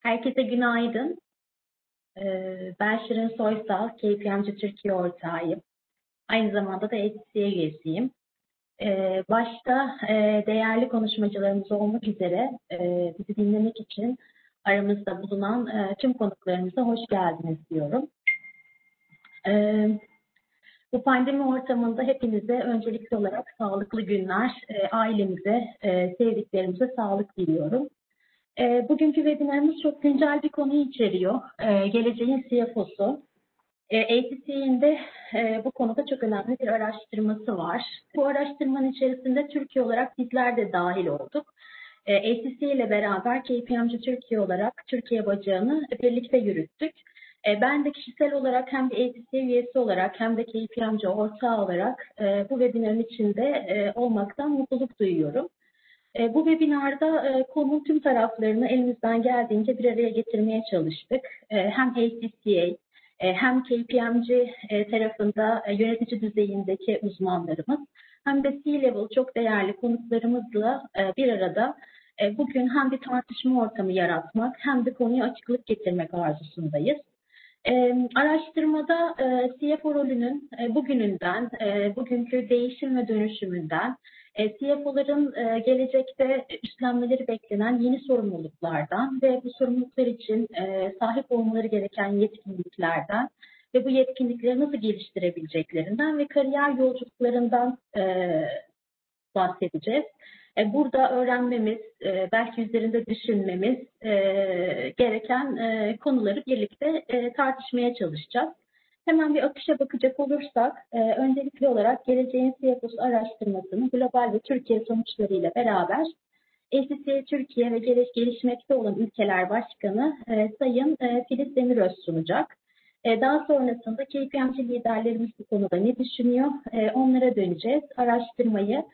Herkese günaydın. Ee, Ben Şirin Soysal, KPMG Türkiye ortağıyım. Aynı zamanda da HCA üyesiyim. Ee, Başta e, değerli konuşmacılarımız olmak üzere e, bizi dinlemek için aramızda bulunan e, tüm konuklarımıza hoş geldiniz diyorum. Ee, Bu pandemi ortamında hepinize öncelikli olarak sağlıklı günler, ailemize, sevdiklerimize sağlık diliyorum. E, bugünkü webinarımız çok güncel bir konuyu içeriyor. E, geleceğin CFO'su. E, ACC'nin de e, bu konuda çok önemli bir araştırması var. Bu araştırmanın içerisinde Türkiye olarak bizler de dahil olduk. E, ACC ile beraber KPMG Türkiye olarak Türkiye bacağını birlikte yürüttük. Ben de kişisel olarak hem de ACC üyesi olarak hem de KPMG ortağı olarak e, bu webinarın içinde e, olmaktan mutluluk duyuyorum. E, bu webinarda e, konunun tüm taraflarını elimizden geldiğince bir araya getirmeye çalıştık. E, hem ACCA hem KPMG tarafında yönetici düzeyindeki uzmanlarımız hem de C-Level çok değerli konuklarımızla bir arada bugün hem bir tartışma ortamı yaratmak hem de konuya açıklık getirmek arzusundayız. Araştırmada e, CFO rolünün bugününden, bugünkü değişim ve dönüşümünden, e, CFO'ların e, gelecekte üstlenmeleri beklenen yeni sorumluluklardan ve bu sorumluluklar için e, sahip olmaları gereken yetkinliklerden ve bu yetkinlikleri nasıl geliştirebileceklerinden ve kariyer yolculuklarından e, bahsedeceğiz. Burada öğrenmemiz, belki üzerinde düşünmemiz gereken konuları birlikte tartışmaya çalışacağız. Hemen bir akışa bakacak olursak, e, öncelikli olarak geleceğin CFO'su araştırmasının global ve Türkiye sonuçlarıyla beraber ACC Türkiye ve geliş, gelişmekte olan ülkeler başkanı e, Sayın e, Filiz Demiröz sunacak. E, daha sonrasında KPMG liderlerimiz bu konuda ne düşünüyor? E, onlara döneceğiz. Araştırmayı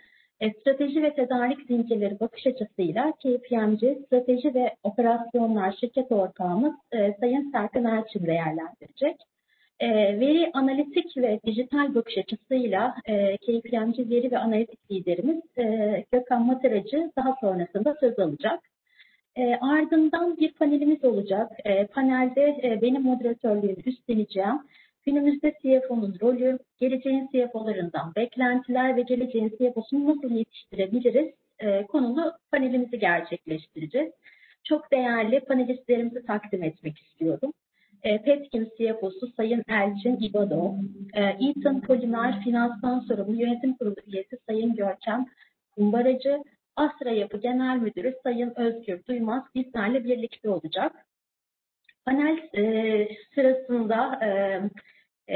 e, strateji ve tedarik zincirleri bakış açısıyla KPMG strateji ve operasyonlar şirket ortağımız e, Sayın Serkan Elçin değerlendirecek. E, veri analitik ve dijital bakış açısıyla e, KPMG veri ve analitik liderimiz e, Gökhan Mataracı daha sonrasında söz alacak. E, ardından bir panelimiz olacak. E, panelde e, benim moderatörlüğünü üstleneceğim. Günümüzde CFO'nun rolü, geleceğin CFO'larından beklentiler ve geleceğin CFO'sunu nasıl yetiştirebiliriz e, konulu panelimizi gerçekleştireceğiz. Çok değerli panelistlerimizi takdim etmek istiyorum. E, Petkim CFO'su Sayın Elçin İbado, e, Eaton Polimer Finanstan Sorumlu Yönetim Kurulu üyesi Sayın Görkem Kumbaracı, Asra Yapı Genel Müdürü Sayın Özgür Duymaz bizlerle birlikte olacak. Panel e, sırasında e,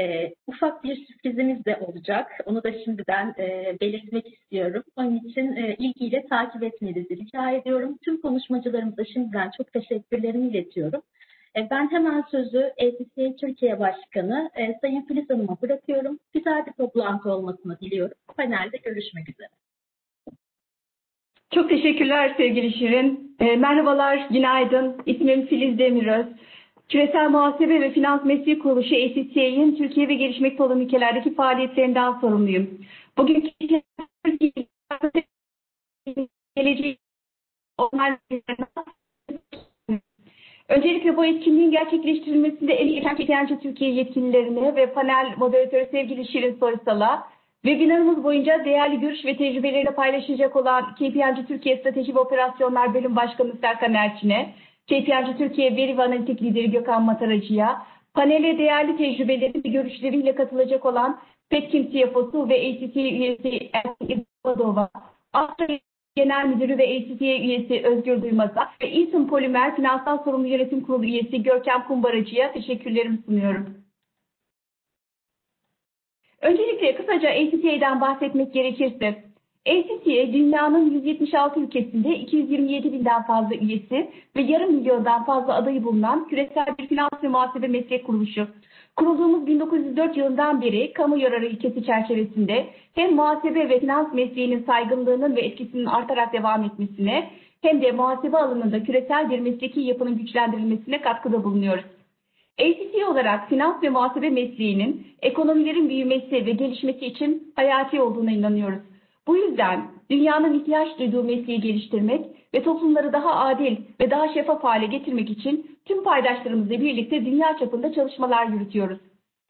e, ufak bir sürprizimiz de olacak. Onu da şimdiden e, belirtmek istiyorum. Onun için e, ilgiyle takip etmenizi rica ediyorum. Tüm konuşmacılarımıza şimdiden çok teşekkürlerimi iletiyorum. E, ben hemen sözü ACC Türkiye Başkanı e, Sayın Filiz Hanım'a bırakıyorum. Güzel bir toplantı olmasını diliyorum. Panelde görüşmek üzere. Çok teşekkürler sevgili Şirin. E, merhabalar, günaydın. İsmim Filiz Demiröz. Küresel Muhasebe ve Finans Mesleki Kuruluşu ACCA'nın Türkiye ve gelişmekte olan ülkelerdeki faaliyetlerinden sorumluyum. Bugünkü geleceği onlar Öncelikle bu etkinliğin gerçekleştirilmesinde emeği geçen KPMG Türkiye yetkililerine ve panel moderatörü sevgili Şirin Soysal'a, webinarımız boyunca değerli görüş ve tecrübelerini paylaşacak olan KPMG Türkiye Strateji ve Operasyonlar Bölüm Başkanı Serkan Erçin'e, KPMG Türkiye Veri ve Analitik Lideri Gökhan Mataracı'ya, panele değerli tecrübeleri ve görüşleriyle katılacak olan Petkim CFO'su ve ACT üyesi Ersin İbadova, Astra Genel Müdürü ve ACTA üyesi Özgür Duymaz'a ve Eaton Polimer Finansal Sorumlu Yönetim Kurulu üyesi Görkem Kumbaracı'ya teşekkürlerimi sunuyorum. Öncelikle kısaca ACTA'dan bahsetmek gerekirse, ACTA dünyanın 176 ülkesinde 227 binden fazla üyesi ve yarım milyondan fazla adayı bulunan küresel bir finans ve muhasebe meslek kuruluşu. Kurulduğumuz 1904 yılından beri kamu yararı ilkesi çerçevesinde hem muhasebe ve finans mesleğinin saygınlığının ve etkisinin artarak devam etmesine hem de muhasebe alanında küresel bir mesleki yapının güçlendirilmesine katkıda bulunuyoruz. ACC olarak finans ve muhasebe mesleğinin ekonomilerin büyümesi ve gelişmesi için hayati olduğuna inanıyoruz. Bu yüzden dünyanın ihtiyaç duyduğu mesleği geliştirmek ve toplumları daha adil ve daha şeffaf hale getirmek için tüm paydaşlarımızla birlikte dünya çapında çalışmalar yürütüyoruz.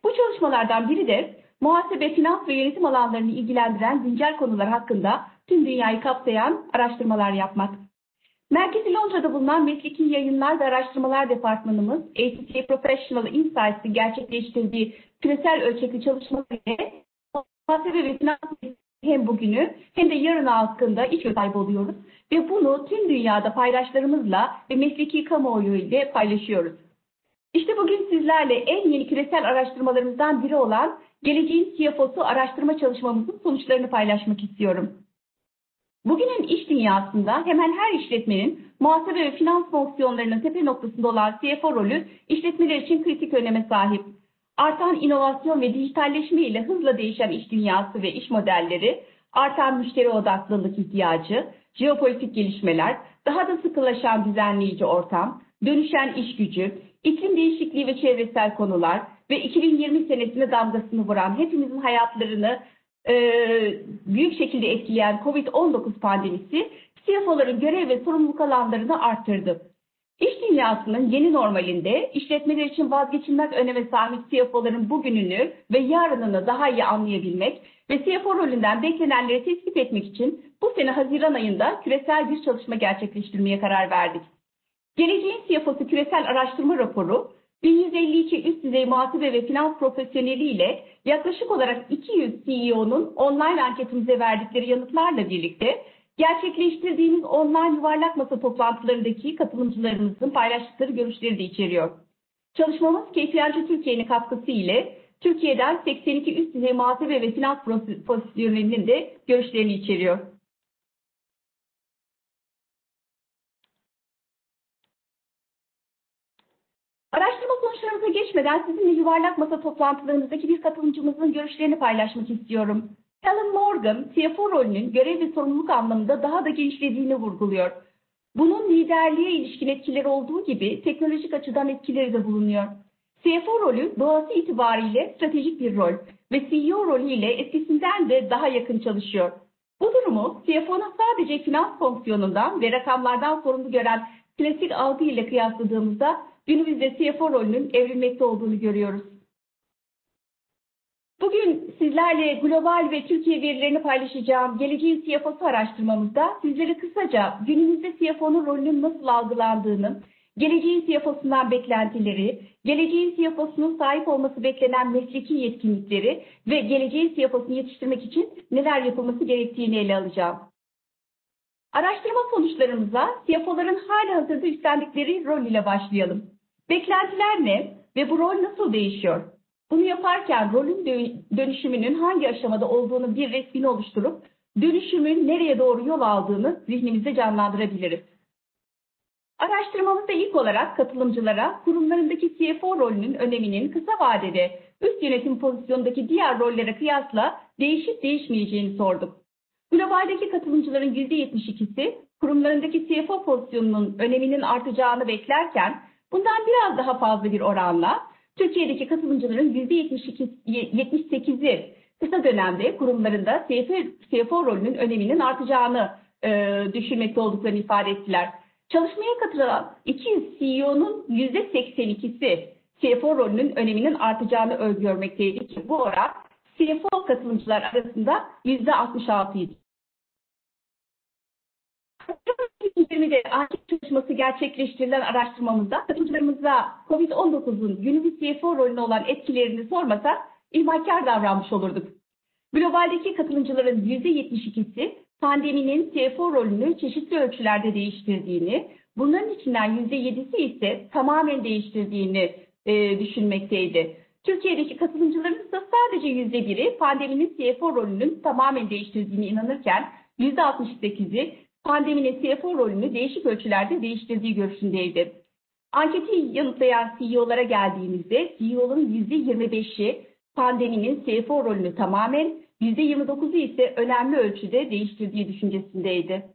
Bu çalışmalardan biri de muhasebe, finans ve yönetim alanlarını ilgilendiren güncel konular hakkında tüm dünyayı kapsayan araştırmalar yapmak. Merkezi Londra'da bulunan Mesleki Yayınlar ve Araştırmalar Departmanımız ACCA Professional Insights'ın gerçekleştirdiği küresel ölçekli çalışmalar ile muhasebe ve finans hem bugünü hem de yarını hakkında iç sahibi oluyoruz ve bunu tüm dünyada paydaşlarımızla ve mesleki kamuoyu ile paylaşıyoruz. İşte bugün sizlerle en yeni küresel araştırmalarımızdan biri olan Geleceğin CFO'su araştırma çalışmamızın sonuçlarını paylaşmak istiyorum. Bugünün iş dünyasında hemen her işletmenin muhasebe ve finans fonksiyonlarının tepe noktasında olan CFO rolü işletmeler için kritik öneme sahip. Artan inovasyon ve dijitalleşme ile hızla değişen iş dünyası ve iş modelleri, artan müşteri odaklılık ihtiyacı, jeopolitik gelişmeler, daha da sıkılaşan düzenleyici ortam, dönüşen iş gücü, iklim değişikliği ve çevresel konular ve 2020 senesine damgasını vuran hepimizin hayatlarını e, büyük şekilde etkileyen COVID-19 pandemisi CFO'ların görev ve sorumluluk alanlarını arttırdı. İş dünyasının yeni normalinde işletmeler için vazgeçilmez öneme sahip CFO'ların bugününü ve yarınını daha iyi anlayabilmek ve CFO rolünden beklenenleri tespit etmek için bu sene Haziran ayında küresel bir çalışma gerçekleştirmeye karar verdik. Geleceğin CFO'su küresel araştırma raporu 1152 üst düzey muhasebe ve finans profesyoneli ile yaklaşık olarak 200 CEO'nun online anketimize verdikleri yanıtlarla birlikte gerçekleştirdiğimiz online yuvarlak masa toplantılarındaki katılımcılarımızın paylaştıkları görüşleri de içeriyor. Çalışmamız KPMG Türkiye'nin katkısı ile Türkiye'den 82 üst düzey muhasebe ve finans profesyonelinin de görüşlerini içeriyor. Araştırma sonuçlarımıza geçmeden sizinle yuvarlak masa toplantılarımızdaki bir katılımcımızın görüşlerini paylaşmak istiyorum. Helen Morgan, CFO rolünün görev ve sorumluluk anlamında daha da genişlediğini vurguluyor. Bunun liderliğe ilişkin etkileri olduğu gibi teknolojik açıdan etkileri de bulunuyor. CFO rolü doğası itibariyle stratejik bir rol ve CEO rolüyle eskisinden de daha yakın çalışıyor. Bu durumu CFO'nun sadece finans fonksiyonundan ve rakamlardan sorumlu gören klasik algı ile kıyasladığımızda günümüzde CFO rolünün evrilmekte olduğunu görüyoruz. Bugün sizlerle global ve Türkiye verilerini paylaşacağım geleceğin CFO'su araştırmamızda sizlere kısaca günümüzde CFO'nun rolünün nasıl algılandığını, geleceğin CFO'sundan beklentileri, geleceğin CFO'sunun sahip olması beklenen mesleki yetkinlikleri ve geleceğin CFO'sunu yetiştirmek için neler yapılması gerektiğini ele alacağım. Araştırma sonuçlarımıza CFO'ların hali hazırda üstlendikleri rol ile başlayalım. Beklentiler ne ve bu rol nasıl değişiyor? Bunu yaparken rolün dönüşümünün hangi aşamada olduğunu bir resmini oluşturup dönüşümün nereye doğru yol aldığını zihnimizde canlandırabiliriz. Araştırmamızda ilk olarak katılımcılara kurumlarındaki CFO rolünün öneminin kısa vadede üst yönetim pozisyonundaki diğer rollere kıyasla değişip değişmeyeceğini sorduk. Globaldeki katılımcıların %72'si kurumlarındaki CFO pozisyonunun öneminin artacağını beklerken bundan biraz daha fazla bir oranla Türkiye'deki katılımcıların %78'i kısa dönemde kurumlarında CFO, CFO rolünün öneminin artacağını e, düşünmekte olduklarını ifade ettiler. Çalışmaya katılan 200 CEO'nun %82'si CFO rolünün öneminin artacağını öngörmekteydi ki bu oran CFO katılımcılar arasında %66 idi. 2020'de anket çalışması gerçekleştirilen araştırmamızda katılımcılarımıza COVID-19'un günümüz CFO rolüne olan etkilerini sormasak ihmalkar davranmış olurduk. Globaldeki katılımcıların %72'si pandeminin CFO rolünü çeşitli ölçülerde değiştirdiğini, bunların içinden %7'si ise tamamen değiştirdiğini e, düşünmekteydi. Türkiye'deki katılımcıların ise sadece %1'i pandeminin CFO rolünün tamamen değiştirdiğini inanırken %68'i pandeminin CFO rolünü değişik ölçülerde değiştirdiği görüşündeydi. Anketi yanıtlayan CEO'lara geldiğimizde CEO'ların %25'i pandeminin CFO rolünü tamamen, %29'u ise önemli ölçüde değiştirdiği düşüncesindeydi.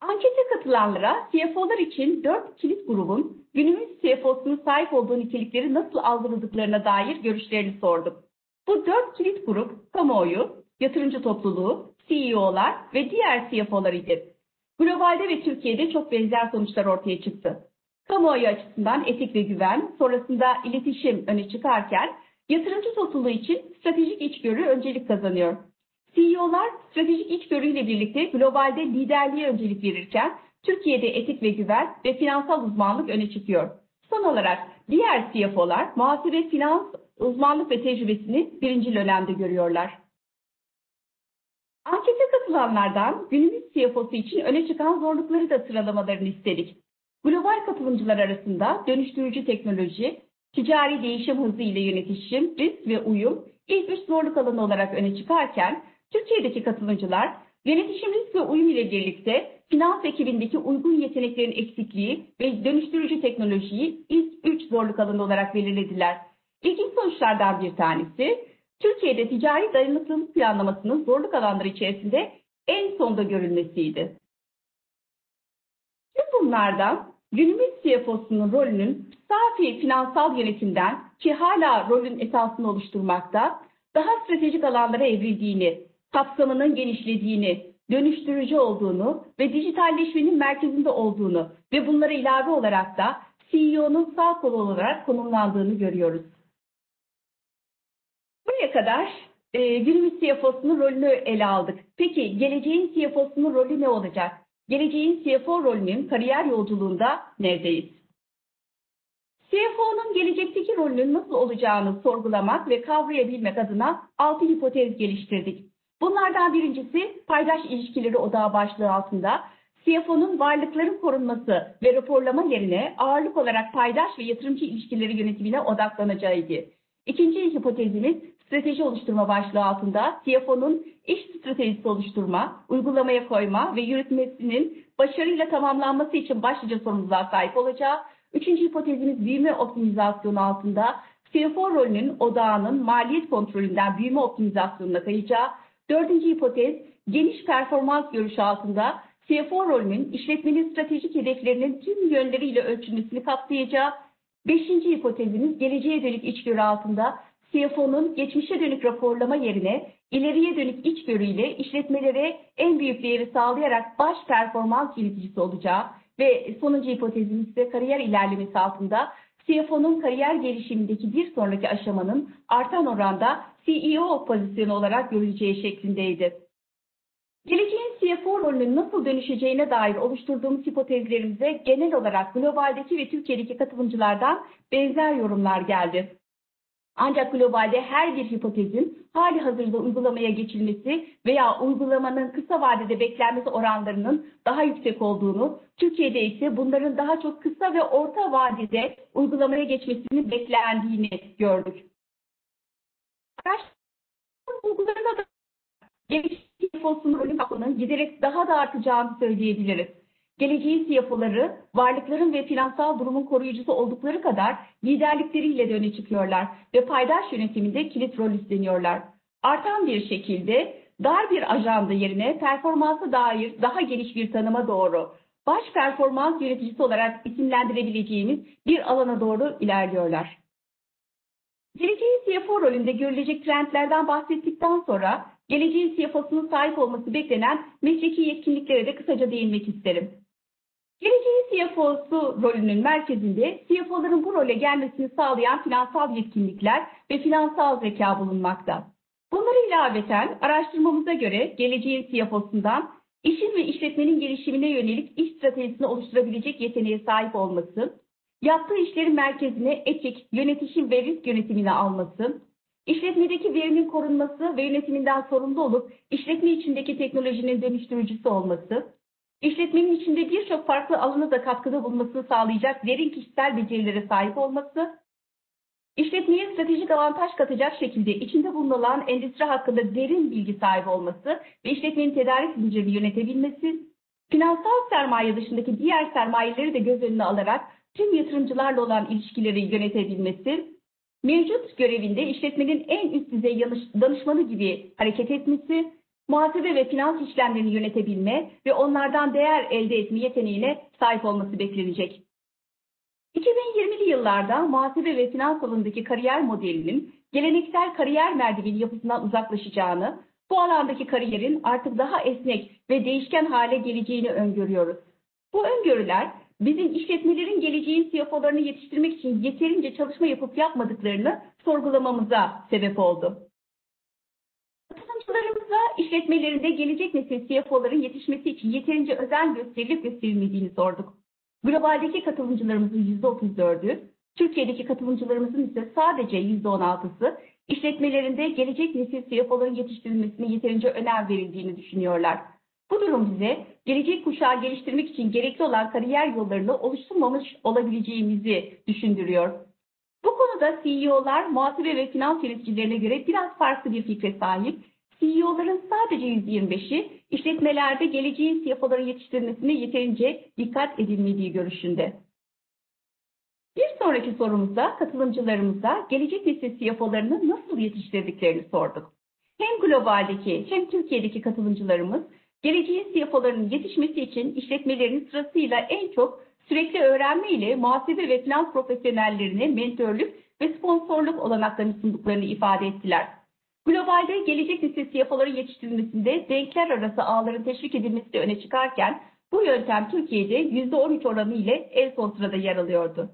Ankete katılanlara CFO'lar için 4 kilit grubun günümüz CFO'sunun sahip olduğu nitelikleri nasıl algıladıklarına dair görüşlerini sorduk. Bu 4 kilit grup kamuoyu, yatırımcı topluluğu, CEO'lar ve diğer CFO'lar idi. Globalde ve Türkiye'de çok benzer sonuçlar ortaya çıktı. Kamuoyu açısından etik ve güven, sonrasında iletişim öne çıkarken yatırımcı topluluğu için stratejik içgörü öncelik kazanıyor. CEO'lar stratejik içgörüyle birlikte globalde liderliğe öncelik verirken Türkiye'de etik ve güven ve finansal uzmanlık öne çıkıyor. Son olarak diğer CFO'lar muhasebe finans uzmanlık ve tecrübesini birinci önemde görüyorlar. Ankete katılanlardan günümüz CFO'su için öne çıkan zorlukları da sıralamalarını istedik. Global katılımcılar arasında dönüştürücü teknoloji, ticari değişim hızı ile yönetişim, risk ve uyum ilk üç zorluk alanı olarak öne çıkarken Türkiye'deki katılımcılar yönetişim risk ve uyum ile birlikte finans ekibindeki uygun yeteneklerin eksikliği ve dönüştürücü teknolojiyi ilk üç zorluk alanı olarak belirlediler. İlginç sonuçlardan bir tanesi, Türkiye'de ticari dayanıklılık planlamasının zorluk alanları içerisinde en sonda görülmesiydi. Tüm bunlardan günümüz CFO'sunun rolünün safi finansal yönetimden ki hala rolün esasını oluşturmakta, daha stratejik alanlara evrildiğini, kapsamının genişlediğini, dönüştürücü olduğunu ve dijitalleşmenin merkezinde olduğunu ve bunlara ilave olarak da CEO'nun sağ kolu olarak konumlandığını görüyoruz. Buraya kadar e, günümüz CFO'sunun rolünü ele aldık. Peki geleceğin CFO'sunun rolü ne olacak? Geleceğin CFO rolünün kariyer yolculuğunda neredeyiz? CFO'nun gelecekteki rolünün nasıl olacağını sorgulamak ve kavrayabilmek adına altı hipotez geliştirdik. Bunlardan birincisi paydaş ilişkileri odağı başlığı altında CFO'nun varlıkların korunması ve raporlama yerine ağırlık olarak paydaş ve yatırımcı ilişkileri yönetimine odaklanacağıydı. İkinci hipotezimiz strateji oluşturma başlığı altında CFO'nun iş stratejisi oluşturma, uygulamaya koyma ve yürütmesinin başarıyla tamamlanması için başlıca sorumluluğa sahip olacağı. Üçüncü hipotezimiz büyüme optimizasyonu altında CFO rolünün odağının maliyet kontrolünden büyüme optimizasyonuna kayacağı. Dördüncü hipotez geniş performans görüşü altında CFO rolünün işletmenin stratejik hedeflerinin tüm yönleriyle ölçülmesini kapsayacağı. Beşinci hipotezimiz geleceğe dönük içgörü altında CFO'nun geçmişe dönük raporlama yerine ileriye dönük içgörüyle işletmelere en büyük değeri sağlayarak baş performans yöneticisi olacağı ve sonuncu hipotezimiz ise kariyer ilerlemesi altında CFO'nun kariyer gelişimindeki bir sonraki aşamanın artan oranda CEO pozisyonu olarak görüleceği şeklindeydi. Geleceğin CFO rolünün nasıl dönüşeceğine dair oluşturduğumuz hipotezlerimize genel olarak globaldeki ve Türkiye'deki katılımcılardan benzer yorumlar geldi. Ancak globalde her bir hipotezin hali hazırda uygulamaya geçilmesi veya uygulamanın kısa vadede beklenmesi oranlarının daha yüksek olduğunu, Türkiye'de ise bunların daha çok kısa ve orta vadede uygulamaya geçmesinin beklendiğini gördük. Araştırma bulgularına da CFO'sunun rolü kapının giderek daha da artacağını söyleyebiliriz. Geleceğin CFO'ları varlıkların ve finansal durumun koruyucusu oldukları kadar liderlikleriyle de öne çıkıyorlar ve paydaş yönetiminde kilit rol üstleniyorlar. Artan bir şekilde dar bir ajanda yerine performansa dair daha geniş bir tanıma doğru baş performans yöneticisi olarak isimlendirebileceğimiz bir alana doğru ilerliyorlar. Geleceğin CFO rolünde görülecek trendlerden bahsettikten sonra geleceğin CFO'sunun sahip olması beklenen mesleki yetkinliklere de kısaca değinmek isterim. Geleceğin CFO'su rolünün merkezinde CFO'ların bu role gelmesini sağlayan finansal yetkinlikler ve finansal zeka bulunmakta. Bunlara ilaveten araştırmamıza göre geleceğin CFO'sundan işin ve işletmenin gelişimine yönelik iş stratejisini oluşturabilecek yeteneğe sahip olması, yaptığı işlerin merkezine etik, yönetişim ve risk yönetimini alması, işletmedeki verinin korunması ve yönetiminden sorumlu olup işletme içindeki teknolojinin dönüştürücüsü olması, işletmenin içinde birçok farklı alana da katkıda bulunmasını sağlayacak derin kişisel becerilere sahip olması, işletmeye stratejik avantaj katacak şekilde içinde bulunan endüstri hakkında derin bilgi sahibi olması ve işletmenin tedarik zincirini yönetebilmesi, finansal sermaye dışındaki diğer sermayeleri de göz önüne alarak tüm yatırımcılarla olan ilişkileri yönetebilmesi, mevcut görevinde işletmenin en üst düzey danışmanı gibi hareket etmesi, muhasebe ve finans işlemlerini yönetebilme ve onlardan değer elde etme yeteneğine sahip olması beklenecek. 2020'li yıllarda muhasebe ve finans alanındaki kariyer modelinin geleneksel kariyer merdiveni yapısından uzaklaşacağını, bu alandaki kariyerin artık daha esnek ve değişken hale geleceğini öngörüyoruz. Bu öngörüler bizim işletmelerin geleceğin CFO'larını yetiştirmek için yeterince çalışma yapıp yapmadıklarını sorgulamamıza sebep oldu. Katılımcılarımıza işletmelerinde gelecek nesil CFO'ların yetişmesi için yeterince özen gösterilip gösterilmediğini sorduk. Globaldeki katılımcılarımızın %34'ü, Türkiye'deki katılımcılarımızın ise sadece %16'sı işletmelerinde gelecek nesil CFO'ların yetiştirilmesine yeterince önem verildiğini düşünüyorlar. Bu durum bize gelecek kuşağı geliştirmek için gerekli olan kariyer yollarını oluşturmamış olabileceğimizi düşündürüyor. Bu konuda CEO'lar muhasebe ve finans yöneticilerine göre biraz farklı bir fikre sahip. CEO'ların sadece %25'i işletmelerde geleceğin CFO'ların yetiştirilmesine yeterince dikkat edilmediği görüşünde. Bir sonraki sorumuzda katılımcılarımıza gelecek nesil CFO'larını nasıl yetiştirdiklerini sorduk. Hem globaldeki hem Türkiye'deki katılımcılarımız geleceğin CFO'larının yetişmesi için işletmelerin sırasıyla en çok sürekli öğrenme ile muhasebe ve finans profesyonellerine mentörlük ve sponsorluk olanaklarını sunduklarını ifade ettiler. Globalde gelecek nesil CFO'ları yetiştirilmesinde denkler arası ağların teşvik edilmesi de öne çıkarken bu yöntem Türkiye'de %13 oranı ile en son sırada yer alıyordu.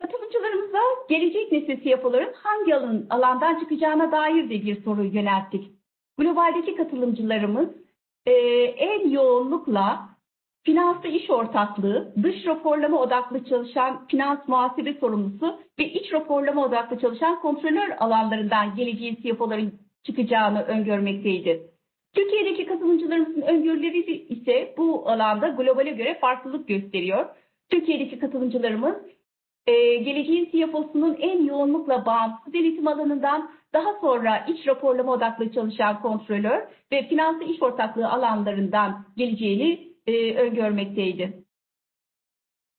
Katılımcılarımıza gelecek nesil CFO'ların hangi alan, alandan çıkacağına dair de bir soru yönelttik. Globaldeki katılımcılarımız e, en yoğunlukla finanslı iş ortaklığı, dış raporlama odaklı çalışan finans muhasebe sorumlusu ve iç raporlama odaklı çalışan kontrolör alanlarından geleceğin CFO'ların çıkacağını öngörmekteydi. Türkiye'deki katılımcılarımızın öngörüleri ise bu alanda globale göre farklılık gösteriyor. Türkiye'deki katılımcılarımız e, geleceğin CFO'sunun en yoğunlukla bağımsız denetim alanından daha sonra iç raporlama odaklı çalışan kontrolör ve finanslı iş ortaklığı alanlarından geleceğini e, öngörmekteydi.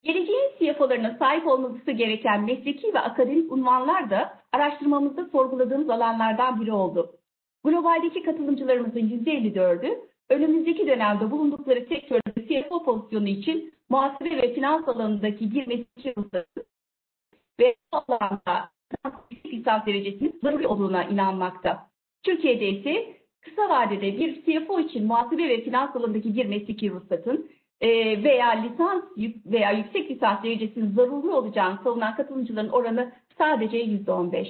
Geleceğin CFO'larına sahip olması gereken mesleki ve akademik unvanlar da araştırmamızda sorguladığımız alanlardan biri oldu. Globaldeki katılımcılarımızın %54'ü önümüzdeki dönemde bulundukları sektörde CFO pozisyonu için muhasebe ve finans alanındaki bir mesleki ruhsatı ve alanda lisans derecesinin zaruri olduğuna inanmakta. Türkiye'de ise kısa vadede bir CFO için muhasebe ve finans alanındaki bir mesleki ruhsatın e, veya lisans veya yüksek lisans derecesinin zaruri olacağını savunan katılımcıların oranı sadece %15.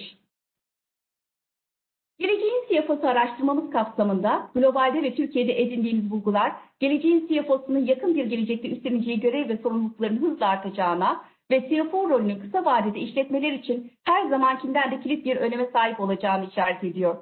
Geleceğin CFO'su araştırmamız kapsamında globalde ve Türkiye'de edindiğimiz bulgular, geleceğin CFO'sunun yakın bir gelecekte üstleneceği görev ve sorumlulukların hızla artacağına ve CFO rolünün kısa vadede işletmeler için her zamankinden de kilit bir öneme sahip olacağını işaret ediyor.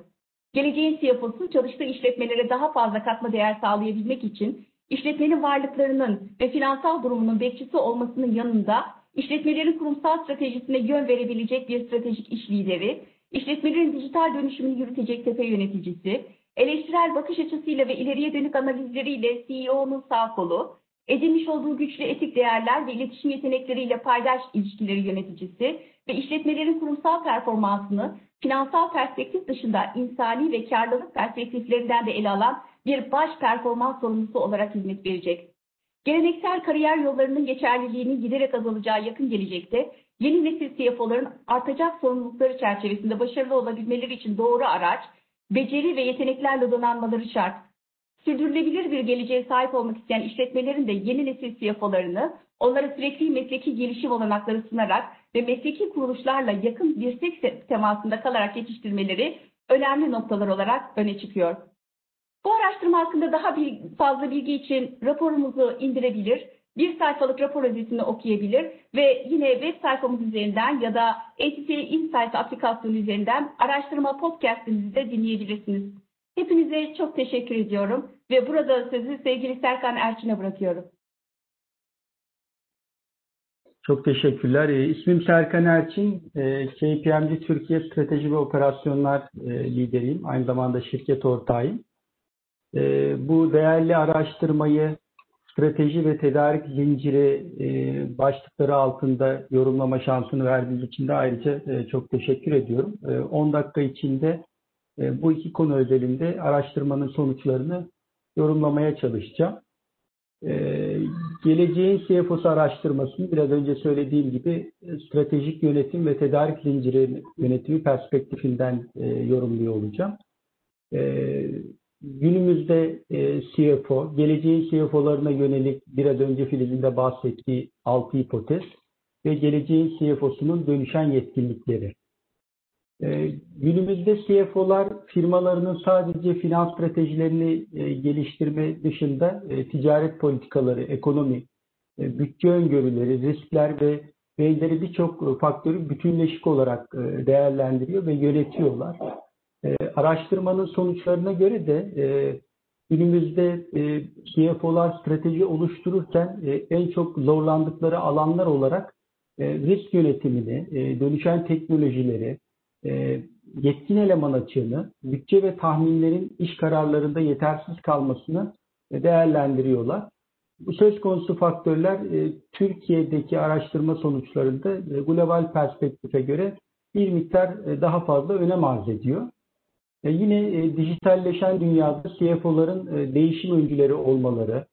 Geleceğin CFO'su çalıştığı işletmelere daha fazla katma değer sağlayabilmek için işletmenin varlıklarının ve finansal durumunun bekçisi olmasının yanında işletmelerin kurumsal stratejisine yön verebilecek bir stratejik iş lideri, işletmelerin dijital dönüşümünü yürütecek tepe yöneticisi, eleştirel bakış açısıyla ve ileriye dönük analizleriyle CEO'nun sağ kolu, edinmiş olduğu güçlü etik değerler ve iletişim yetenekleriyle paydaş ilişkileri yöneticisi ve işletmelerin kurumsal performansını finansal perspektif dışında insani ve karlılık perspektiflerinden de ele alan bir baş performans sorumlusu olarak hizmet verecek. Geleneksel kariyer yollarının geçerliliğinin giderek azalacağı yakın gelecekte yeni nesil CFO'ların artacak sorumlulukları çerçevesinde başarılı olabilmeleri için doğru araç, beceri ve yeteneklerle donanmaları şart. Sürdürülebilir bir geleceğe sahip olmak isteyen işletmelerin de yeni nesil CFO'larını onlara sürekli mesleki gelişim olanakları sunarak ve mesleki kuruluşlarla yakın dirsek temasında kalarak yetiştirmeleri önemli noktalar olarak öne çıkıyor. Bu araştırma hakkında daha bir, fazla bilgi için raporumuzu indirebilir, bir sayfalık rapor özetini okuyabilir ve yine web sayfamız üzerinden ya da ATC Insights aplikasyonu üzerinden araştırma podcastimizi de dinleyebilirsiniz. Hepinize çok teşekkür ediyorum ve burada sözü sevgili Serkan Erçin'e bırakıyorum. Çok teşekkürler. E, Serkan Erçin. E, KPMG Türkiye Strateji ve Operasyonlar e, lideriyim. Aynı zamanda şirket ortağıyım. E, bu değerli araştırmayı strateji ve tedarik zinciri e, başlıkları altında yorumlama şansını verdiğiniz için de ayrıca e, çok teşekkür ediyorum. E, 10 dakika içinde bu iki konu özelinde araştırmanın sonuçlarını yorumlamaya çalışacağım. Ee, geleceğin CFO'su araştırmasını biraz önce söylediğim gibi stratejik yönetim ve tedarik zinciri yönetimi perspektifinden e, yorumluyor olacağım. Ee, günümüzde e, CFO, geleceğin CFO'larına yönelik biraz önce Filiz'in de bahsettiği altı hipotez ve geleceğin CFO'sunun dönüşen yetkinlikleri. Ee, günümüzde CFO'lar firmalarının sadece finans stratejilerini e, geliştirme dışında e, ticaret politikaları, ekonomi, e, bütçe öngörüleri, riskler ve benzeri birçok faktörü bütünleşik olarak değerlendiriyor ve yönetiyorlar. Araştırmanın sonuçlarına göre de günümüzde CFO'lar strateji oluştururken en çok zorlandıkları alanlar olarak risk yönetimini, dönüşen teknolojileri, e, yetkin eleman açığını, bütçe ve tahminlerin iş kararlarında yetersiz kalmasını değerlendiriyorlar. Bu söz konusu faktörler e, Türkiye'deki araştırma sonuçlarında e, global perspektife göre bir miktar daha fazla önem arz ediyor. Yine dijitalleşen dünyada CFO'ların değişim öncüleri olmaları,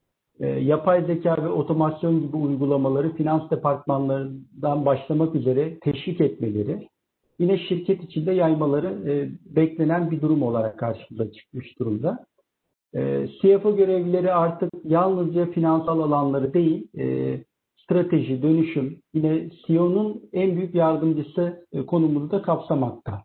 yapay zeka ve otomasyon gibi uygulamaları finans departmanlarından başlamak üzere teşvik etmeleri, yine şirket içinde yaymaları e, beklenen bir durum olarak karşımıza çıkmış durumda. E, CFO görevlileri artık yalnızca finansal alanları değil, e, strateji, dönüşüm, yine CEO'nun en büyük yardımcısı e, konumunu da kapsamakta.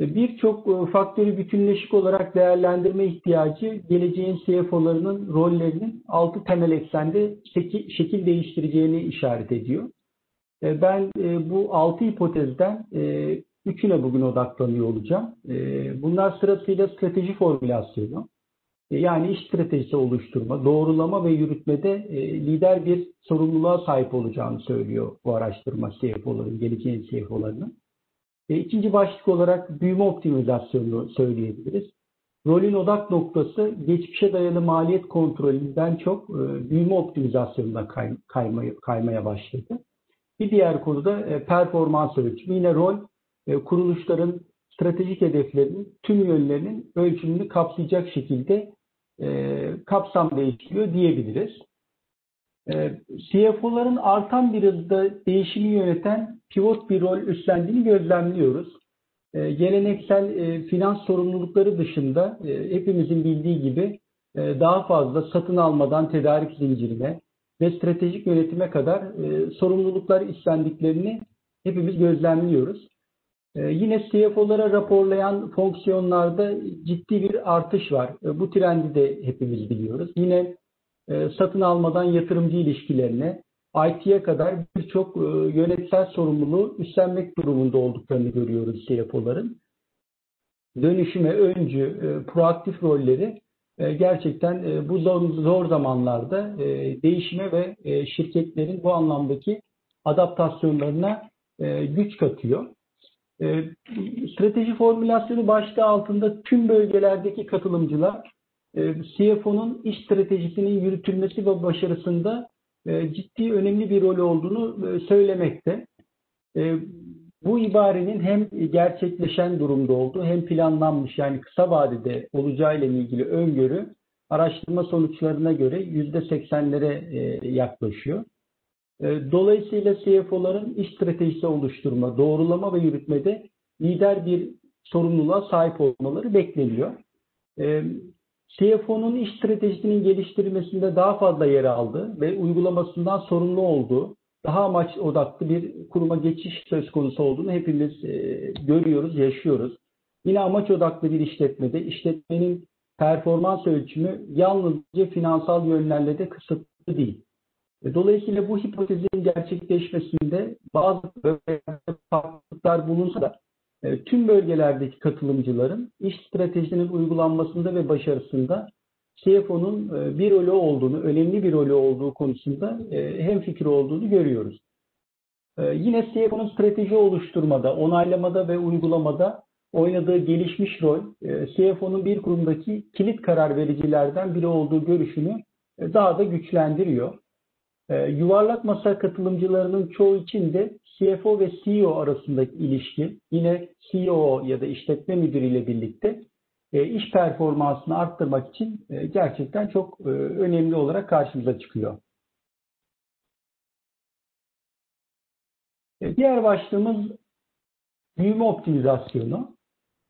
E, birçok e, faktörü bütünleşik olarak değerlendirme ihtiyacı geleceğin CFO'larının rollerinin altı temel eksende şekil, şekil değiştireceğini işaret ediyor. E, ben e, bu altı hipotezden e, üçüne bugün odaklanıyor olacağım. Bunlar sırasıyla strateji formülasyonu, yani iş stratejisi oluşturma, doğrulama ve yürütmede lider bir sorumluluğa sahip olacağını söylüyor bu araştırma CFO'ların, geleceğin CFO'larının. İkinci başlık olarak büyüme optimizasyonunu söyleyebiliriz. Rolün odak noktası geçmişe dayalı maliyet kontrolünden çok büyüme optimizasyonuna kaymaya, kaymaya başladı. Bir diğer konuda e, performans ölçümü. Yine rol e, kuruluşların stratejik hedeflerinin tüm yönlerinin ölçümünü kapsayacak şekilde e, kapsam değiştiriyor diyebiliriz. CFO'ların artan bir hızda değişimi yöneten pivot bir rol üstlendiğini gözlemliyoruz. Geleneksel finans sorumlulukları dışında hepimizin bildiği gibi daha fazla satın almadan tedarik zincirine, ve stratejik yönetime kadar e, sorumluluklar üstlendiklerini hepimiz gözlemliyoruz. E, yine CFO'lara raporlayan fonksiyonlarda ciddi bir artış var. E, bu trendi de hepimiz biliyoruz. Yine e, satın almadan yatırımcı ilişkilerine, IT'ye kadar birçok e, yönetsel sorumluluğu üstlenmek durumunda olduklarını görüyoruz CFO'ların. Dönüşüme öncü, e, proaktif rolleri gerçekten e, bu zor, zamanlarda e, değişime ve şirketlerin bu anlamdaki adaptasyonlarına güç katıyor. Strateji formülasyonu başlığı altında tüm bölgelerdeki katılımcılar CFO'nun iş stratejisinin yürütülmesi ve başarısında ciddi önemli bir rol olduğunu söylemekte. Bu ibarenin hem gerçekleşen durumda olduğu hem planlanmış yani kısa vadede olacağıyla ilgili öngörü araştırma sonuçlarına göre %80'lere e, yaklaşıyor. E, dolayısıyla CFO'ların iş stratejisi oluşturma, doğrulama ve yürütmede lider bir sorumluluğa sahip olmaları bekleniyor. E, CFO'nun iş stratejisinin geliştirilmesinde daha fazla yer aldığı ve uygulamasından sorumlu olduğu daha amaç odaklı bir kuruma geçiş söz konusu olduğunu hepimiz e, görüyoruz, yaşıyoruz. Yine amaç odaklı bir işletmede işletmenin performans ölçümü yalnızca finansal yönlerle de kısıtlı değil. E, dolayısıyla bu hipotezin gerçekleşmesinde bazı farklılıklar bulunsa da e, tüm bölgelerdeki katılımcıların iş stratejisinin uygulanmasında ve başarısında CFO'nun e, bir rolü olduğunu, önemli bir rolü olduğu konusunda e, hem fikir olduğunu görüyoruz. E, yine CFO'nun strateji oluşturmada, onaylamada ve uygulamada oynadığı gelişmiş rol, CFO'nun bir kurumdaki kilit karar vericilerden biri olduğu görüşünü daha da güçlendiriyor. Yuvarlak masa katılımcılarının çoğu için de CFO ve CEO arasındaki ilişki yine CEO ya da işletme müdürüyle birlikte e, iş performansını arttırmak için e, gerçekten çok e, önemli olarak karşımıza çıkıyor. E, diğer başlığımız büyüme optimizasyonu.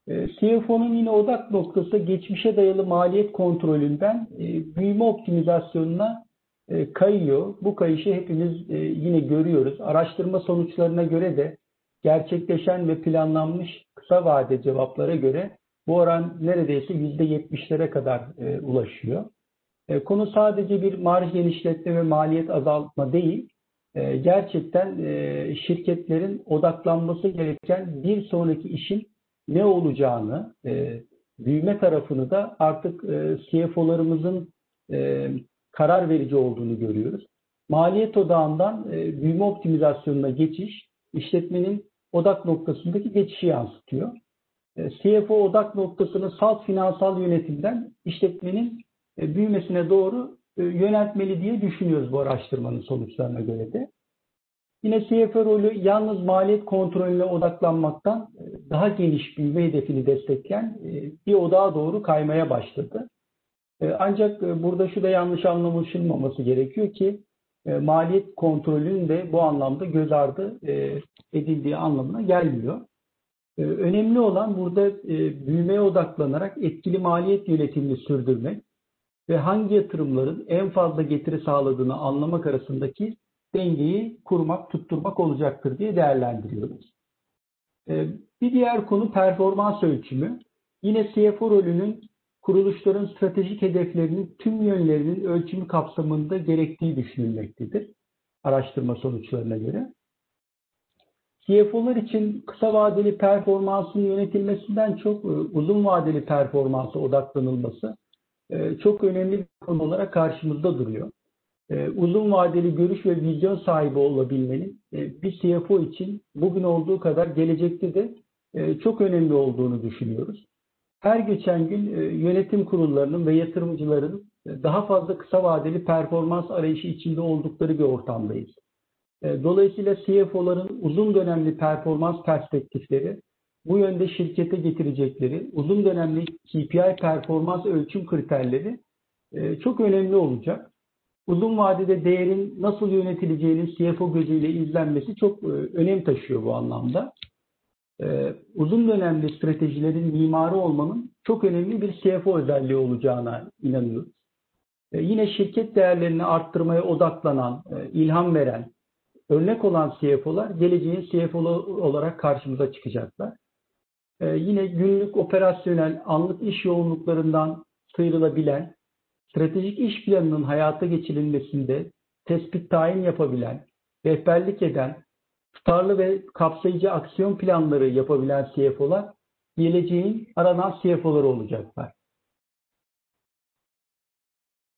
E, CFO'nun yine odak noktası geçmişe dayalı maliyet kontrolünden e, büyüme optimizasyonuna e, kayıyor. Bu kayışı hepimiz e, yine görüyoruz. Araştırma sonuçlarına göre de gerçekleşen ve planlanmış kısa vade cevaplara göre bu oran neredeyse %70'lere kadar e, ulaşıyor. E, konu sadece bir marj genişletme ve maliyet azaltma değil, e, gerçekten e, şirketlerin odaklanması gereken bir sonraki işin ne olacağını, e, büyüme tarafını da artık e, CFO'larımızın e, karar verici olduğunu görüyoruz. Maliyet odağından e, büyüme optimizasyonuna geçiş, işletmenin odak noktasındaki geçişi yansıtıyor. E, CFO odak noktasını salt finansal yönetimden işletmenin e, büyümesine doğru e, yöneltmeli diye düşünüyoruz bu araştırmanın sonuçlarına göre de. Yine CFO rolü yalnız maliyet kontrolüne odaklanmaktan daha geniş büyüme hedefini destekleyen bir odağa doğru kaymaya başladı. Ancak burada şu da yanlış anlaşılmaması gerekiyor ki maliyet kontrolünün de bu anlamda göz ardı edildiği anlamına gelmiyor. Önemli olan burada büyümeye odaklanarak etkili maliyet yönetimini sürdürmek ve hangi yatırımların en fazla getiri sağladığını anlamak arasındaki dengeyi kurmak, tutturmak olacaktır diye değerlendiriyoruz. Ee, bir diğer konu performans ölçümü. Yine CFO rolünün kuruluşların stratejik hedeflerinin tüm yönlerinin ölçümü kapsamında gerektiği düşünülmektedir. Araştırma sonuçlarına göre. CFO'lar için kısa vadeli performansın yönetilmesinden çok e, uzun vadeli performansa odaklanılması e, çok önemli bir konu olarak karşımızda duruyor. E, uzun vadeli görüş ve vizyon sahibi olabilmenin bir CFO için bugün olduğu kadar gelecekte de çok önemli olduğunu düşünüyoruz. Her geçen gün yönetim kurullarının ve yatırımcıların daha fazla kısa vadeli performans arayışı içinde oldukları bir ortamdayız. Dolayısıyla CFO'ların uzun dönemli performans perspektifleri bu yönde şirkete getirecekleri uzun dönemli KPI performans ölçüm kriterleri e, çok önemli olacak. Uzun vadede değerin nasıl yönetileceğinin CFO gözüyle izlenmesi çok e, önem taşıyor bu anlamda. E, uzun dönemli stratejilerin mimarı olmanın çok önemli bir CFO özelliği olacağına inanıyoruz. Yine şirket değerlerini arttırmaya odaklanan, ilham veren, örnek olan CFO'lar geleceğin CFO olarak karşımıza çıkacaklar. Ee, yine günlük operasyonel anlık iş yoğunluklarından sıyrılabilen, stratejik iş planının hayata geçirilmesinde tespit tayin yapabilen, rehberlik eden, tutarlı ve kapsayıcı aksiyon planları yapabilen CFO'lar geleceğin aranan CFO'ları olacaklar.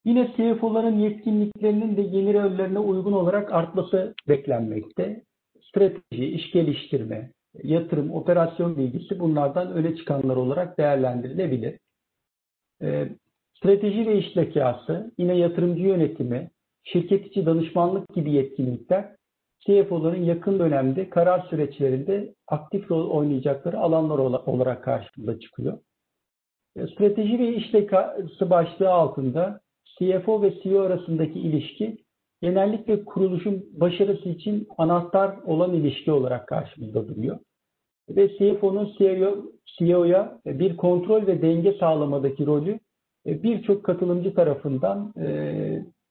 Yine CFO'ların yetkinliklerinin de yeni rollerine uygun olarak artması beklenmekte. Strateji, iş geliştirme, yatırım, operasyon bilgisi bunlardan öne çıkanlar olarak değerlendirilebilir. E, strateji ve iş zekası, yine yatırımcı yönetimi, şirket içi danışmanlık gibi yetkinlikler CFO'ların yakın dönemde karar süreçlerinde aktif rol oynayacakları alanlar olarak karşımıza çıkıyor. E, strateji ve iş zekası başlığı altında CFO ve CEO arasındaki ilişki genellikle kuruluşun başarısı için anahtar olan ilişki olarak karşımızda duruyor. Ve CFO'nun CEO'ya bir kontrol ve denge sağlamadaki rolü e, birçok katılımcı tarafından e,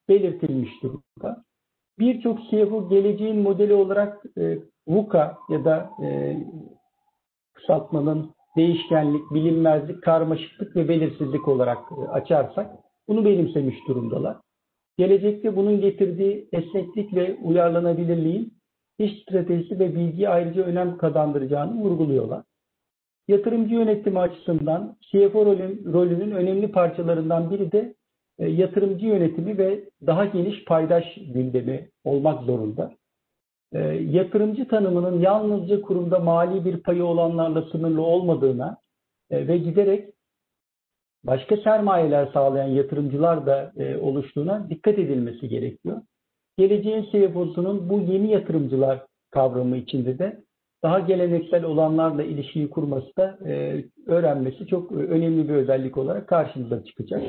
belirtilmiş durumda. Birçok CFO geleceğin modeli olarak e, VUCA ya da kısaltmanın değişkenlik, bilinmezlik, karmaşıklık ve belirsizlik olarak açarsak bunu benimsemiş durumdalar. Gelecekte bunun getirdiği esneklik ve uyarlanabilirliğin iş stratejisi ve bilgi ayrıca önem kazandıracağını vurguluyorlar. Yatırımcı yönetimi açısından CFO rolün, rolünün önemli parçalarından biri de e, yatırımcı yönetimi ve daha geniş paydaş gündemi olmak zorunda. E, yatırımcı tanımının yalnızca kurumda mali bir payı olanlarla sınırlı olmadığına e, ve giderek başka sermayeler sağlayan yatırımcılar da e, oluştuğuna dikkat edilmesi gerekiyor. Geleceğin CFO'sunun bu yeni yatırımcılar kavramı içinde de daha geleneksel olanlarla ilişkiyi kurması da e, öğrenmesi çok önemli bir özellik olarak karşımıza çıkacak.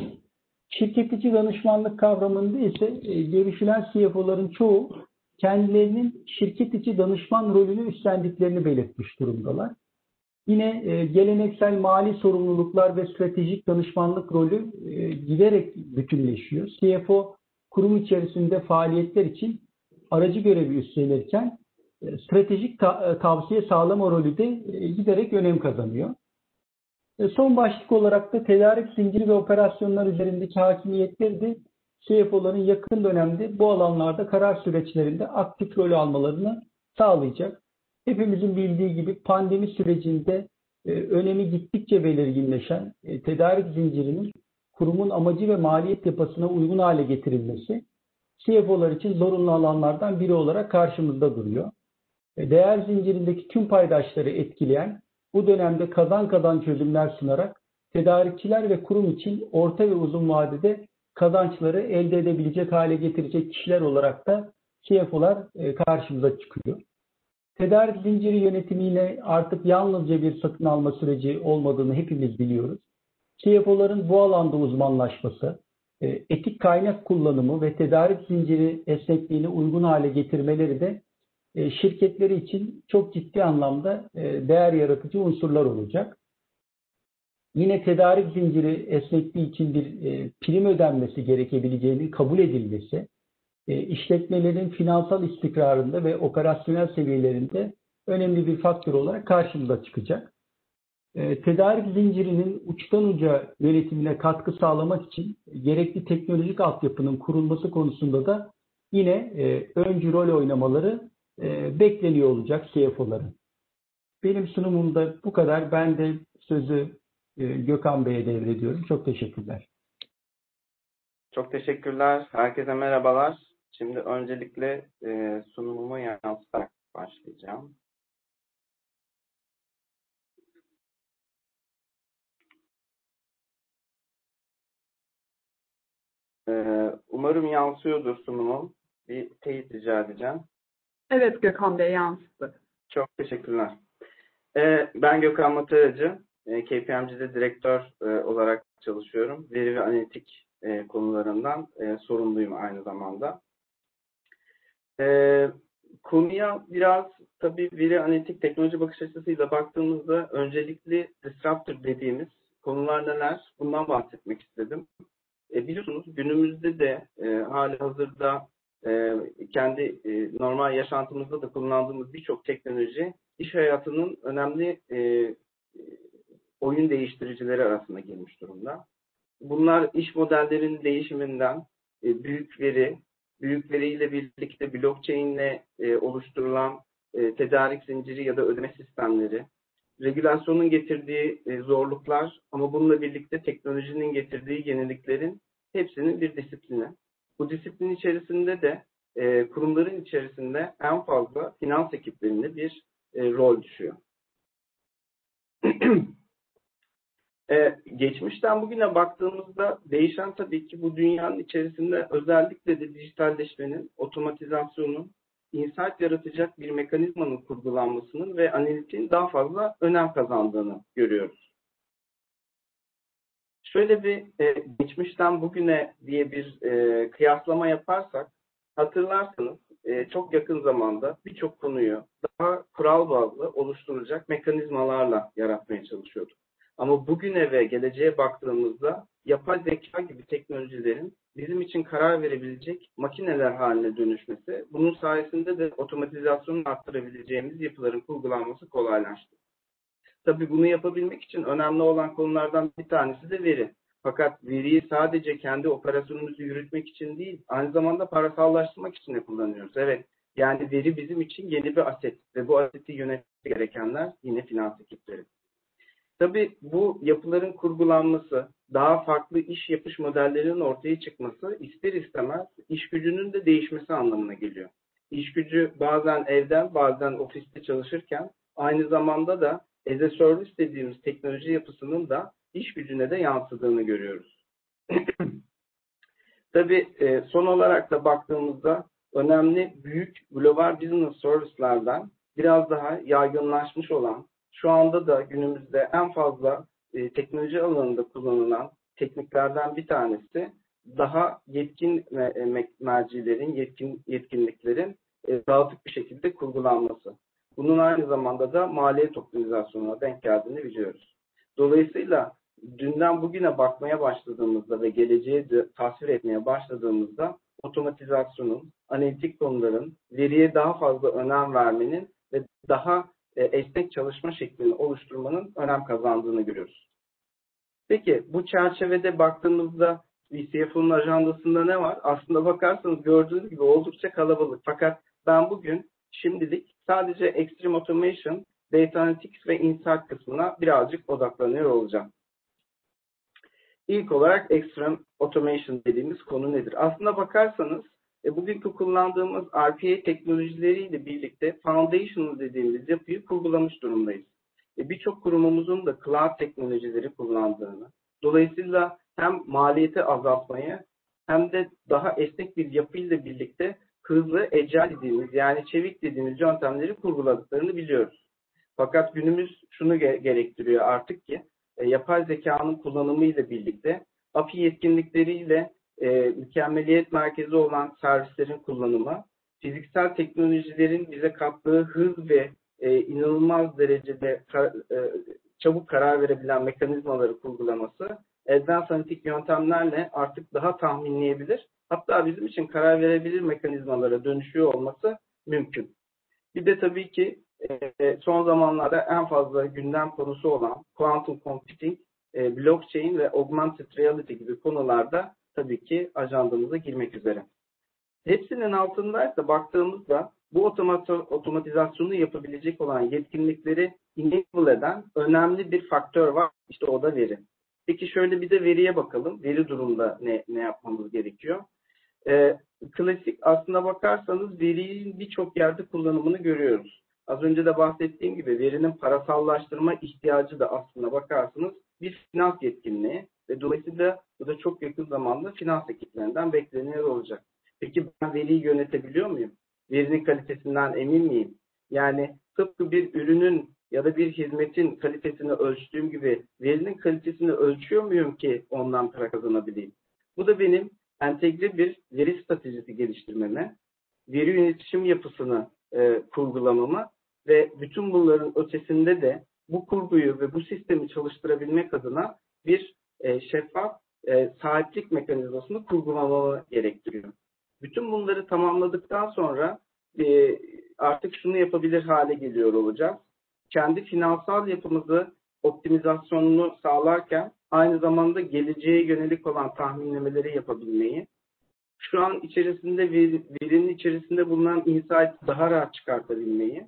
Şirket içi danışmanlık kavramında ise e, görüşülen CFO'ların çoğu kendilerinin şirket içi danışman rolünü üstlendiklerini belirtmiş durumdalar. Yine e, geleneksel mali sorumluluklar ve stratejik danışmanlık rolü e, giderek bütünleşiyor. CFO kurum içerisinde faaliyetler için aracı görevi üstlenirken e, stratejik ta- tavsiye sağlama rolü de giderek önem kazanıyor. Son başlık olarak da tedarik zinciri ve operasyonlar üzerindeki hakimiyetleri de CFO'ların yakın dönemde bu alanlarda karar süreçlerinde aktif rol almalarını sağlayacak. Hepimizin bildiği gibi pandemi sürecinde e, önemi gittikçe belirginleşen e, tedarik zincirinin kurumun amacı ve maliyet yapısına uygun hale getirilmesi CFO'lar için zorunlu alanlardan biri olarak karşımızda duruyor. E, değer zincirindeki tüm paydaşları etkileyen bu dönemde kazan kazan çözümler sunarak tedarikçiler ve kurum için orta ve uzun vadede kazançları elde edebilecek hale getirecek kişiler olarak da CFO'lar e, karşımıza çıkıyor. Tedarik zinciri yönetimiyle artık yalnızca bir satın alma süreci olmadığını hepimiz biliyoruz. CFO'ların bu alanda uzmanlaşması, e, etik kaynak kullanımı ve tedarik zinciri esnekliğini uygun hale getirmeleri de e, şirketleri için çok ciddi anlamda değer yaratıcı unsurlar olacak. Yine tedarik zinciri esnekliği için bir prim ödenmesi gerekebileceğinin kabul edilmesi, işletmelerin finansal istikrarında ve operasyonel seviyelerinde önemli bir faktör olarak karşımıza çıkacak. Tedarik zincirinin uçtan uca yönetimine katkı sağlamak için gerekli teknolojik altyapının kurulması konusunda da yine öncü rol oynamaları bekleniyor olacak CFO'ların. Benim sunumumda bu kadar. Ben de sözü Gökhan Bey'e devrediyorum. Çok teşekkürler. Çok teşekkürler. Herkese merhabalar. Şimdi öncelikle e, sunumumu yansıtarak başlayacağım. E, umarım yansıyordur sunumum. Bir teyit rica edeceğim. Evet Gökhan Bey yansıdı. Çok teşekkürler. E, ben Gökhan Mataracı. E, KPMG'de direktör e, olarak çalışıyorum. Veri ve analitik e, konularından e, sorumluyum aynı zamanda. E, konuya biraz tabii veri analitik teknoloji bakış açısıyla baktığımızda öncelikli disruptor dediğimiz konular neler? Bundan bahsetmek istedim. E, biliyorsunuz günümüzde de e, hali hazırda e, kendi e, normal yaşantımızda da kullandığımız birçok teknoloji iş hayatının önemli e, oyun değiştiricileri arasında girmiş durumda. Bunlar iş modellerinin değişiminden e, büyük veri, büyük veriyle birlikte blockchain ile e, oluşturulan e, tedarik zinciri ya da ödeme sistemleri, regülasyonun getirdiği e, zorluklar ama bununla birlikte teknolojinin getirdiği yeniliklerin hepsinin bir disiplini. Bu disiplin içerisinde de e, kurumların içerisinde en fazla finans ekiplerinde bir e, rol düşüyor. Ee, geçmişten bugüne baktığımızda değişen tabii ki bu dünyanın içerisinde özellikle de dijitalleşmenin, otomatizasyonun, insight yaratacak bir mekanizmanın kurgulanmasının ve analitiğin daha fazla önem kazandığını görüyoruz. Şöyle bir e, geçmişten bugüne diye bir e, kıyaslama yaparsak, hatırlarsanız e, çok yakın zamanda birçok konuyu daha kural bazlı oluşturacak mekanizmalarla yaratmaya çalışıyorduk. Ama bugüne ve geleceğe baktığımızda yapay zeka gibi teknolojilerin bizim için karar verebilecek makineler haline dönüşmesi, bunun sayesinde de otomatizasyonu arttırabileceğimiz yapıların kurgulanması kolaylaştı. Tabii bunu yapabilmek için önemli olan konulardan bir tanesi de veri. Fakat veriyi sadece kendi operasyonumuzu yürütmek için değil, aynı zamanda parasallaştırmak için de kullanıyoruz. Evet, yani veri bizim için yeni bir aset ve bu aseti yönetmek gerekenler yine finans ekipleri. Tabii bu yapıların kurgulanması, daha farklı iş yapış modellerinin ortaya çıkması ister istemez iş gücünün de değişmesi anlamına geliyor. İş gücü bazen evden bazen ofiste çalışırken aynı zamanda da as a service dediğimiz teknoloji yapısının da iş gücüne de yansıdığını görüyoruz. Tabii son olarak da baktığımızda önemli büyük global business service'lardan biraz daha yaygınlaşmış olan, şu anda da günümüzde en fazla e, teknoloji alanında kullanılan tekniklerden bir tanesi daha yetkin me- mercilerin, yetkin yetkinliklerin e, dağıtık bir şekilde kurgulanması. Bunun aynı zamanda da maliyet optimizasyonuna denk geldiğini biliyoruz. Dolayısıyla dünden bugüne bakmaya başladığımızda ve geleceği de tasvir etmeye başladığımızda otomatizasyonun, analitik konuların, veriye daha fazla önem vermenin ve daha e, esnek çalışma şeklini oluşturmanın önem kazandığını görüyoruz. Peki bu çerçevede baktığımızda VCF'ın ajandasında ne var? Aslında bakarsanız gördüğünüz gibi oldukça kalabalık. Fakat ben bugün şimdilik sadece Extreme Automation, Data Analytics ve Insight kısmına birazcık odaklanıyor olacağım. İlk olarak Extreme Automation dediğimiz konu nedir? Aslında bakarsanız e, bugünkü kullandığımız RPA teknolojileriyle birlikte Foundational dediğimiz yapıyı kurgulamış durumdayız. E, Birçok kurumumuzun da cloud teknolojileri kullandığını, dolayısıyla hem maliyeti azaltmayı hem de daha esnek bir yapıyla birlikte hızlı, ecel dediğimiz yani çevik dediğimiz yöntemleri kurguladıklarını biliyoruz. Fakat günümüz şunu gerektiriyor artık ki e, yapay zekanın kullanımıyla birlikte API yetkinlikleriyle e, mükemmeliyet merkezi olan servislerin kullanımı, fiziksel teknolojilerin bize kattığı hız ve e, inanılmaz derecede ka, e, çabuk karar verebilen mekanizmaları kurgulaması advanced analitik yöntemlerle artık daha tahminleyebilir, hatta bizim için karar verebilir mekanizmalara dönüşüyor olması mümkün. Bir de tabii ki e, son zamanlarda en fazla gündem konusu olan quantum computing, e, blockchain ve augmented reality gibi konularda tabii ki ajandamıza girmek üzere. Hepsinin altındaysa baktığımızda bu otomatizasyonu yapabilecek olan yetkinlikleri enable eden önemli bir faktör var. İşte o da veri. Peki şöyle bir de veriye bakalım. Veri durumda ne, ne yapmamız gerekiyor? Ee, klasik aslına bakarsanız verinin birçok yerde kullanımını görüyoruz. Az önce de bahsettiğim gibi verinin parasallaştırma ihtiyacı da aslına bakarsanız bir finans yetkinliği ve dolayısıyla bu da çok yakın zamanda finans ekiplerinden bekleniyor olacak. Peki ben veriyi yönetebiliyor muyum? Verinin kalitesinden emin miyim? Yani tıpkı bir ürünün ya da bir hizmetin kalitesini ölçtüğüm gibi verinin kalitesini ölçüyor muyum ki ondan para kazanabileyim? Bu da benim entegre bir veri stratejisi geliştirmeme, veri yönetişim yapısını e, kurgulamama ve bütün bunların ötesinde de bu kurguyu ve bu sistemi çalıştırabilmek adına bir e, şeffaf e, sahiplik mekanizmasını kurgulamamı gerektiriyor. Bütün bunları tamamladıktan sonra e, artık şunu yapabilir hale geliyor olacağız. Kendi finansal yapımızı optimizasyonunu sağlarken aynı zamanda geleceğe yönelik olan tahminlemeleri yapabilmeyi, şu an içerisinde veri, verinin içerisinde bulunan insight daha rahat çıkartabilmeyi,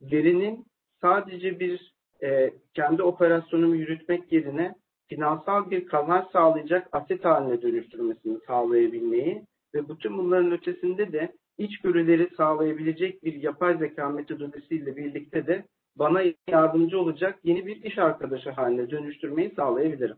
verinin sadece bir e, kendi operasyonumu yürütmek yerine finansal bir kazanç sağlayacak aset haline dönüştürmesini sağlayabilmeyi ve bütün bunların ötesinde de içgörüleri sağlayabilecek bir yapay zeka metodolojisiyle birlikte de bana yardımcı olacak yeni bir iş arkadaşı haline dönüştürmeyi sağlayabilirim.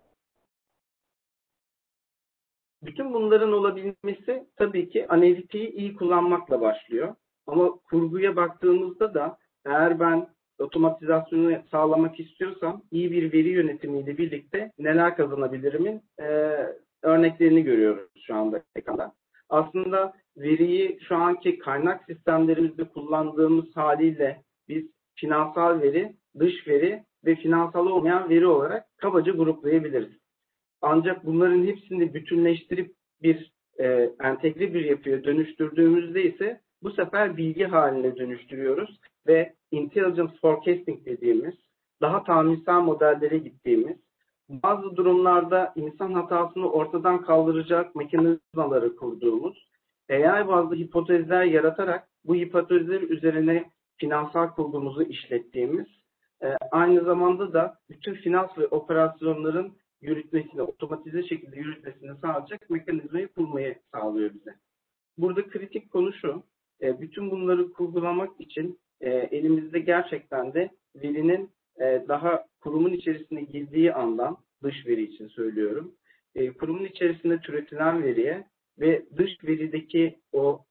Bütün bunların olabilmesi tabii ki analitiği iyi kullanmakla başlıyor. Ama kurguya baktığımızda da eğer ben otomatizasyonu sağlamak istiyorsam iyi bir veri yönetimiyle birlikte neler kazanabilirimin e, örneklerini görüyoruz şu anda ekranda. Aslında veriyi şu anki kaynak sistemlerimizde kullandığımız haliyle biz finansal veri, dış veri ve finansal olmayan veri olarak kabaca gruplayabiliriz. Ancak bunların hepsini bütünleştirip bir e, entegre bir yapıya dönüştürdüğümüzde ise bu sefer bilgi haline dönüştürüyoruz ve intelligence forecasting dediğimiz daha tahminsel modellere gittiğimiz bazı durumlarda insan hatasını ortadan kaldıracak mekanizmaları kurduğumuz AI bazlı hipotezler yaratarak bu hipotezler üzerine finansal kurgumuzu işlettiğimiz e, aynı zamanda da bütün finans ve operasyonların yürütmesini, otomatize şekilde yürütmesini sağlayacak mekanizmayı kurmayı sağlıyor bize. Burada kritik konu şu, e, bütün bunları kurgulamak için e, elimizde gerçekten de verinin e, daha kurumun içerisine girdiği andan, dış veri için söylüyorum, kurumun içerisinde türetilen veriye ve dış verideki o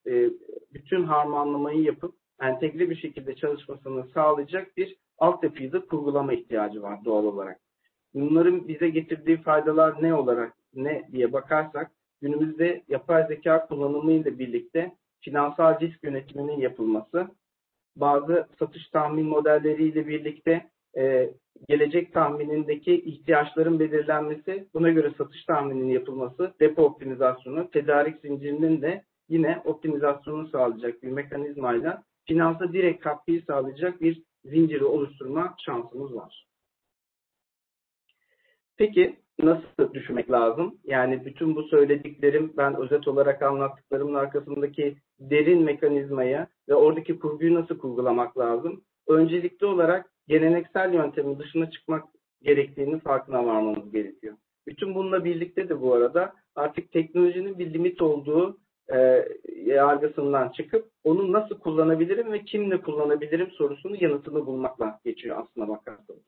bütün harmanlamayı yapıp entegre bir şekilde çalışmasını sağlayacak bir altyapıyı da kurgulama ihtiyacı var doğal olarak. Bunların bize getirdiği faydalar ne olarak ne diye bakarsak günümüzde yapay zeka kullanımı ile birlikte finansal risk yönetiminin yapılması, bazı satış tahmin modelleriyle birlikte e, gelecek tahminindeki ihtiyaçların belirlenmesi, buna göre satış tahmininin yapılması, depo optimizasyonu, tedarik zincirinin de yine optimizasyonunu sağlayacak bir mekanizmayla finansa direkt katkıyı sağlayacak bir zinciri oluşturma şansımız var. Peki nasıl düşünmek lazım? Yani bütün bu söylediklerim ben özet olarak anlattıklarımın arkasındaki derin mekanizmayı ve oradaki kurguyu nasıl kurgulamak lazım? Öncelikli olarak geleneksel yöntemin dışına çıkmak gerektiğini farkına varmamız gerekiyor. Bütün bununla birlikte de bu arada artık teknolojinin bir limit olduğu e, yargısından çıkıp onu nasıl kullanabilirim ve kimle kullanabilirim sorusunun yanıtını bulmakla geçiyor aslına bakarsanız.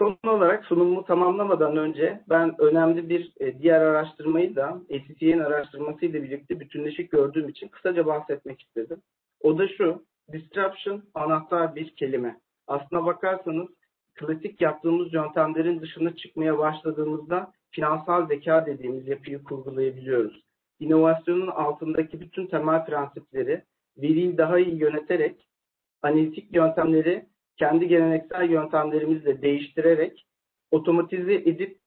Son olarak sunumumu tamamlamadan önce ben önemli bir e, diğer araştırmayı da SCC'nin araştırmasıyla birlikte bütünleşik gördüğüm için kısaca bahsetmek istedim. O da şu, disruption anahtar bir kelime. Aslına bakarsanız klasik yaptığımız yöntemlerin dışına çıkmaya başladığımızda finansal zeka dediğimiz yapıyı kurgulayabiliyoruz. İnovasyonun altındaki bütün temel prensipleri veriyi daha iyi yöneterek analitik yöntemleri kendi geleneksel yöntemlerimizle değiştirerek otomatize edip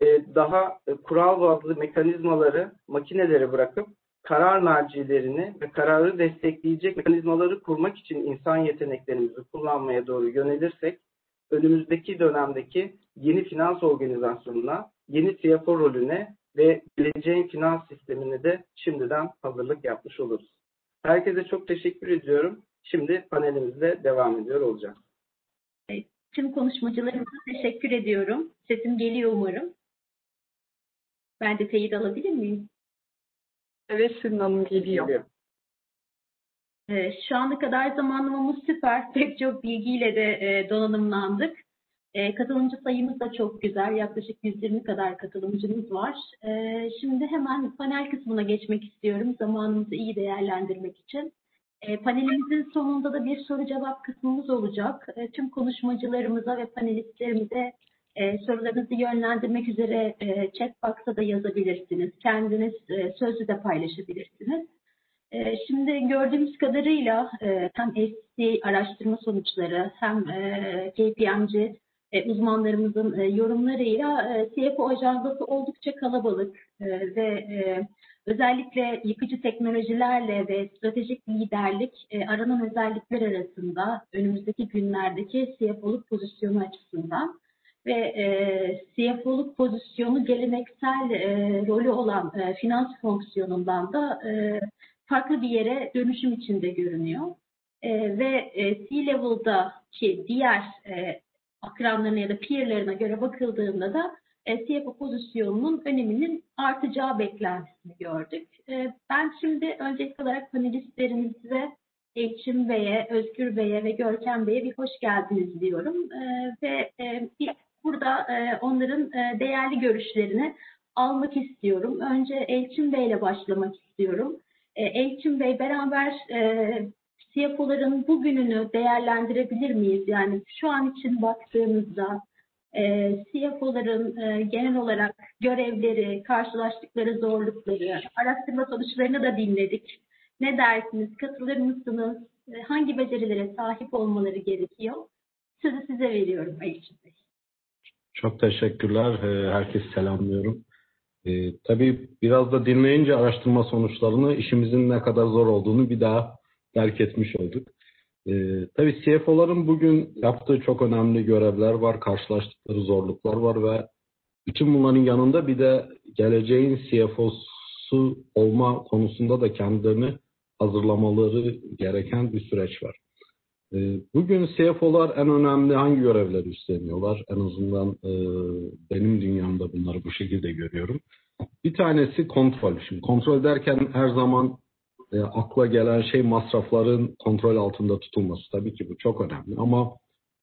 e, daha e, kural bazlı mekanizmaları makinelere bırakıp karar mercilerini ve kararı destekleyecek mekanizmaları kurmak için insan yeteneklerimizi kullanmaya doğru yönelirsek önümüzdeki dönemdeki yeni finans organizasyonuna, yeni CFO rolüne ve geleceğin finans sistemine de şimdiden hazırlık yapmış oluruz. Herkese çok teşekkür ediyorum. Şimdi panelimizle devam ediyor olacağız. Tüm konuşmacılarımıza teşekkür ediyorum. Sesim geliyor umarım. Ben de teyit alabilir miyim? Evet Sülün Hanım geliyor. Geliyor. Şu ana kadar zamanlamamız süper. Pek çok bilgiyle de e, donanımlandık. E, katılımcı sayımız da çok güzel. Yaklaşık 120 kadar katılımcımız var. E, Şimdi hemen panel kısmına geçmek istiyorum. Zamanımızı iyi değerlendirmek için. E, Panelimizin sonunda da bir soru cevap kısmımız olacak. E, Tüm konuşmacılarımıza ve panelistlerimize e, sorularınızı yönlendirmek üzere e, chat box'a da yazabilirsiniz. Kendiniz e, sözlü de paylaşabilirsiniz. E, Şimdi gördüğümüz kadarıyla e, hem SC araştırma sonuçları hem e, KPMG e, uzmanlarımızın e, yorumlarıyla e, CFO ajandası oldukça kalabalık e, ve e, özellikle yıkıcı teknolojilerle ve stratejik liderlik e, aranan özellikler arasında önümüzdeki günlerdeki CFO'luk pozisyonu açısından ve e, CFO'luk pozisyonu geleneksel e, rolü olan e, finans fonksiyonundan da e, farklı bir yere dönüşüm içinde görünüyor. E, ve e, C-Level'daki diğer e, akranlarına ya da peerlerine göre bakıldığında da e, CFO pozisyonunun öneminin artacağı beklentisini gördük. E, ben şimdi öncelikli olarak panelistlerimize Elçin Bey'e, Özgür Bey'e ve Görkem Bey'e bir hoş geldiniz diyorum. E, ve e, burada e, onların e, değerli görüşlerini almak istiyorum. Önce Elçin Bey'le başlamak istiyorum. E, Elçin Bey beraber e, CFO'ların bugününü değerlendirebilir miyiz? Yani şu an için baktığımızda e, CFO'ların e, genel olarak görevleri, karşılaştıkları zorlukları, araştırma sonuçlarını da dinledik. Ne dersiniz? Katılır mısınız? E, hangi becerilere sahip olmaları gerekiyor? Sözü size veriyorum Elçin Bey. Çok teşekkürler. Ee, Herkese selamlıyorum. Ee, tabii biraz da dinleyince araştırma sonuçlarını işimizin ne kadar zor olduğunu bir daha terk etmiş olduk. Ee, tabii CFO'ların bugün yaptığı çok önemli görevler var, karşılaştıkları zorluklar var ve bütün bunların yanında bir de geleceğin CFO'su olma konusunda da kendilerini hazırlamaları gereken bir süreç var. Ee, Bugün CFO'lar en önemli hangi görevleri üstleniyorlar? En azından e, benim dünyamda bunları bu şekilde görüyorum. Bir tanesi kontrol. Şimdi kontrol derken her zaman e, akla gelen şey masrafların kontrol altında tutulması. Tabii ki bu çok önemli ama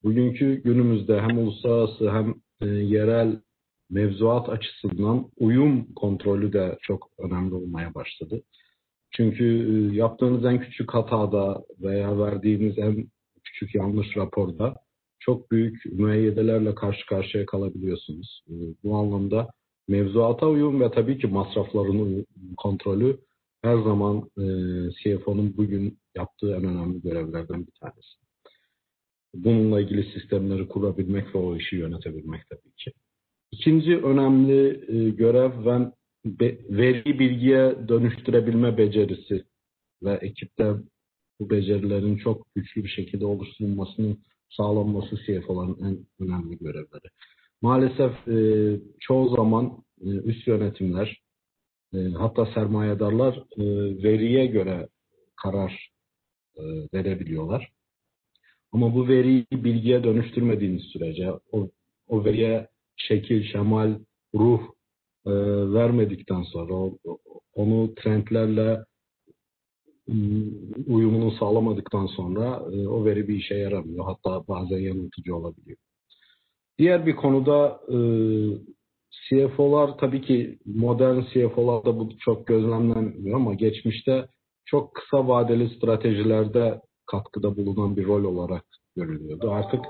bugünkü günümüzde hem uluslararası hem e, yerel mevzuat açısından uyum kontrolü de çok önemli olmaya başladı. Çünkü e, yaptığınız en küçük hatada veya verdiğiniz en küçük yanlış raporda çok büyük müeyyidelerle karşı karşıya kalabiliyorsunuz. E, bu anlamda mevzuata uyum ve tabii ki masrafların kontrolü her zaman e, CFO'nun bugün yaptığı en önemli görevlerden bir tanesi. Bununla ilgili sistemleri kurabilmek ve o işi yönetebilmek tabii ki. İkinci önemli e, görev ben veri bilgiye dönüştürebilme becerisi ve ekipte bu becerilerin çok güçlü bir şekilde oluşturulmasının sağlanması CFO'ların en önemli görevleri. Maalesef e, çoğu zaman e, üst yönetimler e, hatta sermayedarlar e, veriye göre karar e, verebiliyorlar. Ama bu veriyi bilgiye dönüştürmediğiniz sürece o, o veriye şekil, şemal, ruh e, vermedikten sonra onu trendlerle uyumunu sağlamadıktan sonra e, o veri bir işe yaramıyor. Hatta bazen yanıltıcı olabiliyor. Diğer bir konuda e, CFO'lar tabii ki modern CFO'larda bu çok gözlemlenmiyor ama geçmişte çok kısa vadeli stratejilerde katkıda bulunan bir rol olarak görülüyordu. Artık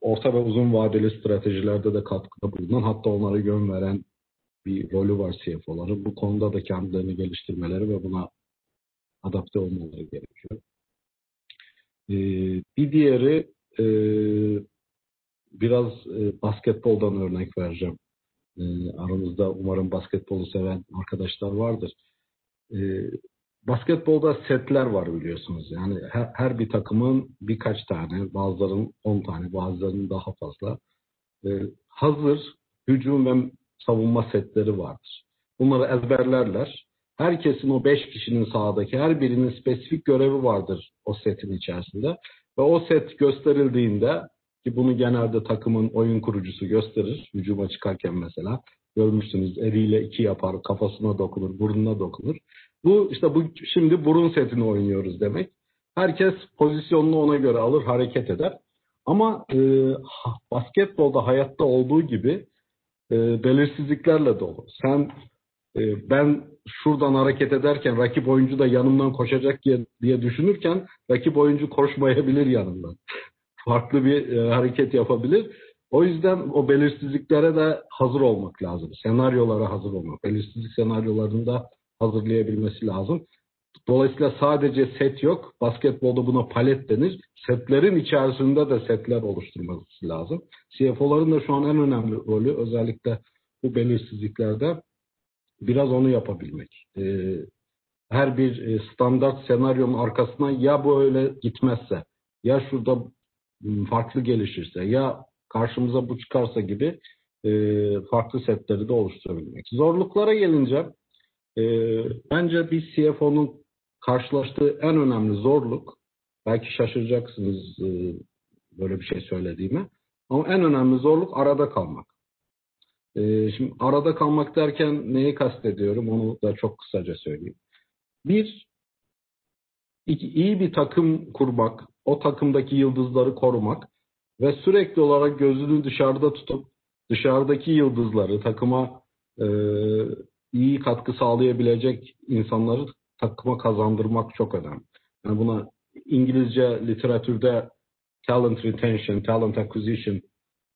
orta ve uzun vadeli stratejilerde de katkıda bulunan hatta onlara yön veren bir rolü var CFO'ların. Bu konuda da kendilerini geliştirmeleri ve buna adapte olmaları gerekiyor. Ee, bir diğeri e, biraz e, basketboldan örnek vereceğim. E, aramızda umarım basketbolu seven arkadaşlar vardır. E, basketbolda setler var biliyorsunuz. Yani her, her bir takımın birkaç tane, bazılarının 10 tane, bazılarının daha fazla e, hazır hücum ve savunma setleri vardır. Bunları ezberlerler. Herkesin o 5 kişinin sahadaki her birinin spesifik görevi vardır o setin içerisinde. Ve o set gösterildiğinde ki bunu genelde takımın oyun kurucusu gösterir. Hücuma çıkarken mesela. Görmüşsünüz eliyle iki yapar, kafasına dokunur, burnuna dokunur. Bu işte bu şimdi burun setini oynuyoruz demek. Herkes pozisyonunu ona göre alır, hareket eder. Ama e, basketbolda hayatta olduğu gibi e, belirsizliklerle dolu. Sen e, ben şuradan hareket ederken rakip oyuncu da yanımdan koşacak diye, diye düşünürken rakip oyuncu koşmayabilir yanımdan farklı bir e, hareket yapabilir. O yüzden o belirsizliklere de hazır olmak lazım. Senaryolara hazır olmak. Belirsizlik senaryolarını da hazırlayabilmesi lazım. Dolayısıyla sadece set yok. Basketbolda buna palet denir. Setlerin içerisinde de setler oluşturması lazım. CFO'ların da şu an en önemli rolü özellikle bu belirsizliklerde biraz onu yapabilmek. Ee, her bir e, standart senaryonun arkasına ya bu öyle gitmezse ya şurada farklı gelişirse ya karşımıza bu çıkarsa gibi e, farklı setleri de oluşturabilmek. Zorluklara gelince e, bence bir CFO'nun karşılaştığı en önemli zorluk belki şaşıracaksınız e, böyle bir şey söylediğime ama en önemli zorluk arada kalmak. E, şimdi arada kalmak derken neyi kastediyorum onu da çok kısaca söyleyeyim. Bir, iki, iyi bir takım kurmak, o takımdaki yıldızları korumak ve sürekli olarak gözünü dışarıda tutup dışarıdaki yıldızları takıma e, iyi katkı sağlayabilecek insanları takıma kazandırmak çok önemli. Yani buna İngilizce literatürde talent retention, talent acquisition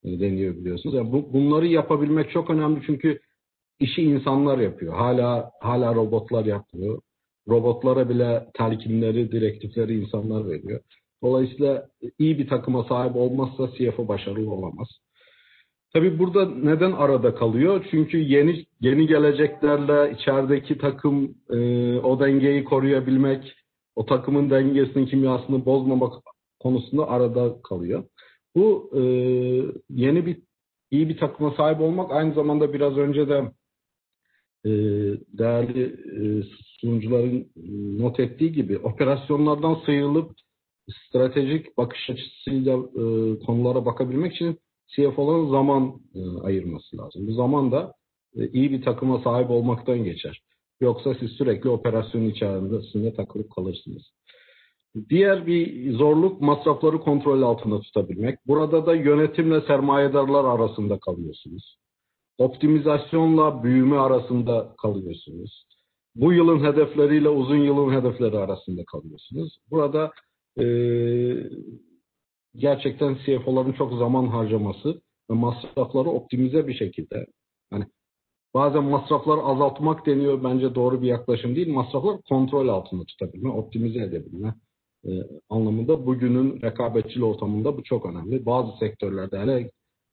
e, deniyor biliyorsunuz. Yani bu, bunları yapabilmek çok önemli çünkü işi insanlar yapıyor. Hala hala robotlar yapmıyor. Robotlara bile telkinleri, direktifleri insanlar veriyor. Dolayısıyla iyi bir takıma sahip olmazsa CFO başarılı olamaz. Tabii burada neden arada kalıyor? Çünkü yeni yeni geleceklerle içerideki takım e, o dengeyi koruyabilmek, o takımın dengesinin kimyasını bozmamak konusunda arada kalıyor. Bu e, yeni bir iyi bir takıma sahip olmak aynı zamanda biraz önce de e, değerli e, sunucuların not ettiği gibi operasyonlardan sıyrılıp stratejik bakış açısıyla e, konulara bakabilmek için CFO'ların zaman e, ayırması lazım. Bu zaman da e, iyi bir takıma sahip olmaktan geçer. Yoksa siz sürekli operasyon içerisinde takılıp kalırsınız. Diğer bir zorluk masrafları kontrol altında tutabilmek. Burada da yönetimle sermayedarlar arasında kalıyorsunuz. Optimizasyonla büyüme arasında kalıyorsunuz. bu yılın hedefleriyle uzun yılın hedefleri arasında kalıyorsunuz. Burada e, gerçekten CFO'ların çok zaman harcaması ve masrafları optimize bir şekilde hani bazen masraflar azaltmak deniyor bence doğru bir yaklaşım değil. Masraflar kontrol altında tutabilme, optimize edebilme e, anlamında bugünün rekabetçi ortamında bu çok önemli. Bazı sektörlerde hele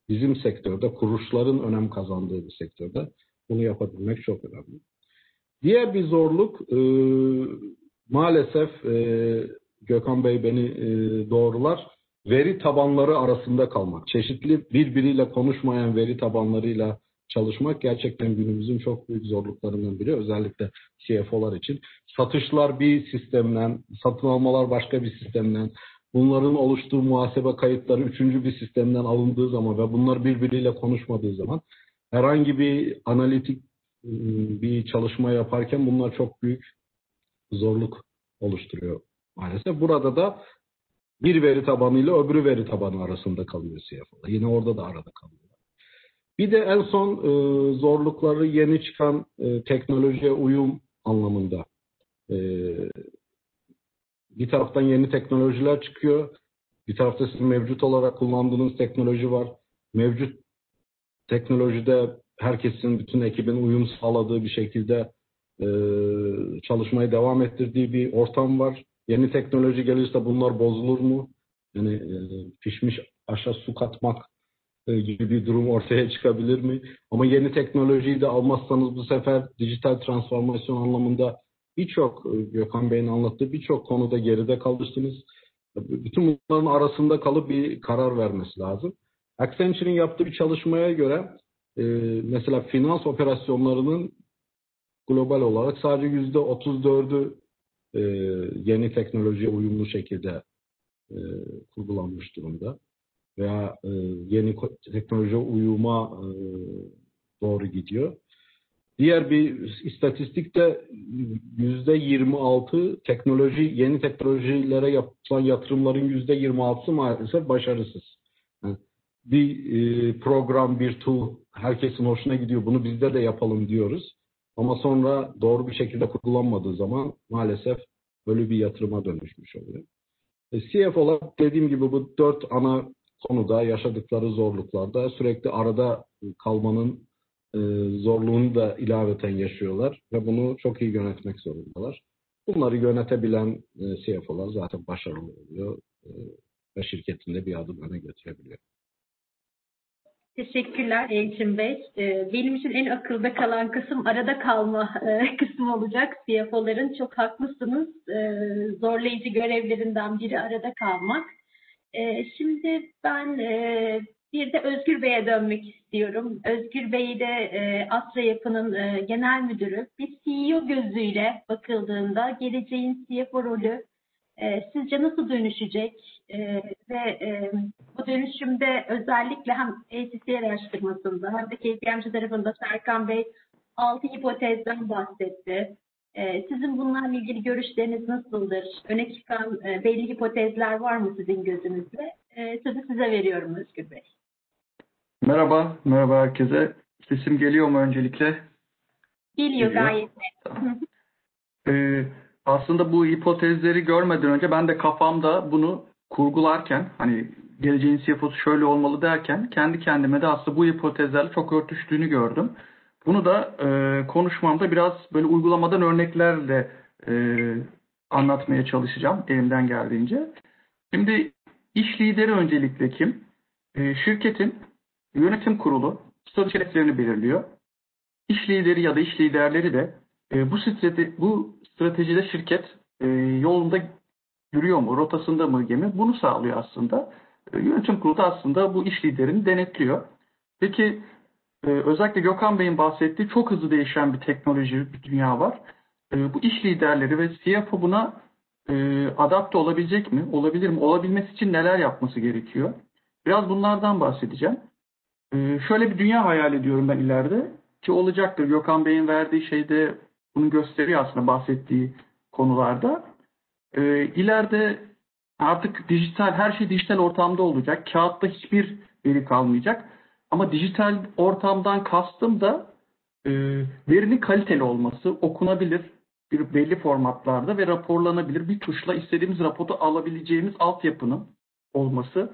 bizim sektörde kuruluşların önem kazandığı bir sektörde bunu yapabilmek çok önemli. Diğer bir zorluk e, maalesef e, Gökhan Bey beni e, doğrular. Veri tabanları arasında kalmak. Çeşitli birbiriyle konuşmayan veri tabanlarıyla çalışmak gerçekten günümüzün çok büyük zorluklarından biri. Özellikle CFO'lar için. Satışlar bir sistemden, satın almalar başka bir sistemden, bunların oluştuğu muhasebe kayıtları üçüncü bir sistemden alındığı zaman ve bunlar birbiriyle konuşmadığı zaman herhangi bir analitik ıı, bir çalışma yaparken bunlar çok büyük zorluk oluşturuyor maalesef. Burada da bir veri tabanı ile öbürü veri tabanı arasında kalıyor CFO'da. Yine orada da arada kalıyor. Bir de en son e, zorlukları yeni çıkan e, teknolojiye uyum anlamında. E, bir taraftan yeni teknolojiler çıkıyor. Bir tarafta sizin mevcut olarak kullandığınız teknoloji var. Mevcut teknolojide herkesin, bütün ekibin uyum sağladığı bir şekilde e, çalışmaya devam ettirdiği bir ortam var. Yeni teknoloji gelirse bunlar bozulur mu? Yani e, pişmiş aşağı su katmak e, gibi bir durum ortaya çıkabilir mi? Ama yeni teknolojiyi de almazsanız bu sefer dijital transformasyon anlamında birçok e, Gökhan Bey'in anlattığı birçok konuda geride kalırsınız. Bütün bunların arasında kalıp bir karar vermesi lazım. Accenture'in yaptığı bir çalışmaya göre mesela finans operasyonlarının global olarak sadece yüzde 34'ü e, yeni teknolojiye uyumlu şekilde e, kurgulanmış durumda veya e, yeni teknoloji uyuma e, doğru gidiyor. Diğer bir istatistikte yüzde 26 teknoloji, yeni teknolojilere yapılan yatırımların yüzde 26'sı maalesef başarısız. Bir e, program, bir tool herkesin hoşuna gidiyor. Bunu bizde de yapalım diyoruz. Ama sonra doğru bir şekilde kullanmadığı zaman maalesef böyle bir yatırıma dönüşmüş oluyor. E, CFO'lar dediğim gibi bu dört ana konuda yaşadıkları zorluklarda sürekli arada kalmanın e, zorluğunu da ilaveten yaşıyorlar ve bunu çok iyi yönetmek zorundalar. Bunları yönetebilen e, CFO'lar zaten başarılı oluyor e, ve şirketinde bir adım öne götürebiliyor. Teşekkürler Elçin Bey. Ee, benim için en akılda kalan kısım arada kalma e, kısmı olacak. CFO'ların çok haklısınız. Ee, zorlayıcı görevlerinden biri arada kalmak. Ee, şimdi ben e, bir de Özgür Bey'e dönmek istiyorum. Özgür Bey de e, Astra Yapı'nın genel müdürü. Bir CEO gözüyle bakıldığında geleceğin CFO rolü sizce nasıl dönüşecek? Ve bu dönüşümde özellikle hem ACC araştırmasında hem de KPMG tarafında Serkan Bey altı hipotezden bahsetti. Sizin bunlarla ilgili görüşleriniz nasıldır? Öne çıkan belli hipotezler var mı sizin gözünüzde? Sözü size veriyorum Özgür Bey. Merhaba, merhaba herkese. Sesim geliyor mu öncelikle? Geliyor, geliyor. gayet ee, aslında bu hipotezleri görmeden önce ben de kafamda bunu kurgularken hani geleceğin CFO'su şöyle olmalı derken kendi kendime de aslında bu hipotezlerle çok örtüştüğünü gördüm. Bunu da e, konuşmamda biraz böyle uygulamadan örneklerle e, anlatmaya çalışacağım elimden geldiğince. Şimdi iş lideri öncelikle kim? E, şirketin yönetim kurulu stratejilerini belirliyor. İş lideri ya da iş liderleri de e, bu, strateji, bu stratejide şirket e, yolunda yürüyor mu, rotasında mı gemi bunu sağlıyor aslında. E, yönetim kurulu da aslında bu iş liderini denetliyor. Peki e, özellikle Gökhan Bey'in bahsettiği çok hızlı değişen bir teknoloji, bir dünya var. E, bu iş liderleri ve CFO buna adapte olabilecek mi? Olabilir mi? Olabilmesi için neler yapması gerekiyor? Biraz bunlardan bahsedeceğim. Şöyle bir dünya hayal ediyorum ben ileride ki olacaktır. Gökhan Bey'in verdiği şeyde bunu gösteriyor aslında bahsettiği konularda. E, ileride artık dijital, her şey dijital ortamda olacak. Kağıtta hiçbir veri kalmayacak. Ama dijital ortamdan kastım da e, verinin kaliteli olması, okunabilir bir belli formatlarda ve raporlanabilir bir tuşla istediğimiz raporu alabileceğimiz altyapının olması.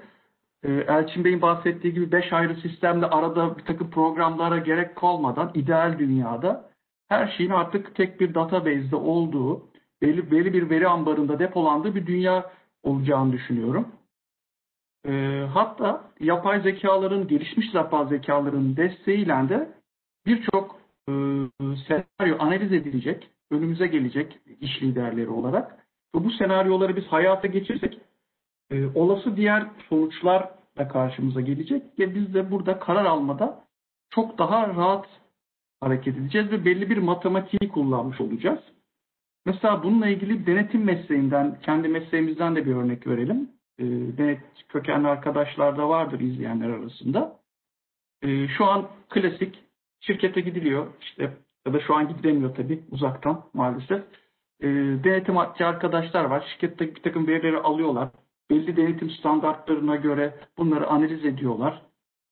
E, Elçin Bey'in bahsettiği gibi 5 ayrı sistemde arada bir takım programlara gerek kalmadan ideal dünyada her şeyin artık tek bir database'de olduğu, belli, belli bir veri ambarında depolandığı bir dünya olacağını düşünüyorum. E, hatta yapay zekaların, gelişmiş yapay zekaların desteğiyle de birçok e, senaryo analiz edilecek, önümüze gelecek iş liderleri olarak. Ve bu senaryoları biz hayata geçirsek e, olası diğer sonuçlar da karşımıza gelecek ve biz de burada karar almada çok daha rahat hareket edeceğiz ve belli bir matematiği kullanmış olacağız. Mesela bununla ilgili denetim mesleğinden, kendi mesleğimizden de bir örnek verelim. E, denet kökenli arkadaşlar da vardır izleyenler arasında. E, şu an klasik şirkete gidiliyor işte ya da şu an gidilemiyor tabii uzaktan maalesef. E, denetimci arkadaşlar var. Şirkette bir takım verileri alıyorlar. Belli denetim standartlarına göre bunları analiz ediyorlar.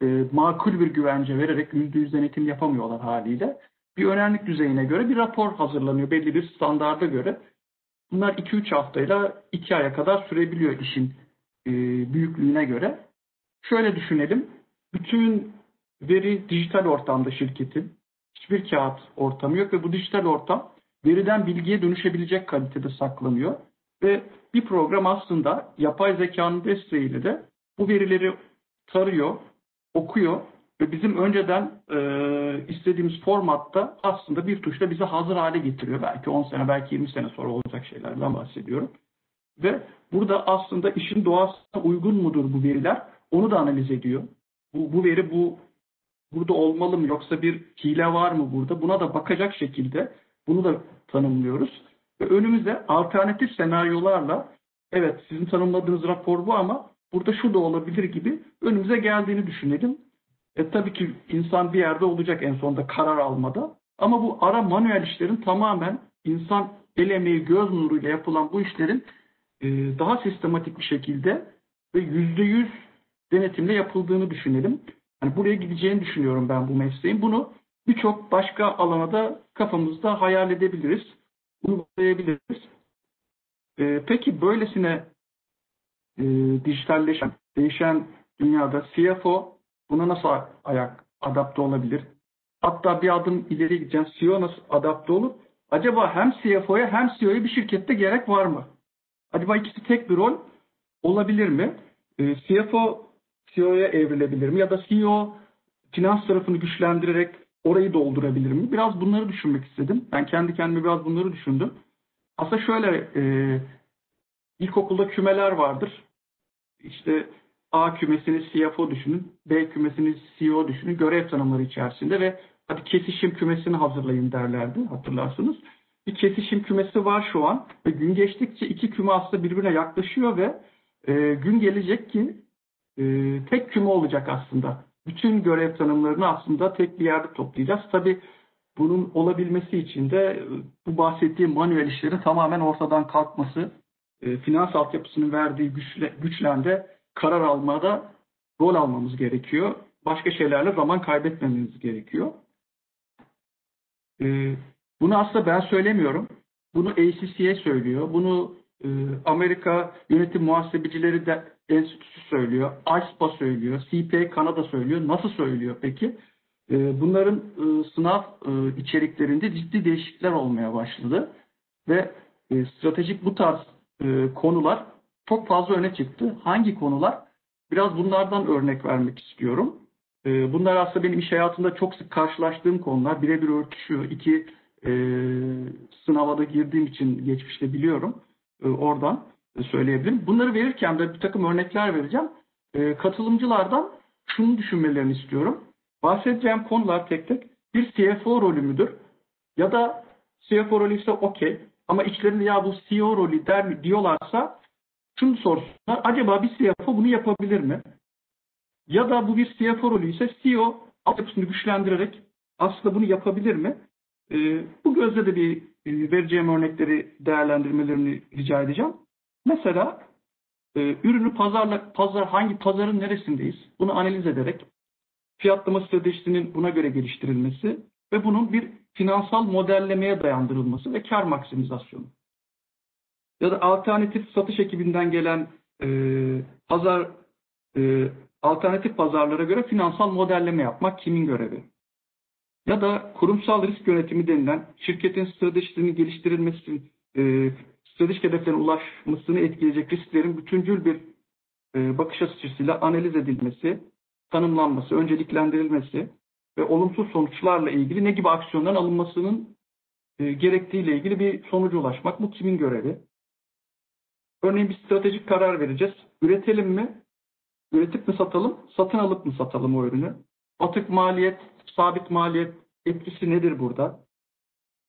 E, makul bir güvence vererek %100 denetim yapamıyorlar haliyle. Bir önemlilik düzeyine göre bir rapor hazırlanıyor belli bir standarda göre. Bunlar 2-3 haftayla 2 aya kadar sürebiliyor işin e, büyüklüğüne göre. Şöyle düşünelim. Bütün veri dijital ortamda şirketin. Hiçbir kağıt ortamı yok ve bu dijital ortam veriden bilgiye dönüşebilecek kalitede saklanıyor. Ve bir program aslında yapay zekanın desteğiyle de bu verileri tarıyor, okuyor ve bizim önceden e, istediğimiz formatta aslında bir tuşla bize hazır hale getiriyor. Belki 10 sene, belki 20 sene sonra olacak şeylerden bahsediyorum. Ve burada aslında işin doğasına uygun mudur bu veriler? Onu da analiz ediyor. Bu, bu veri bu burada olmalı mı yoksa bir hile var mı burada? Buna da bakacak şekilde bunu da tanımlıyoruz. Ve önümüzde alternatif senaryolarla evet sizin tanımladığınız rapor bu ama burada şu da olabilir gibi önümüze geldiğini düşünelim. E, tabii ki insan bir yerde olacak en sonunda karar almada. Ama bu ara manuel işlerin tamamen insan el emeği göz nuruyla yapılan bu işlerin e, daha sistematik bir şekilde ve yüzde yüz denetimle yapıldığını düşünelim. Yani buraya gideceğini düşünüyorum ben bu mesleğin. Bunu birçok başka alana da kafamızda hayal edebiliriz, uygulayabiliriz. E, peki böylesine e, dijitalleşen, değişen dünyada CFO buna nasıl ayak adapte olabilir? Hatta bir adım ileri gideceğim. CEO nasıl adapte olur? Acaba hem CFO'ya hem CEO'ya bir şirkette gerek var mı? Acaba ikisi tek bir rol olabilir mi? E, CFO CEO'ya evrilebilir mi? Ya da CEO finans tarafını güçlendirerek orayı doldurabilir mi? Biraz bunları düşünmek istedim. Ben kendi kendime biraz bunları düşündüm. Aslında şöyle e, ilkokulda kümeler vardır. İşte A kümesini CFO düşünün, B kümesini CEO düşünün, görev tanımları içerisinde ve hadi kesişim kümesini hazırlayın derlerdi hatırlarsınız. Bir kesişim kümesi var şu an ve gün geçtikçe iki küme aslında birbirine yaklaşıyor ve e, gün gelecek ki e, tek küme olacak aslında. Bütün görev tanımlarını aslında tek bir yerde toplayacağız. Tabi bunun olabilmesi için de e, bu bahsettiğim manuel işlerin tamamen ortadan kalkması, e, finans altyapısının verdiği güçle, güçlende karar almada rol almamız gerekiyor. Başka şeylerle zaman kaybetmememiz gerekiyor. E, bunu aslında ben söylemiyorum. Bunu ACCA söylüyor. Bunu e, Amerika Yönetim Muhasebecileri de Enstitüsü söylüyor. ISPA söylüyor. CPA Kanada söylüyor. Nasıl söylüyor peki? E, bunların e, sınav e, içeriklerinde ciddi değişiklikler olmaya başladı. Ve stratejik bu tarz konular çok fazla öne çıktı. Hangi konular? Biraz bunlardan örnek vermek istiyorum. E, bunlar aslında benim iş hayatında çok sık karşılaştığım konular. Birebir örtüşüyor. İki e, girdiğim için geçmişte biliyorum. E, oradan söyleyebilirim. Bunları verirken de bir takım örnekler vereceğim. E, katılımcılardan şunu düşünmelerini istiyorum. Bahsedeceğim konular tek tek bir CFO rolü müdür? Ya da CFO rolü ise okey ama içlerinde ya bu CEO rolü der mi diyorlarsa şunu sorsunlar. Acaba bir CFO bunu yapabilir mi? Ya da bu bir CFO rolü ise CEO altyapısını güçlendirerek aslında bunu yapabilir mi? E, bu gözle de bir e, vereceğim örnekleri değerlendirmelerini rica edeceğim. Mesela e, ürünü pazarla, pazar hangi pazarın neresindeyiz? Bunu analiz ederek fiyatlama stratejisinin buna göre geliştirilmesi ve bunun bir finansal modellemeye dayandırılması ve kar maksimizasyonu. Ya da alternatif satış ekibinden gelen e, pazar e, alternatif pazarlara göre finansal modelleme yapmak kimin görevi? Ya da kurumsal risk yönetimi denilen şirketin stratejisini geliştirilmesi, e, stratejik hedeflerine ulaşmasını etkileyecek risklerin bütüncül bir e, bakış açısıyla analiz edilmesi, tanımlanması, önceliklendirilmesi ve olumsuz sonuçlarla ilgili ne gibi aksiyonların alınmasının e, gerektiğiyle ilgili bir sonuca ulaşmak. Bu kimin görevi? Örneğin bir stratejik karar vereceğiz. Üretelim mi? Üretip mi satalım? Satın alıp mı satalım o ürünü? Atık maliyet, sabit maliyet etkisi nedir burada?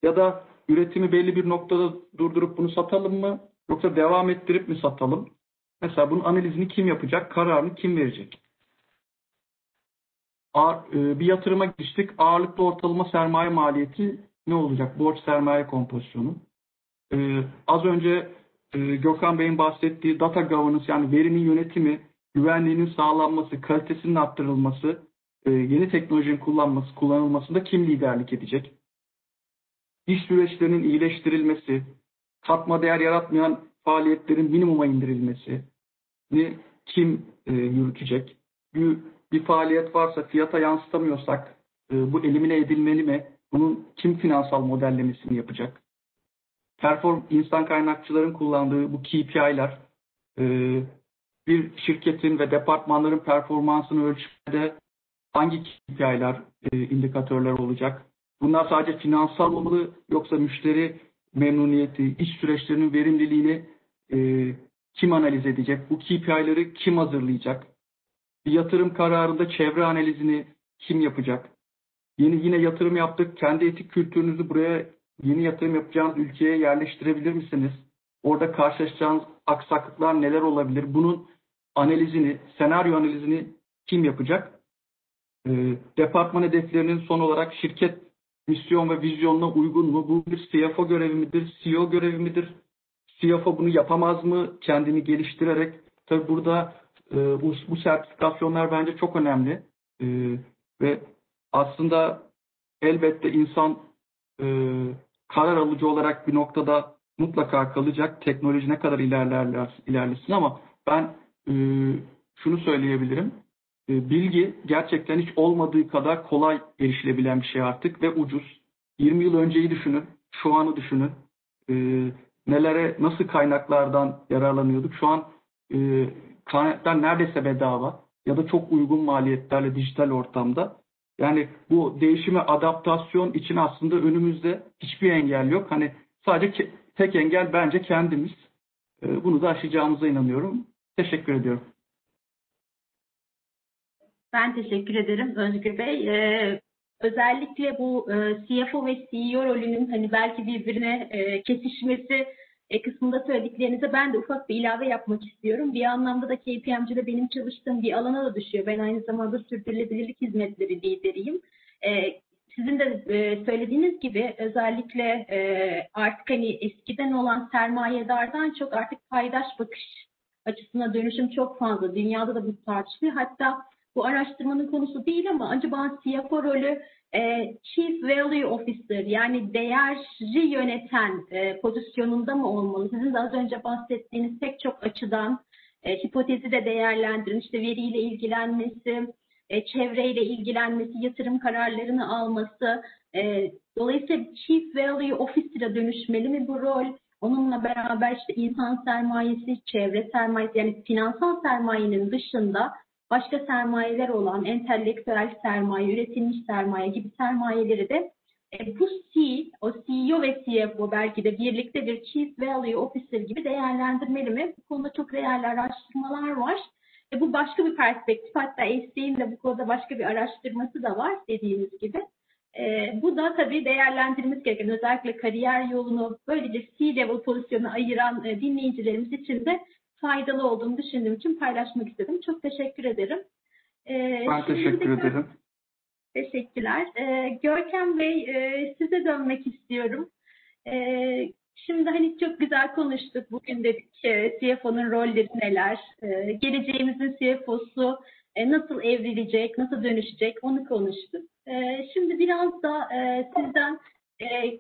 Ya da üretimi belli bir noktada durdurup bunu satalım mı? Yoksa devam ettirip mi satalım? Mesela bunun analizini kim yapacak? Kararını kim verecek? E, bir yatırıma giriştik. Ağırlıklı ortalama sermaye maliyeti ne olacak? Borç sermaye kompozisyonu. Ee, az önce e, Gökhan Bey'in bahsettiği data governance yani verinin yönetimi, güvenliğinin sağlanması, kalitesinin arttırılması, e, yeni teknolojinin kullanması, kullanılmasında kim liderlik edecek? İş süreçlerinin iyileştirilmesi, katma değer yaratmayan faaliyetlerin minimuma indirilmesi kim e, yürütecek? Bir, bir faaliyet varsa fiyata yansıtamıyorsak e, bu elimine edilmeli mi? Bunun kim finansal modellemesini yapacak? Perform insan kaynakçıların kullandığı bu KPI'ler e, bir şirketin ve departmanların performansını ölçmede hangi KPI'ler, e, indikatörler olacak? Bunlar sadece finansal olmalı yoksa müşteri memnuniyeti, iş süreçlerinin verimliliğini e, kim analiz edecek? Bu KPI'leri kim hazırlayacak? Bir yatırım kararında çevre analizini kim yapacak? Yeni yine yatırım yaptık. Kendi etik kültürünüzü buraya yeni yatırım yapacağınız ülkeye yerleştirebilir misiniz? Orada karşılaşacağınız aksaklıklar neler olabilir? Bunun analizini, senaryo analizini kim yapacak? E, departman hedeflerinin son olarak şirket misyon ve vizyonuna uygun mu? Bu bir CFO görevi midir? CEO görevi midir? CFO bunu yapamaz mı? Kendini geliştirerek. Tabi burada e, bu, bu sertifikasyonlar bence çok önemli. E, ve aslında elbette insan e, karar alıcı olarak bir noktada mutlaka kalacak. Teknoloji ne kadar ilerlerler, ilerlesin ama ben e, şunu söyleyebilirim. E, bilgi gerçekten hiç olmadığı kadar kolay erişilebilen bir şey artık ve ucuz. 20 yıl önceyi düşünün, şu anı düşünün. E, nelere, nasıl kaynaklardan yararlanıyorduk? Şu an e, kaynaklar neredeyse bedava ya da çok uygun maliyetlerle dijital ortamda. Yani bu değişime adaptasyon için aslında önümüzde hiçbir engel yok. Hani sadece tek engel bence kendimiz. E, bunu da aşacağımıza inanıyorum. Teşekkür ediyorum. Ben teşekkür ederim Özgür Bey. Ee, özellikle bu e, CFO ve CEO rolünün hani belki birbirine e, kesişmesi e, kısmında söylediklerinize ben de ufak bir ilave yapmak istiyorum. Bir anlamda da KPMG'de benim çalıştığım bir alana da düşüyor. Ben aynı zamanda sürdürülebilirlik hizmetleri lideriyim. E, sizin de e, söylediğiniz gibi özellikle e, artık hani eskiden olan sermayedardan çok artık paydaş bakış açısına dönüşüm çok fazla. Dünyada da bu tartışılıyor. Hatta bu araştırmanın konusu değil ama acaba CFO rolü e, Chief Value Officer yani değeri yöneten e, pozisyonunda mı olmalı? Sizin de az önce bahsettiğiniz pek çok açıdan e, hipotezi de değerlendirin, işte veriyle ilgilenmesi, e, çevreyle ilgilenmesi, yatırım kararlarını alması. E, dolayısıyla Chief Value Officer'a dönüşmeli mi bu rol? Onunla beraber işte insan sermayesi, çevre sermayesi yani finansal sermayenin dışında başka sermayeler olan entelektüel sermaye, üretilmiş sermaye gibi sermayeleri de e, bu C, o CEO ve CFO belki de birlikte bir Chief Value Officer gibi değerlendirmeli mi? Bu konuda çok değerli araştırmalar var. E, bu başka bir perspektif. Hatta SD'nin de bu konuda başka bir araştırması da var dediğimiz gibi. E, bu da tabii değerlendirilmesi gereken özellikle kariyer yolunu böylece C-level pozisyonu ayıran e, dinleyicilerimiz için de faydalı olduğunu düşündüğüm için paylaşmak istedim. Çok teşekkür ederim. Ee, ben teşekkür ederim. Teşekkürler. Ee, Görkem Bey e, size dönmek istiyorum. Ee, şimdi hani çok güzel konuştuk. Bugün dedik e, CFO'nun rolleri neler, e, geleceğimizin CFO'su e, nasıl evrilecek, nasıl dönüşecek onu konuştuk. Ee, şimdi biraz da e, sizden e,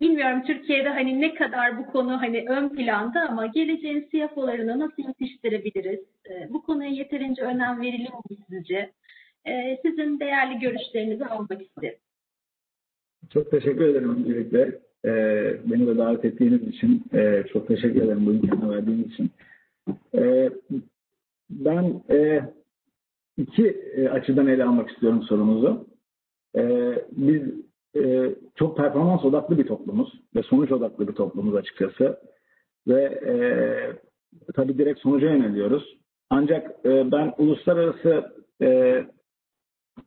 bilmiyorum Türkiye'de hani ne kadar bu konu hani ön planda ama geleceğin CFO'larını nasıl yetiştirebiliriz? E, bu konuya yeterince önem veriliyor mu sizce? E, sizin değerli görüşlerinizi almak isterim. Çok teşekkür ederim öncelikle. Ee, beni de davet ettiğiniz için e, çok teşekkür ederim bu imkanı verdiğiniz için. Ee, ben e, iki e, açıdan ele almak istiyorum sorumuzu. Ee, biz e, çok performans odaklı bir toplumuz ve sonuç odaklı bir toplumuz açıkçası. Ve e, tabii direkt sonuca yöneliyoruz. Ancak e, ben uluslararası e,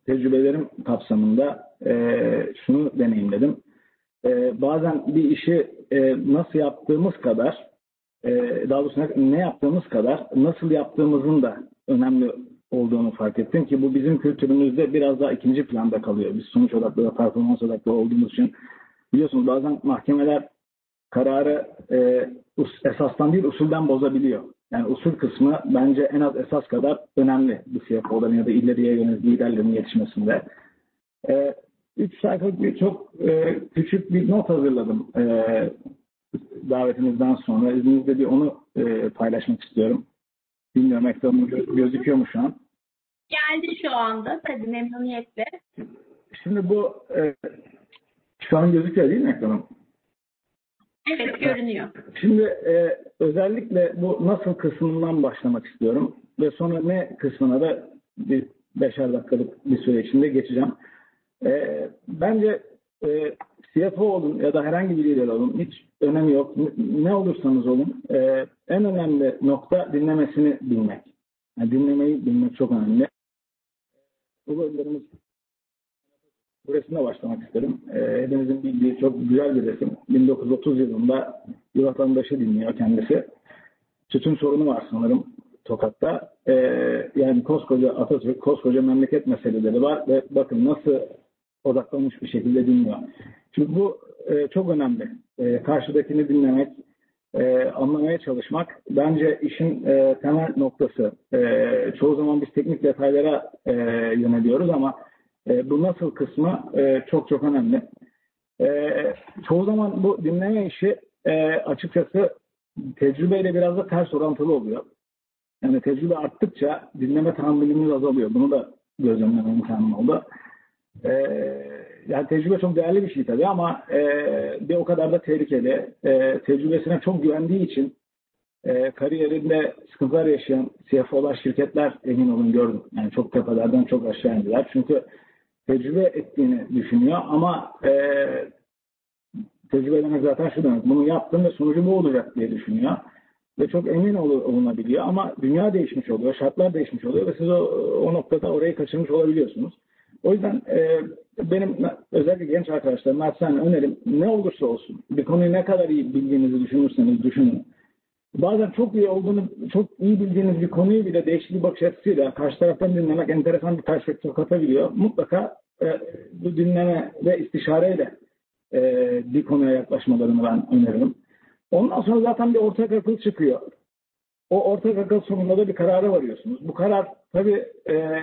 tecrübelerim kapsamında e, şunu deneyimledim. E, bazen bir işi e, nasıl yaptığımız kadar, e, daha doğrusu ne, yaptığımız kadar nasıl yaptığımızın da önemli olduğunu fark ettim ki bu bizim kültürümüzde biraz daha ikinci planda kalıyor. Biz sonuç odaklı ve performans odaklı olduğumuz için biliyorsunuz bazen mahkemeler kararı e, esastan değil usulden bozabiliyor. Yani usul kısmı bence en az esas kadar önemli bu CFO'ların ya da ileriye yönelik liderlerin yetişmesinde. E, üç sayfa bir çok e, küçük bir not hazırladım e, davetinizden sonra. İzninizle bir onu e, paylaşmak istiyorum. Bilmiyorum ekranım gö- gözüküyor mu şu an? Geldi şu anda tabii memnuniyetle. Şimdi bu e, şu an gözüküyor değil mi ekranım? Evet görünüyor. Şimdi e, özellikle bu nasıl kısmından başlamak istiyorum ve sonra ne kısmına da bir beşer dakikalık bir süre içinde geçeceğim. E, bence e, CFO olun ya da herhangi bir lider olun hiç önemi yok. Ne olursanız olun e, en önemli nokta dinlemesini bilmek. Yani dinlemeyi bilmek çok önemli. Bu bölümlerimiz bu başlamak isterim. E, hepinizin bildiği çok güzel bir resim. 1930 yılında bir vatandaşı dinliyor kendisi. Tütün sorunu var sanırım Tokat'ta. E, yani koskoca Atatürk, koskoca memleket meseleleri var ve bakın nasıl odaklanmış bir şekilde dinliyor. Şimdi bu e, çok önemli. E, karşıdakini dinlemek, e, anlamaya çalışmak bence işin e, temel noktası. E, çoğu zaman biz teknik detaylara e, yöneliyoruz ama e, bu nasıl kısmı e, çok çok önemli. E, çoğu zaman bu dinleme işi e, açıkçası tecrübeyle biraz da ters orantılı oluyor. Yani tecrübe arttıkça dinleme tahammülümüz azalıyor. Bunu da gözlemleme imkanım oldu. E, yani tecrübe çok değerli bir şey tabii ama e, bir o kadar da tehlikeli. E, tecrübesine çok güvendiği için e, kariyerinde sıkıntılar yaşayan CFO'lar, şirketler emin olun gördüm. Yani çok tepelerden çok aşağı indiler. Çünkü tecrübe ettiğini düşünüyor ama e, tecrübe demek zaten şu demek. Bunu yaptım ve sonucu bu olacak diye düşünüyor. Ve çok emin ol- olunabiliyor ama dünya değişmiş oluyor, şartlar değişmiş oluyor ve siz o, o noktada orayı kaçırmış olabiliyorsunuz. O yüzden e, benim özellikle genç arkadaşlarım naçizane önerim ne olursa olsun bir konuyu ne kadar iyi bildiğinizi düşünürseniz düşünün. Bazen çok iyi olduğunu, çok iyi bildiğiniz bir konuyu bile değişik bir bakış açısıyla karşı taraftan dinlemek enteresan bir perspektif katabiliyor. Mutlaka e, bu dinleme ve istişareyle e, bir konuya yaklaşmalarını ben öneririm. Ondan sonra zaten bir ortak akıl çıkıyor. O ortak akıl sonunda da bir karara varıyorsunuz. Bu karar tabii e,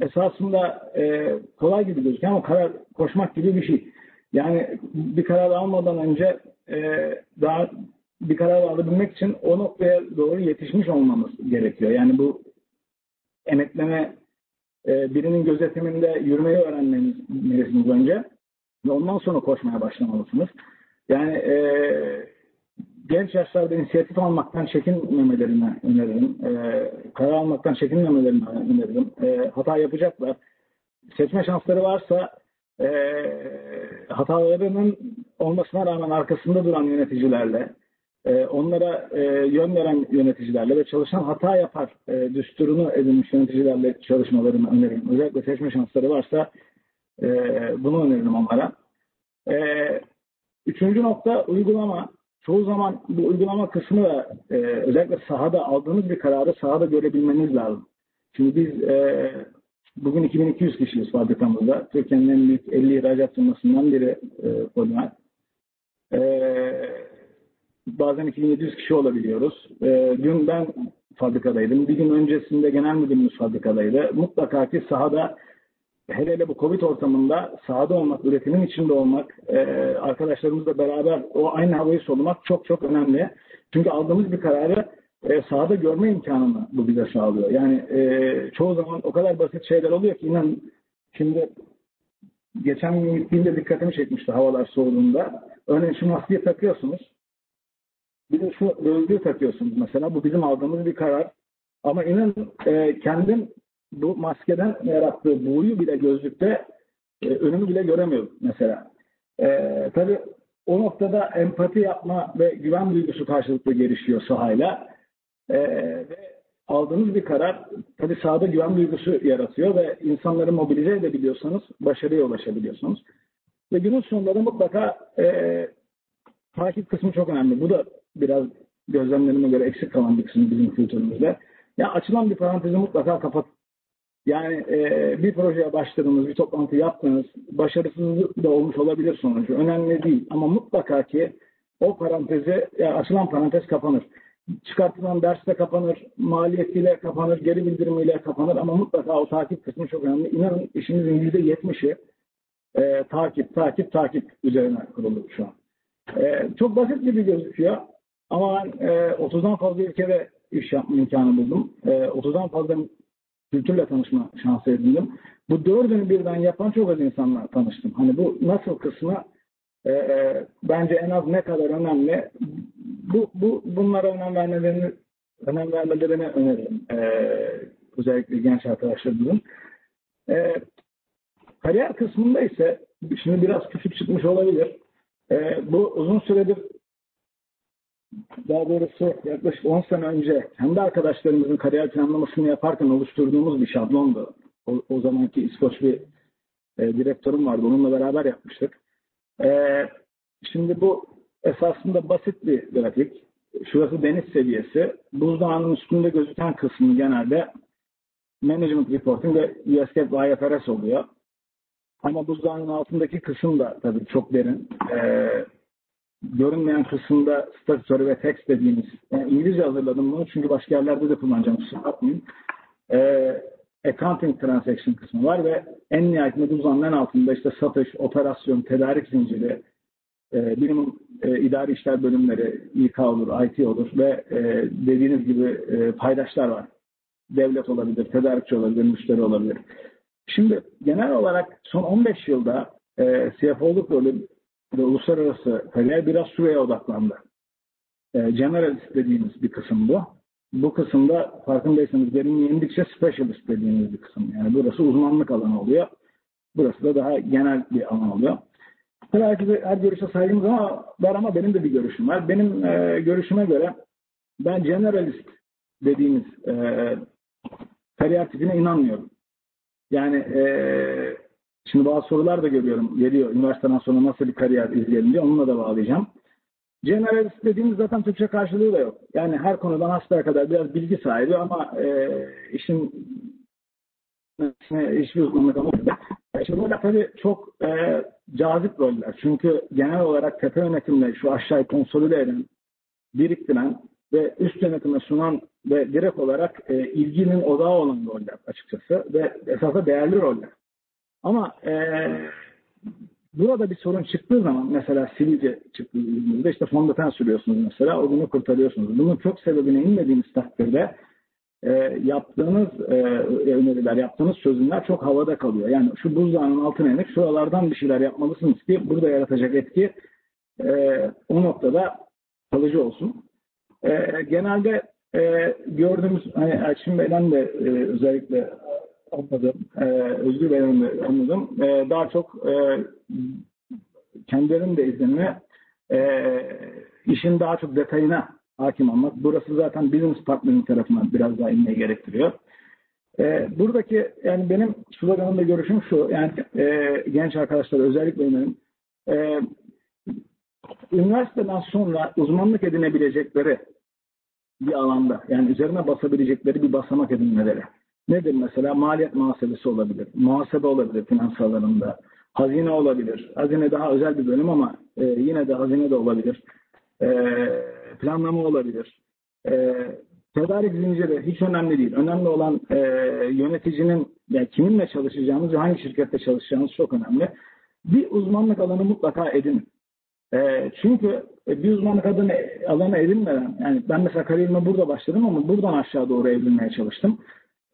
esasında e, kolay gibi gözüküyor ama karar koşmak gibi bir şey. Yani bir karar almadan önce e, daha bir karar alabilmek için o noktaya doğru yetişmiş olmamız gerekiyor. Yani bu emekleme e, birinin gözetiminde yürümeyi öğrenmelisiniz önce ve ondan sonra koşmaya başlamalısınız. Yani e, genç yaşlarda inisiyatif almaktan çekinmemelerini öneririm. E, karar almaktan çekinmemelerini öneririm. E, hata yapacaklar. Seçme şansları varsa e, hatalarının olmasına rağmen arkasında duran yöneticilerle, e, onlara e, yön veren yöneticilerle ve çalışan hata yapar e, düsturunu edinmiş yöneticilerle çalışmalarını öneririm. Özellikle seçme şansları varsa e, bunu öneririm onlara. E, üçüncü nokta uygulama. Çoğu zaman bu uygulama kısmı e, özellikle sahada aldığınız bir kararı sahada görebilmeniz lazım. Şimdi biz e, bugün 2200 kişiyiz fabrikamızda. Türkiye'nin en büyük 50 ihracat firmasından biri e, Polimer. E, bazen 2700 kişi olabiliyoruz. E, dün ben fabrikadaydım. Bir gün öncesinde genel müdürümüz fabrikadaydı. Mutlaka ki sahada hele hele bu Covid ortamında sahada olmak, üretimin içinde olmak, e, arkadaşlarımızla beraber o aynı havayı solumak çok çok önemli. Çünkü aldığımız bir kararı e, sahada görme imkanını bu bize sağlıyor. Yani e, çoğu zaman o kadar basit şeyler oluyor ki inan şimdi geçen gün gittiğimde dikkatimi çekmişti havalar soğuduğunda. Örneğin şu maskeyi takıyorsunuz. Bir de şu gözlüğü takıyorsunuz mesela. Bu bizim aldığımız bir karar. Ama inanın e, kendim bu maskeden yarattığı buğuyu bile gözlükte e, önümü bile göremiyorum mesela. E, tabii o noktada empati yapma ve güven duygusu karşılıklı gelişiyor sahayla. E, ve aldığınız bir karar tabii sahada güven duygusu yaratıyor ve insanları mobilize edebiliyorsanız başarıya ulaşabiliyorsunuz. Ve günün sonunda da mutlaka e, takip kısmı çok önemli. Bu da biraz gözlemlerime göre eksik kalan bir kısım bizim kültürümüzde. Ya açılan bir parantezi mutlaka kapat. Yani e, bir projeye başladınız, bir toplantı yaptınız, başarısızlık da olmuş olabilir sonucu. Önemli değil ama mutlaka ki o parantezi, yani açılan parantez kapanır. Çıkartılan derste kapanır, maliyetiyle kapanır, geri bildirimiyle kapanır ama mutlaka o takip kısmı çok önemli. İnanın işimizin yüzde yetmişi e, takip, takip, takip üzerine kurulu şu an. E, çok basit gibi gözüküyor ama ben e, 30'dan fazla ülkede iş yapma imkanı buldum. E, 30'dan fazla kültürle tanışma şansı edindim. Bu dördünü birden yapan çok az insanla tanıştım. Hani bu nasıl kısmı e, e, bence en az ne kadar önemli. Bu, bu bunlara önem vermelerini önem vermelerini öneririm. E, özellikle genç arkadaşlarımızın. E, kariyer kısmında ise şimdi biraz küçük çıkmış olabilir. E, bu uzun süredir daha doğrusu yaklaşık 10 sene önce kendi arkadaşlarımızın kariyer planlamasını yaparken oluşturduğumuz bir şablondu. O, o zamanki İskoç bir e, direktörüm vardı. Onunla beraber yapmıştık. E, şimdi bu esasında basit bir grafik. Şurası deniz seviyesi. Buzdağının üstünde gözüken kısmı genelde Management Reporting ve US GAAP ve IFRS oluyor. Ama buzdağının altındaki kısım da tabii çok derin. E, görünmeyen kısımda statütörü ve text dediğimiz, yani İngilizce hazırladım bunu çünkü başka yerlerde de kullanacağım kusura bakmayın. Ee, accounting transaction kısmı var ve en nihayetinde bu en altında işte satış, operasyon, tedarik zinciri, e, minimum e, idari işler bölümleri, İK olur, IT olur ve e, dediğiniz gibi e, paydaşlar var. Devlet olabilir, tedarikçi olabilir, müşteri olabilir. Şimdi genel olarak son 15 yılda e, CFO'luk rolü ve uluslararası kariyer biraz şuraya odaklandı. E, generalist dediğimiz bir kısım bu. Bu kısımda farkındaysanız derinliğe indikçe specialist dediğimiz bir kısım. Yani burası uzmanlık alanı oluyor. Burası da daha genel bir alan oluyor. Tabii herkese, her görüşe saygımız ama var ama benim de bir görüşüm var. Benim e, görüşüme göre ben generalist dediğimiz e, kariyer tipine inanmıyorum. Yani e, Şimdi bazı sorular da görüyorum. Geliyor üniversiteden sonra nasıl bir kariyer izleyelim diye. Onunla da bağlayacağım. Generalist dediğimiz zaten Türkçe karşılığı da yok. Yani her konudan hastaya kadar biraz bilgi sahibi ama e, işin hiçbir uzmanlık ama Şimdi burada tabii çok e, cazip roller. Çünkü genel olarak tepe yönetimle şu aşağıyı konsolide eden, biriktiren ve üst yönetime sunan ve direkt olarak e, ilginin odağı olan roller açıkçası ve esasında değerli roller. Ama e, burada bir sorun çıktığı zaman mesela sivilce çıktığında işte fondöten sürüyorsunuz mesela o bunu kurtarıyorsunuz. Bunun çok sebebine inmediğiniz takdirde e, yaptığınız e, öneriler, yaptığınız çözümler çok havada kalıyor. Yani şu buzdağının altına inip şuralardan bir şeyler yapmalısınız ki burada yaratacak etki e, o noktada kalıcı olsun. E, genelde e, gördüğümüz, hani Elçin Bey'den de e, özellikle anladım. Ee, Özgür Bey'in de anladım. Ee, daha çok e, kendilerinin de iznini e, işin daha çok detayına hakim olmak. Burası zaten business partnerin tarafından biraz daha inmeyi gerektiriyor. E, buradaki yani benim sloganımda görüşüm şu. Yani e, genç arkadaşlar özellikle önerim. E, üniversiteden sonra uzmanlık edinebilecekleri bir alanda yani üzerine basabilecekleri bir basamak edinmeleri. Nedir mesela? Maliyet muhasebesi olabilir. Muhasebe olabilir finans alanında. Hazine olabilir. Hazine daha özel bir bölüm ama e, yine de hazine de olabilir. E, planlama olabilir. E, tedarik zinciri hiç önemli değil. Önemli olan e, yöneticinin yani kiminle çalışacağınız ve hangi şirkette çalışacağınız çok önemli. Bir uzmanlık alanı mutlaka edinin. E, çünkü bir uzmanlık alanı, alanı edinmeden, yani ben mesela kariyerime burada başladım ama buradan aşağı doğru evrilmeye çalıştım.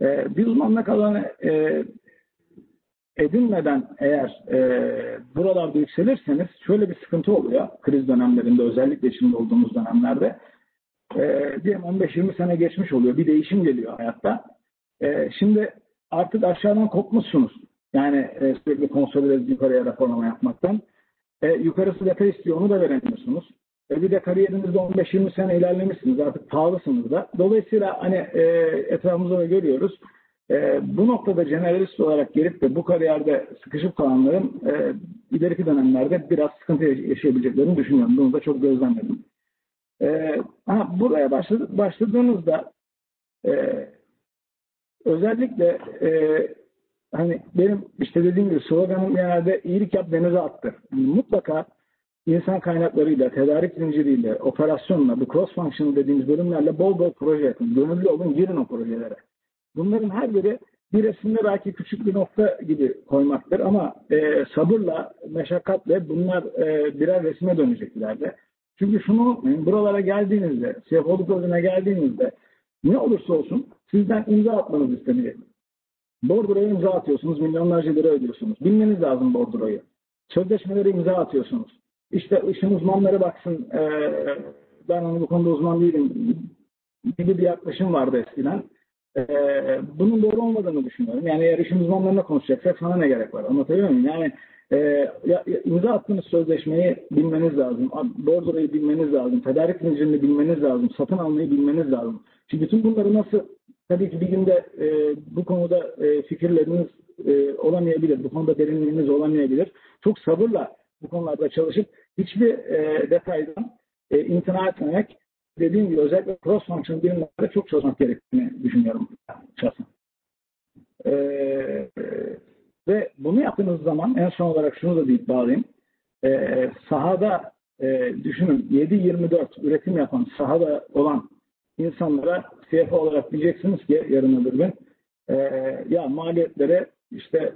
E, bir uzmanlık alanı e, edinmeden eğer e, buralarda yükselirseniz şöyle bir sıkıntı oluyor kriz dönemlerinde özellikle içinde olduğumuz dönemlerde. E, diyelim 15-20 sene geçmiş oluyor. Bir değişim geliyor hayatta. E, şimdi artık aşağıdan kopmuşsunuz. Yani e, sürekli konsolide yukarıya raporlama yapmaktan. E, yukarısı detay istiyor. Onu da veremiyorsunuz. E, bir de kariyerinizde 15-20 sene ilerlemişsiniz. Artık pahalısınız da. Dolayısıyla hani e, etrafımızda da görüyoruz. E, bu noktada generalist olarak gelip de bu kariyerde sıkışıp kalanların e, ileriki dönemlerde biraz sıkıntı yaşayabileceklerini düşünüyorum. Bunu da çok gözlemledim. E, ha, buraya başladı, başladığınızda e, özellikle e, hani benim işte dediğim gibi sloganım genelde iyilik yap denize attır. Yani mutlaka insan kaynaklarıyla, tedarik zinciriyle, operasyonla, bu cross function dediğimiz bölümlerle bol bol proje yapın. Gönüllü olun, girin o projelere. Bunların her biri bir resimde belki küçük bir nokta gibi koymaktır ama e, sabırla, meşakkatle bunlar e, birer resme dönecek ileride. Çünkü şunu unutmayın, buralara geldiğinizde, CFO'luk rolüne geldiğinizde ne olursa olsun sizden imza atmanız isteniyor. Bordroya imza atıyorsunuz, milyonlarca lira ödüyorsunuz. Bilmeniz lazım bordroyu. Sözleşmelere imza atıyorsunuz. İşte işin uzmanları baksın, e, ben onu bu konuda uzman değilim gibi bir yaklaşım vardı eskiden. E, bunun doğru olmadığını düşünüyorum. Yani eğer işin uzmanlarına konuşacaksak sana ne gerek var? Anlatabiliyor muyum? Yani e, ya, imza attığınız sözleşmeyi bilmeniz lazım. Bordroyu bilmeniz lazım. Tedarik zincirini bilmeniz lazım. Satın almayı bilmeniz lazım. Çünkü bütün bunları nasıl tabii ki bir günde e, bu konuda e, fikirleriniz e, olamayabilir. Bu konuda derinliğiniz olamayabilir. Çok sabırla bu konularda çalışıp hiçbir e, detaydan e, imtina etmemek dediğim gibi özellikle cross function bilimlerde çok çalışmak gerektiğini düşünüyorum şahsen. E, ve bunu yaptığınız zaman en son olarak şunu da deyip bağlayayım. E, sahada e, düşünün 7-24 üretim yapan sahada olan insanlara CFO olarak diyeceksiniz ki yarın öbür gün e, ya maliyetlere işte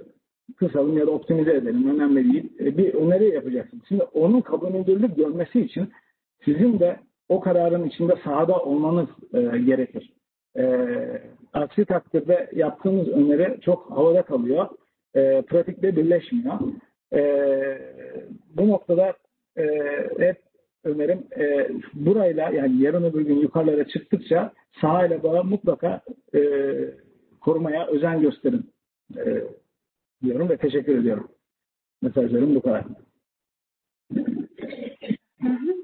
kısalım ya da optimize edelim. Önemli değil. Bir öneri yapacaksınız. Şimdi onun kabul edilir görmesi için sizin de o kararın içinde sahada olmanız e, gerekir. E, aksi takdirde yaptığınız öneri çok havada kalıyor. E, pratikte birleşmiyor. E, bu noktada e, hep önerim e, burayla yani yarın öbür gün yukarılara çıktıkça sahayla bağı mutlaka e, korumaya özen gösterin. E, diyorum ve teşekkür ediyorum. Mesajlarım bu kadar.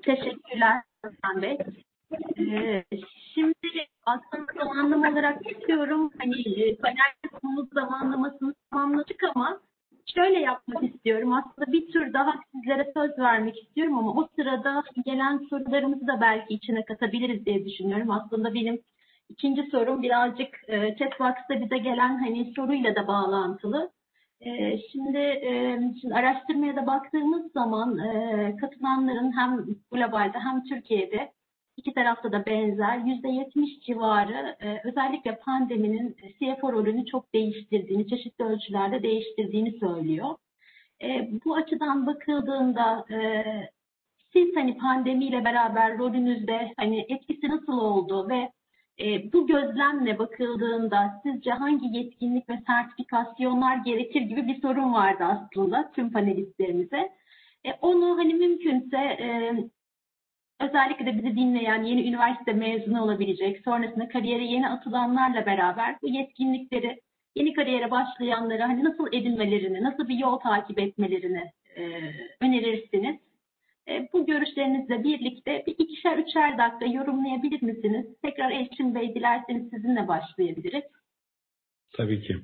Teşekkürler Hasan Bey. Ee, şimdi aslında zamanlama olarak istiyorum. Hani e, panel konumuz zamanlamasını tamamladık ama şöyle yapmak istiyorum. Aslında bir tür daha sizlere söz vermek istiyorum ama o sırada gelen sorularımızı da belki içine katabiliriz diye düşünüyorum. Aslında benim ikinci sorum birazcık e, chatbox'ta bize gelen hani soruyla da bağlantılı. E, şimdi, e, şimdi araştırmaya da baktığımız zaman e, katılanların hem globalde hem Türkiye'de iki tarafta da benzer %70 civarı e, özellikle pandeminin CFO rolünü çok değiştirdiğini, çeşitli ölçülerde değiştirdiğini söylüyor. Bu açıdan bakıldığında siz hani pandemiyle beraber rolünüzde hani etkisi nasıl oldu ve e, bu gözlemle bakıldığında sizce hangi yetkinlik ve sertifikasyonlar gerekir gibi bir sorun vardı aslında tüm panelistlerimize. E, onu hani mümkünse e, özellikle de bizi dinleyen yeni üniversite mezunu olabilecek, sonrasında kariyere yeni atılanlarla beraber bu yetkinlikleri yeni kariyere başlayanlara hani nasıl edinmelerini, nasıl bir yol takip etmelerini e, önerirsiniz? E, bu görüşlerinizle birlikte bir ikişer üçer dakika yorumlayabilir misiniz? Tekrar Elçin Bey dilerseniz sizinle başlayabiliriz. Tabii ki.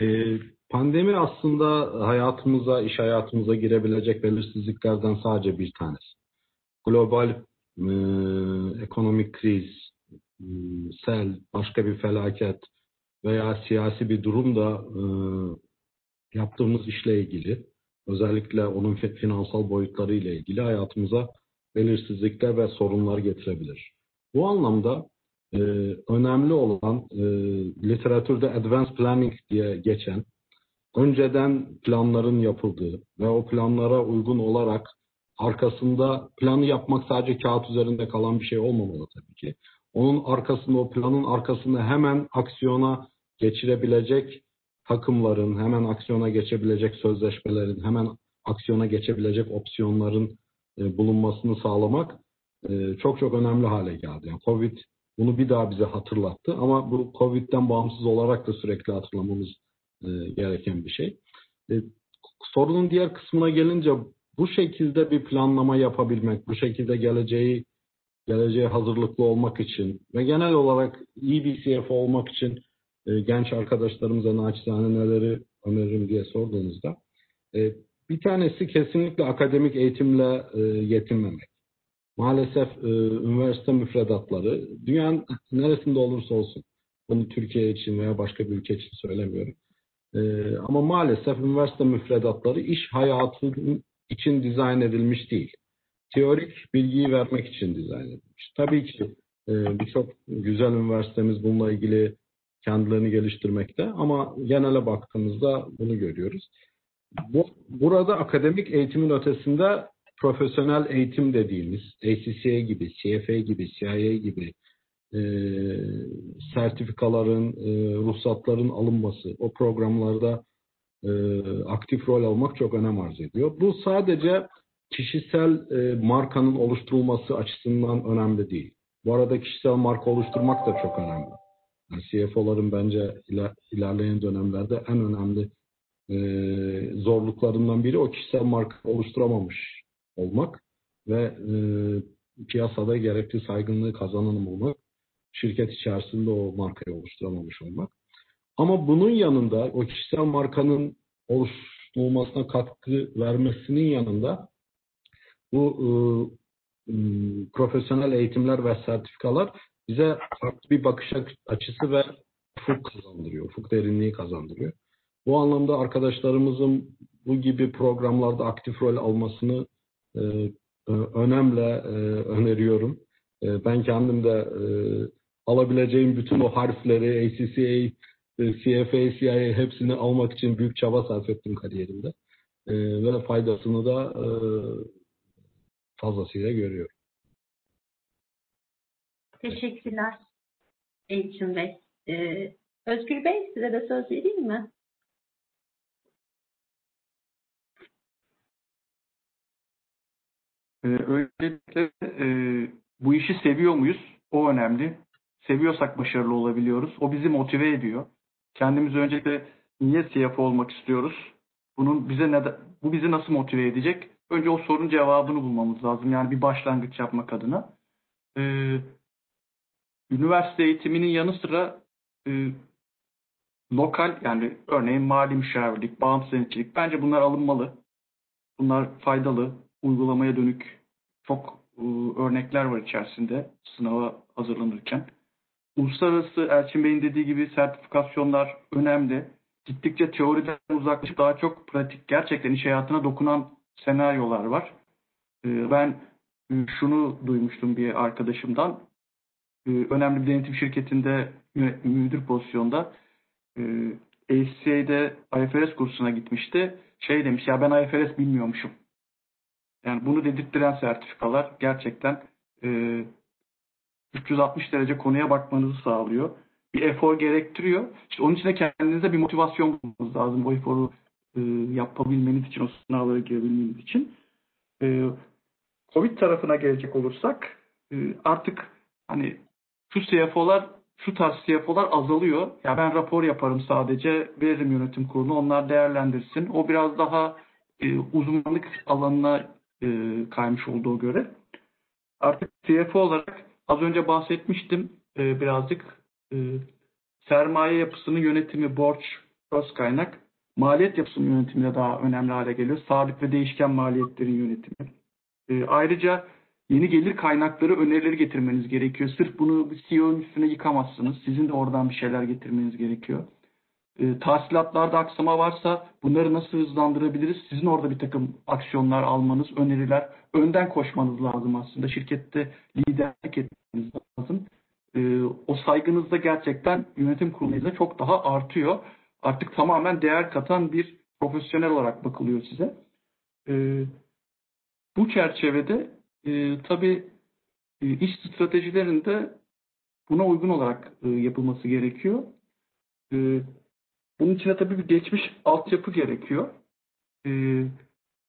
Ee, pandemi aslında hayatımıza, iş hayatımıza girebilecek belirsizliklerden sadece bir tanesi. Global e, ekonomik kriz, e, sel, başka bir felaket veya siyasi bir durum da e, yaptığımız işle ilgili özellikle onun finansal boyutları ile ilgili hayatımıza belirsizlikler ve sorunlar getirebilir. Bu anlamda e, önemli olan e, literatürde advanced planning diye geçen önceden planların yapıldığı ve o planlara uygun olarak arkasında planı yapmak sadece kağıt üzerinde kalan bir şey olmamalı tabii ki. Onun arkasında, o planın arkasında hemen aksiyona geçirebilecek takımların, hemen aksiyona geçebilecek sözleşmelerin, hemen aksiyona geçebilecek opsiyonların e, bulunmasını sağlamak e, çok çok önemli hale geldi. Yani Covid bunu bir daha bize hatırlattı ama bu Covid'den bağımsız olarak da sürekli hatırlamamız e, gereken bir şey. Sorunun diğer kısmına gelince bu şekilde bir planlama yapabilmek, bu şekilde geleceği geleceğe hazırlıklı olmak için ve genel olarak iyi bir CFO olmak için e, genç arkadaşlarımıza naçizane neleri öneririm diye sorduğunuzda e, bir tanesi kesinlikle akademik eğitimle e, yetinmemek. Maalesef üniversite müfredatları dünyanın neresinde olursa olsun bunu Türkiye için veya başka bir ülke için söylemiyorum. Ama maalesef üniversite müfredatları iş hayatı için dizayn edilmiş değil. Teorik bilgiyi vermek için dizayn edilmiş. Tabii ki birçok güzel üniversitemiz bununla ilgili kendilerini geliştirmekte ama genele baktığımızda bunu görüyoruz. Bu, burada akademik eğitimin ötesinde profesyonel eğitim dediğimiz ACCA gibi, CFA gibi, CIA gibi e, sertifikaların, e, ruhsatların alınması, o programlarda e, aktif rol almak çok önem arz ediyor. Bu sadece kişisel e, markanın oluşturulması açısından önemli değil. Bu arada kişisel marka oluşturmak da çok önemli. Yani CFO'ların bence iler, ilerleyen dönemlerde en önemli e, zorluklarından biri o kişisel marka oluşturamamış olmak ve e, piyasada gerekli saygınlığı kazanan olmak, şirket içerisinde o markayı oluşturamamış olmak. Ama bunun yanında o kişisel markanın oluşturulmasına katkı vermesinin yanında bu e, profesyonel eğitimler ve sertifikalar bize farklı bir bakış açısı ve ufuk kazandırıyor, ufuk derinliği kazandırıyor. Bu anlamda arkadaşlarımızın bu gibi programlarda aktif rol almasını e, önemli e, öneriyorum. E, ben kendim de e, alabileceğim bütün o harfleri, ACCA, e, CFA, CIA hepsini almak için büyük çaba sarf ettim kariyerimde. E, ve faydasını da e, fazlasıyla görüyorum. Teşekkürler Elçin Bey. Ee, Özgür Bey size de söz vereyim mi? Ee, öncelikle e, bu işi seviyor muyuz? O önemli. Seviyorsak başarılı olabiliyoruz. O bizi motive ediyor. Kendimiz öncelikle niye CFO olmak istiyoruz? Bunun bize ne bu bizi nasıl motive edecek? Önce o sorunun cevabını bulmamız lazım. Yani bir başlangıç yapmak adına. Ee, üniversite eğitiminin yanı sıra e, lokal yani örneğin mali müşavirlik, bağımsız denetçilik bence bunlar alınmalı. Bunlar faydalı, uygulamaya dönük çok e, örnekler var içerisinde sınava hazırlanırken. Uluslararası Elçin Bey'in dediği gibi sertifikasyonlar önemli. Gittikçe teoriden uzaklaşıp daha çok pratik, gerçekten iş hayatına dokunan senaryolar var. E, ben e, şunu duymuştum bir arkadaşımdan. E, önemli bir denetim şirketinde müdür pozisyonda e, ACCA'de IFRS kursuna gitmişti. Şey demiş ya ben IFRS bilmiyormuşum. Yani bunu dedirttiren sertifikalar gerçekten e, 360 derece konuya bakmanızı sağlıyor. Bir efor gerektiriyor. İşte onun için de kendinize bir motivasyon bulmanız lazım. O eforu yapabilmeniz için, o sınavlara girebilmeniz için. Covid tarafına gelecek olursak artık hani şu CFO'lar şu tarz CFO'lar azalıyor. Ya ben rapor yaparım sadece, veririm yönetim kurulu, onlar değerlendirsin. O biraz daha e, uzmanlık alanına e, kaymış olduğu göre. Artık CFO olarak az önce bahsetmiştim e, birazcık e, sermaye yapısının yönetimi, borç, öz kaynak, maliyet yapısının yönetimi de daha önemli hale geliyor. Sabit ve değişken maliyetlerin yönetimi. E, ayrıca yeni gelir kaynakları önerileri getirmeniz gerekiyor. Sırf bunu CEO'nun üstüne yıkamazsınız. Sizin de oradan bir şeyler getirmeniz gerekiyor. E, tahsilatlarda aksama varsa bunları nasıl hızlandırabiliriz? Sizin orada bir takım aksiyonlar almanız, öneriler, önden koşmanız lazım aslında. Şirkette liderlik etmeniz lazım. e, o saygınız da gerçekten yönetim kurulunuzda çok daha artıyor. Artık tamamen değer katan bir profesyonel olarak bakılıyor size. E, bu çerçevede e, tabii e, iş stratejilerinde buna uygun olarak e, yapılması gerekiyor. E, bunun için de tabii bir geçmiş altyapı gerekiyor. E,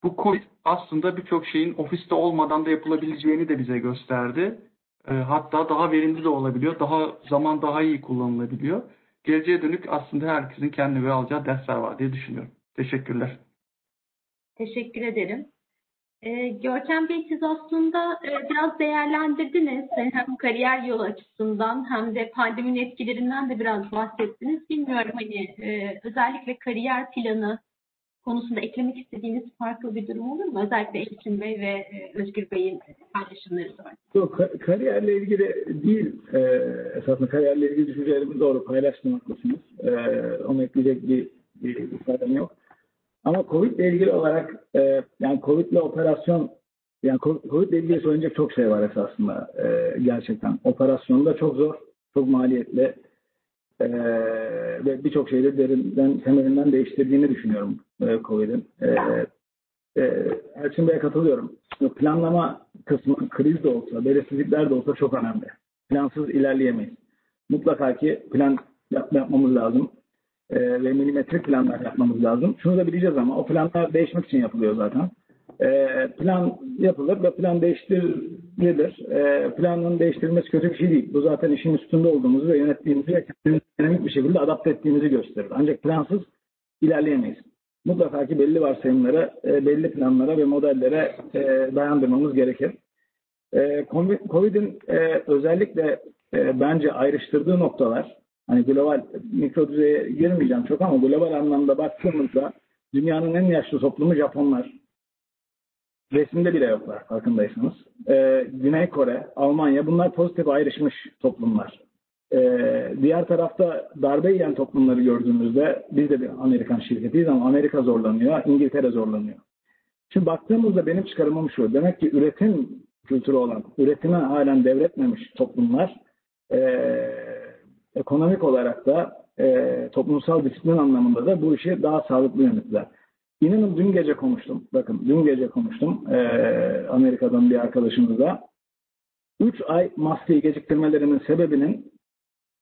bu COVID aslında birçok şeyin ofiste olmadan da yapılabileceğini de bize gösterdi. E, hatta daha verimli de olabiliyor. Daha zaman daha iyi kullanılabiliyor. Geleceğe dönük aslında herkesin kendi ve alacağı dersler var diye düşünüyorum. Teşekkürler. Teşekkür ederim. Ee, Görkem Bey siz aslında e, biraz değerlendirdiniz. Yani hem kariyer yolu açısından hem de pandeminin etkilerinden de biraz bahsettiniz. Bilmiyorum hani e, özellikle kariyer planı konusunda eklemek istediğiniz farklı bir durum olur mu? Özellikle Elçin Bey ve e, Özgür Bey'in paylaşımları sonra. Yok, ka- kariyerle ilgili değil. E, esasında kariyerle ilgili düşüncelerimi doğru paylaştım haklısınız. E, onu ekleyecek bir, bir ifadem yok. Ama Covid ile ilgili olarak e, yani Covid ile operasyon yani Covid ile ilgili söyleyecek çok şey var esasında e, gerçekten. Operasyonda çok zor, çok maliyetli e, ve birçok şeyde derinden, temelinden değiştirdiğini düşünüyorum e, Covid'in. E, e, Elçin Bey'e katılıyorum. Planlama kısmı kriz de olsa, belirsizlikler de olsa çok önemli. Plansız ilerleyemeyiz. Mutlaka ki plan yap, yapmamız lazım. E, ve milimetrik planlar yapmamız lazım. Şunu da bileceğiz ama o planlar değişmek için yapılıyor zaten. E, plan yapılır ve plan değiştirilir. E, planın değiştirilmesi kötü bir şey değil. Bu zaten işin üstünde olduğumuzu ve yönettiğimizi ve dinamik bir şekilde adapte ettiğimizi gösterir. Ancak plansız ilerleyemeyiz. Mutlaka ki belli varsayımlara, e, belli planlara ve modellere e, dayandırmamız gerekir. E, Covid'in e, özellikle e, bence ayrıştırdığı noktalar, hani global mikro düzeye girmeyeceğim çok ama global anlamda baktığımızda dünyanın en yaşlı toplumu Japonlar. Resimde bile yoklar farkındaysanız. E, Güney Kore, Almanya bunlar pozitif ayrışmış toplumlar. Ee, diğer tarafta darbe yiyen toplumları gördüğümüzde biz de bir Amerikan şirketiyiz ama Amerika zorlanıyor, İngiltere zorlanıyor. Şimdi baktığımızda benim çıkarımım şu. Demek ki üretim kültürü olan, üretime halen devretmemiş toplumlar e, ekonomik olarak da e, toplumsal disiplin anlamında da bu işi daha sağlıklı yönettiler. İnanın dün gece konuştum. Bakın dün gece konuştum e, Amerika'dan bir arkadaşımızla. 3 ay maskeyi geciktirmelerinin sebebinin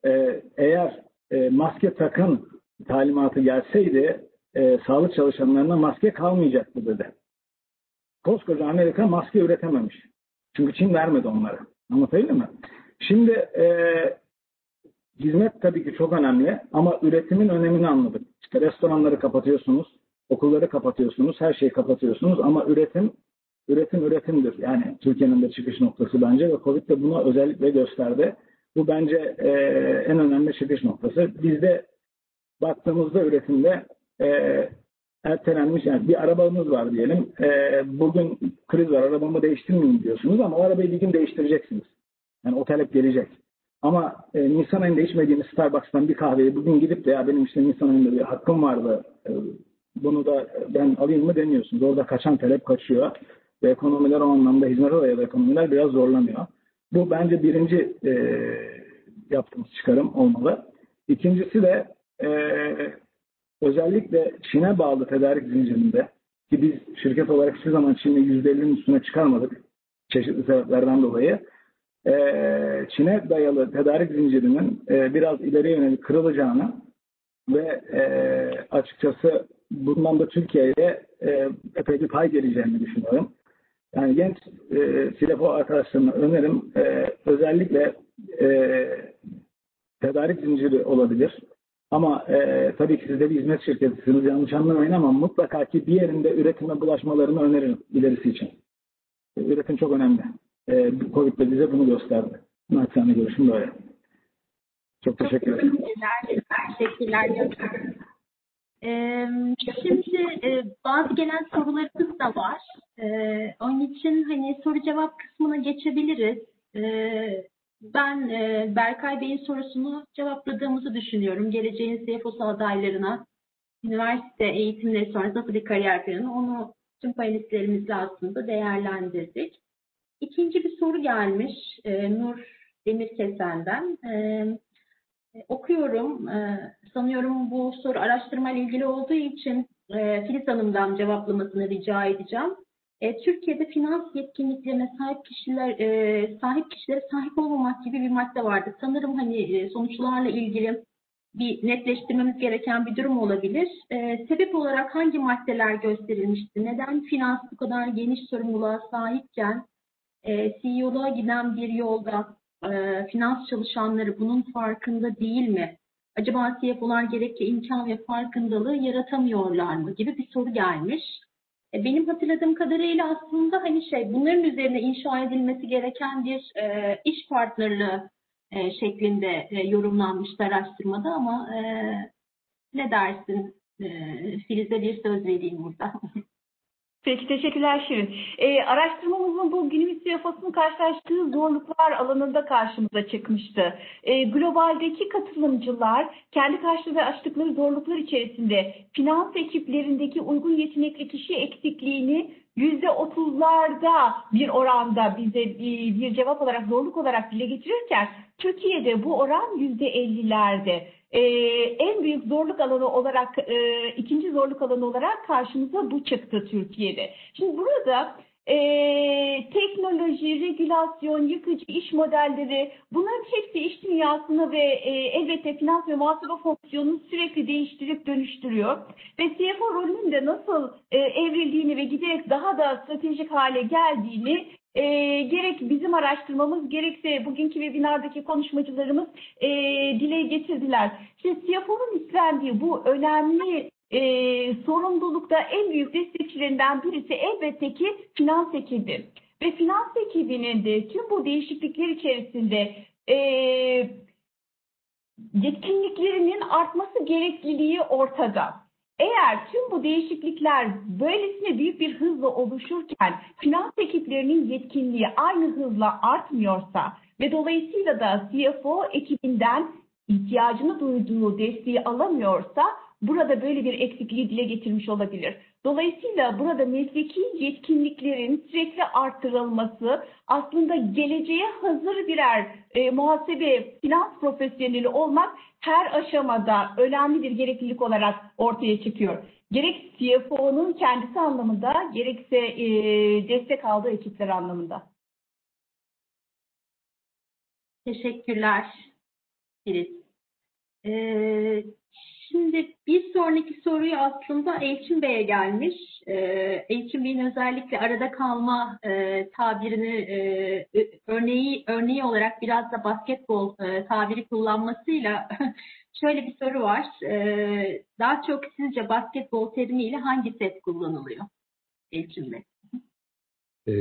e, eğer e, maske takın talimatı gelseydi e, sağlık çalışanlarına maske kalmayacaktı dedi. Koskoca Amerika maske üretememiş. Çünkü Çin vermedi onlara. Anlatabildim mi? Şimdi e, hizmet tabii ki çok önemli ama üretimin önemini anladık. İşte restoranları kapatıyorsunuz, okulları kapatıyorsunuz, her şeyi kapatıyorsunuz ama üretim üretim üretimdir. Yani Türkiye'nin de çıkış noktası bence ve Covid de buna özellikle gösterdi. Bu bence e, en önemli çıkış noktası. Bizde baktığımızda üretimde e, ertelenmiş, yani bir arabamız var diyelim. E, bugün kriz var, arabamı değiştirmeyeyim diyorsunuz ama o arabayı bir gün değiştireceksiniz. Yani o talep gelecek. Ama e, Nisan ayında içmediğiniz Starbucks'tan bir kahveyi bugün gidip de ya benim işte Nisan ayında bir hakkım vardı, e, bunu da ben alayım mı demiyorsunuz. Orada kaçan talep kaçıyor ve ekonomiler o anlamda hizmet dayalı ekonomiler biraz zorlanıyor. Bu bence birinci e, yaptığımız çıkarım olmalı. İkincisi de e, özellikle Çin'e bağlı tedarik zincirinde ki biz şirket olarak hiçbir zaman Çin'i %50'nin üstüne çıkarmadık çeşitli sebeplerden dolayı. E, Çin'e dayalı tedarik zincirinin e, biraz ileriye yönelik kırılacağını ve e, açıkçası bundan da Türkiye'ye e, epey bir pay geleceğini düşünüyorum. Yani genç e, CFO arkadaşlarına önerim özellikle tedarik zinciri olabilir. Ama e, tabii ki siz de bir hizmet şirketisiniz yanlış anlamayın ama mutlaka ki bir yerinde üretime bulaşmalarını öneririm ilerisi için. Üretim çok önemli. E, Covid de bize bunu gösterdi. Naçizane görüşüm böyle. Çok teşekkür ederim. Teşekkürler. Ee, şimdi e, bazı gelen sorularımız da var. Ee, onun için hani soru cevap kısmına geçebiliriz. Ee, ben e, Berkay Bey'in sorusunu cevapladığımızı düşünüyorum. Geleceğin CFO'su adaylarına üniversite eğitimleri sonrası nasıl bir kariyer planı onu tüm panelistlerimizle aslında değerlendirdik. İkinci bir soru gelmiş. Ee, Nur Demirkesen'den. E, okuyorum. E, sanıyorum bu soru araştırma ile ilgili olduğu için e, Filiz Hanım'dan cevaplamasını rica edeceğim. E, Türkiye'de finans yetkinliklerine sahip kişiler e, sahip kişilere sahip olmamak gibi bir madde vardı. Sanırım hani e, sonuçlarla ilgili bir netleştirmemiz gereken bir durum olabilir. E, sebep olarak hangi maddeler gösterilmişti? Neden finans bu kadar geniş sorumluluğa sahipken e, CEO'luğa giden bir yolda e, finans çalışanları bunun farkında değil mi? Acaba CFO'lar gerekli imkan ve farkındalığı yaratamıyorlar mı gibi bir soru gelmiş. E, benim hatırladığım kadarıyla aslında hani şey bunların üzerine inşa edilmesi gereken bir e, iş partnerliği e, şeklinde e, yorumlanmıştı araştırmada ama e, ne dersin e, Filiz'e bir söz vereyim burada. Peki teşekkürler Şirin. Ee, araştırmamızın bu günümüz CFO'sunun karşılaştığı zorluklar alanında karşımıza çıkmıştı. Ee, globaldeki katılımcılar kendi karşılaştıkları zorluklar içerisinde finans ekiplerindeki uygun yetenekli kişi eksikliğini yüzde otuzlarda bir oranda bize bir, bir cevap olarak zorluk olarak dile getirirken Türkiye'de bu oran yüzde ellilerde. Ee, en büyük zorluk alanı olarak e, ikinci zorluk alanı olarak karşımıza bu çıktı Türkiye'de. Şimdi burada e, teknoloji, regülasyon, yıkıcı iş modelleri bunların hepsi iş dünyasını ve e, elbette finans ve muhasebe fonksiyonunu sürekli değiştirip dönüştürüyor. Ve CFO rolünün de nasıl e, evrildiğini ve giderek daha da stratejik hale geldiğini e, gerek bizim araştırmamız gerekse bugünkü webinardaki konuşmacılarımız e, dile getirdiler. Şimdi CFO'nun üstlendiği bu önemli e, sorumlulukta en büyük destekçilerinden birisi elbette ki finans ekibi. Ve finans ekibinin de tüm bu değişiklikler içerisinde e, yetkinliklerinin artması gerekliliği ortada. Eğer tüm bu değişiklikler böylesine büyük bir hızla oluşurken finans ekiplerinin yetkinliği aynı hızla artmıyorsa ve dolayısıyla da CFO ekibinden ihtiyacını duyduğu desteği alamıyorsa burada böyle bir eksikliği dile getirmiş olabilir. Dolayısıyla burada mesleki yetkinliklerin sürekli artırılması aslında geleceğe hazır birer e, muhasebe finans profesyoneli olmak her aşamada önemli bir gereklilik olarak ortaya çıkıyor. Gerek CFO'nun kendisi anlamında gerekse e, destek aldığı ekipler anlamında. Teşekkürler Filiz. Ee, Şimdi bir sonraki soruyu aslında Elçin Bey'e gelmiş. Ee, Elçin Bey'in özellikle arada kalma e, tabirini e, örneği örneği olarak biraz da basketbol e, tabiri kullanmasıyla şöyle bir soru var. E, daha çok sizce basketbol terimiyle hangi set kullanılıyor Elçin Bey? E,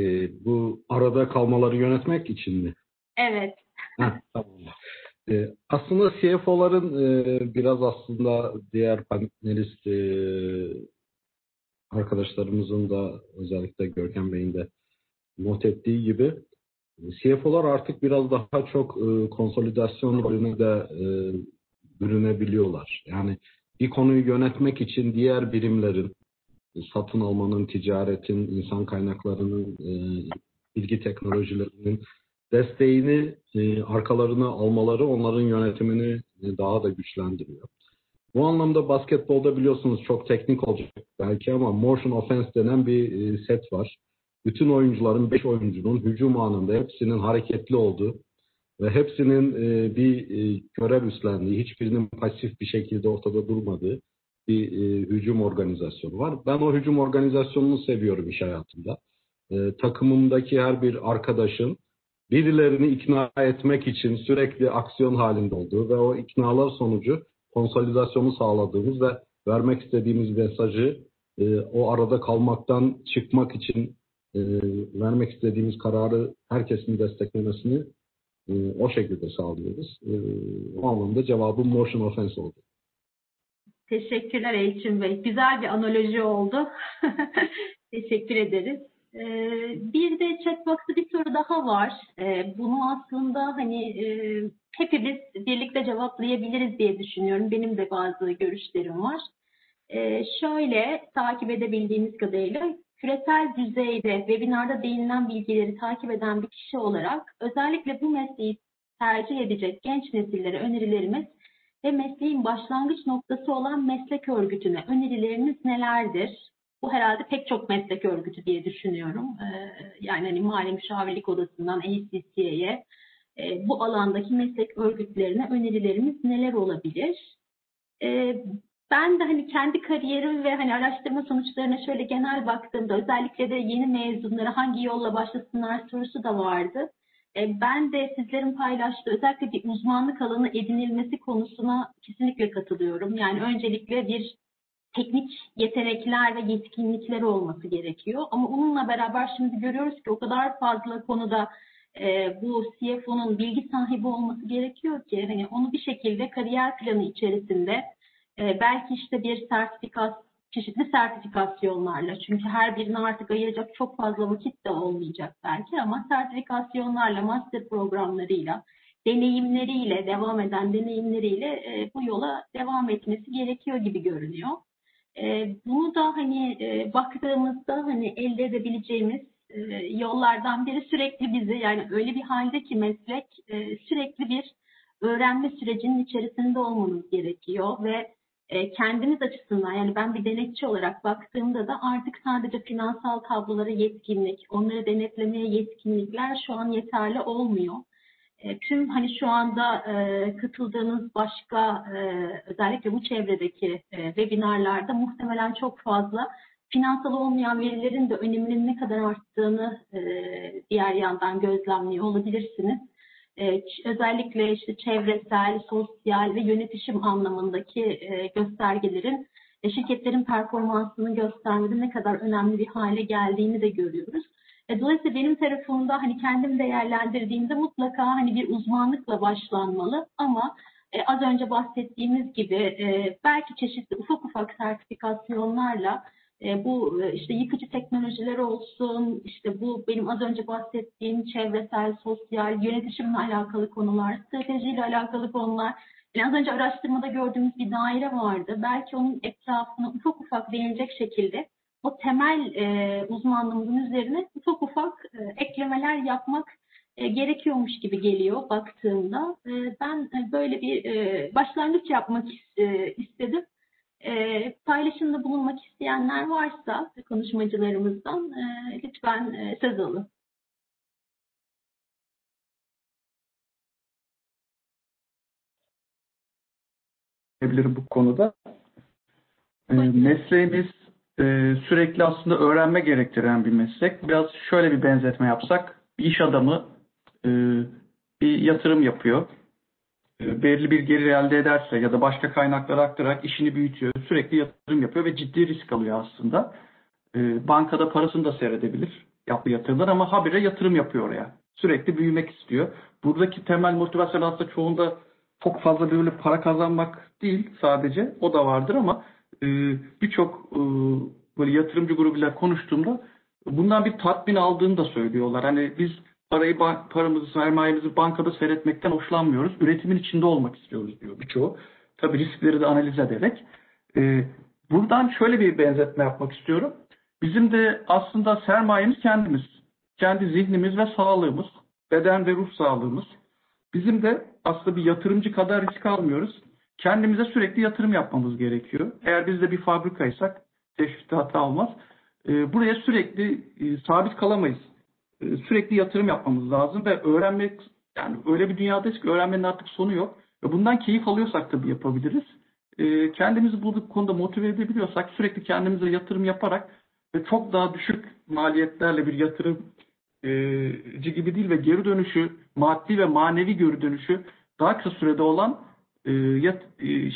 bu arada kalmaları yönetmek için mi? Evet. Heh, tamam. E, aslında CFO'ların e, biraz aslında diğer panelist e, arkadaşlarımızın da özellikle Görkem Bey'in de not ettiği gibi CFO'lar artık biraz daha çok e, konsolidasyon rolüne de e, bürünebiliyorlar. Yani bir konuyu yönetmek için diğer birimlerin, satın almanın, ticaretin, insan kaynaklarının, e, bilgi teknolojilerinin desteğini e, arkalarına almaları onların yönetimini e, daha da güçlendiriyor. Bu anlamda basketbolda biliyorsunuz çok teknik olacak belki ama motion offense denen bir e, set var. Bütün oyuncuların, 5 oyuncunun hücum anında hepsinin hareketli olduğu ve hepsinin e, bir e, görev üstlendiği, hiçbirinin pasif bir şekilde ortada durmadığı bir e, hücum organizasyonu var. Ben o hücum organizasyonunu seviyorum iş hayatında. E, takımımdaki her bir arkadaşın birilerini ikna etmek için sürekli aksiyon halinde olduğu ve o iknalar sonucu konsolidasyonu sağladığımız ve vermek istediğimiz mesajı e, o arada kalmaktan çıkmak için e, vermek istediğimiz kararı herkesin desteklemesini e, o şekilde sağlıyoruz. E, o anlamda cevabım motion offense oldu. Teşekkürler Elçin Bey. Güzel bir analoji oldu. Teşekkür ederiz. Ee, bir de chatbox'ta bir soru daha var. Ee, bunu aslında hani e, hepimiz birlikte cevaplayabiliriz diye düşünüyorum. Benim de bazı görüşlerim var. Ee, şöyle takip edebildiğimiz kadarıyla küresel düzeyde webinarda değinilen bilgileri takip eden bir kişi olarak özellikle bu mesleği tercih edecek genç nesillere önerilerimiz ve mesleğin başlangıç noktası olan meslek örgütüne önerileriniz nelerdir? Bu herhalde pek çok meslek örgütü diye düşünüyorum. Ee, yani hani mali müşavirlik odasından ACC'ye e, bu alandaki meslek örgütlerine önerilerimiz neler olabilir? E, ben de hani kendi kariyerim ve hani araştırma sonuçlarına şöyle genel baktığımda özellikle de yeni mezunlara hangi yolla başlasınlar sorusu da vardı. E, ben de sizlerin paylaştığı özellikle bir uzmanlık alanı edinilmesi konusuna kesinlikle katılıyorum. Yani öncelikle bir teknik yetenekler ve yetkinlikler olması gerekiyor. Ama onunla beraber şimdi görüyoruz ki o kadar fazla konuda e, bu CFO'nun bilgi sahibi olması gerekiyor ki hani onu bir şekilde kariyer planı içerisinde e, belki işte bir sertifikat çeşitli sertifikasyonlarla çünkü her birine artık ayıracak çok fazla vakit de olmayacak belki ama sertifikasyonlarla, master programlarıyla, deneyimleriyle, devam eden deneyimleriyle e, bu yola devam etmesi gerekiyor gibi görünüyor. E, bunu da hani e, baktığımızda hani elde edebileceğimiz e, yollardan biri sürekli bizi yani öyle bir halde ki meslek e, sürekli bir öğrenme sürecinin içerisinde olmamız gerekiyor ve e, kendimiz açısından yani ben bir denetçi olarak baktığımda da artık sadece finansal tablolara yetkinlik, onları denetlemeye yetkinlikler şu an yeterli olmuyor. E, tüm hani şu anda e, katıldığınız başka e, özellikle bu çevredeki e, webinarlarda muhtemelen çok fazla finansal olmayan verilerin de öneminin ne kadar arttığını diğer yandan gözlemliyor olabilirsiniz. Özellikle işte çevresel, sosyal ve yönetişim anlamındaki göstergelerin şirketlerin performansını göstermede ne kadar önemli bir hale geldiğini de görüyoruz. E, dolayısıyla benim tarafımda hani kendim değerlendirdiğimde mutlaka hani bir uzmanlıkla başlanmalı ama e, az önce bahsettiğimiz gibi e, belki çeşitli ufak ufak sertifikasyonlarla e, bu e, işte yıkıcı teknolojiler olsun, işte bu benim az önce bahsettiğim çevresel, sosyal, yönetişimle alakalı konular, stratejiyle alakalı konular. Yani az önce araştırmada gördüğümüz bir daire vardı. Belki onun etrafına ufak ufak değinecek şekilde o temel e, uzmanlığımızın üzerine ufak ufak e, eklemeler yapmak e, gerekiyormuş gibi geliyor baktığımda. E, ben e, böyle bir e, başlangıç yapmak e, istedim. E, paylaşımda bulunmak isteyenler varsa konuşmacılarımızdan e, lütfen e, söz alın. Bu konuda. E, mesleğimiz e, sürekli aslında öğrenme gerektiren bir meslek. Biraz şöyle bir benzetme yapsak, bir iş adamı e, bir yatırım yapıyor e, belirli bir gelir elde ederse ya da başka kaynaklara aktararak işini büyütüyor, sürekli yatırım yapıyor ve ciddi risk alıyor aslında. E, bankada parasını da seyredebilir yaptığı yatırımlar ama habire yatırım yapıyor oraya. Sürekli büyümek istiyor. Buradaki temel motivasyon aslında çoğunda çok fazla böyle para kazanmak değil sadece. O da vardır ama e, birçok böyle yatırımcı grubuyla konuştuğumda bundan bir tatmin aldığını da söylüyorlar. Hani biz parayı paramızı, sermayemizi bankada seyretmekten hoşlanmıyoruz. Üretimin içinde olmak istiyoruz diyor birçoğu. Tabii riskleri de analiz ederek. Ee, buradan şöyle bir benzetme yapmak istiyorum. Bizim de aslında sermayemiz kendimiz. Kendi zihnimiz ve sağlığımız, beden ve ruh sağlığımız. Bizim de aslında bir yatırımcı kadar risk almıyoruz. Kendimize sürekli yatırım yapmamız gerekiyor. Eğer biz de bir fabrikaysak teşvifte hata olmaz. Ee, buraya sürekli e, sabit kalamayız. E, sürekli yatırım yapmamız lazım ve öğrenmek yani öyle bir dünyadayız ki öğrenmenin artık sonu yok. Ve bundan keyif alıyorsak tabii yapabiliriz. E, kendimizi bu konuda motive edebiliyorsak sürekli kendimize yatırım yaparak ve çok daha düşük maliyetlerle bir yatırımcı gibi değil ve geri dönüşü maddi ve manevi geri dönüşü daha kısa sürede olan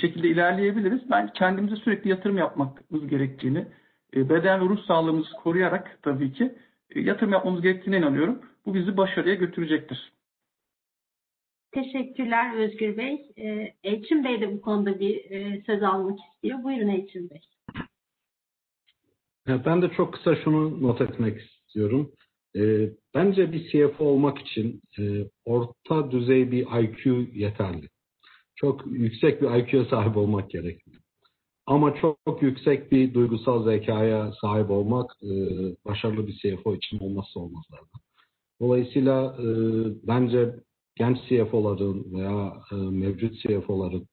şekilde ilerleyebiliriz. Ben kendimize sürekli yatırım yapmamız gerektiğini, beden ve ruh sağlığımızı koruyarak tabii ki yatırım yapmamız gerektiğine inanıyorum. Bu bizi başarıya götürecektir. Teşekkürler Özgür Bey. Ee, Elçin Bey de bu konuda bir e, söz almak istiyor. Buyurun Elçin Bey. Ben de çok kısa şunu not etmek istiyorum. E, bence bir CFO olmak için e, orta düzey bir IQ yeterli. Çok yüksek bir IQ'ya sahip olmak gerekli. Ama çok yüksek bir duygusal zekaya sahip olmak e, başarılı bir CFO için olmazsa olmazlardan. Dolayısıyla e, bence genç CFO'ların veya e, mevcut CFO'ların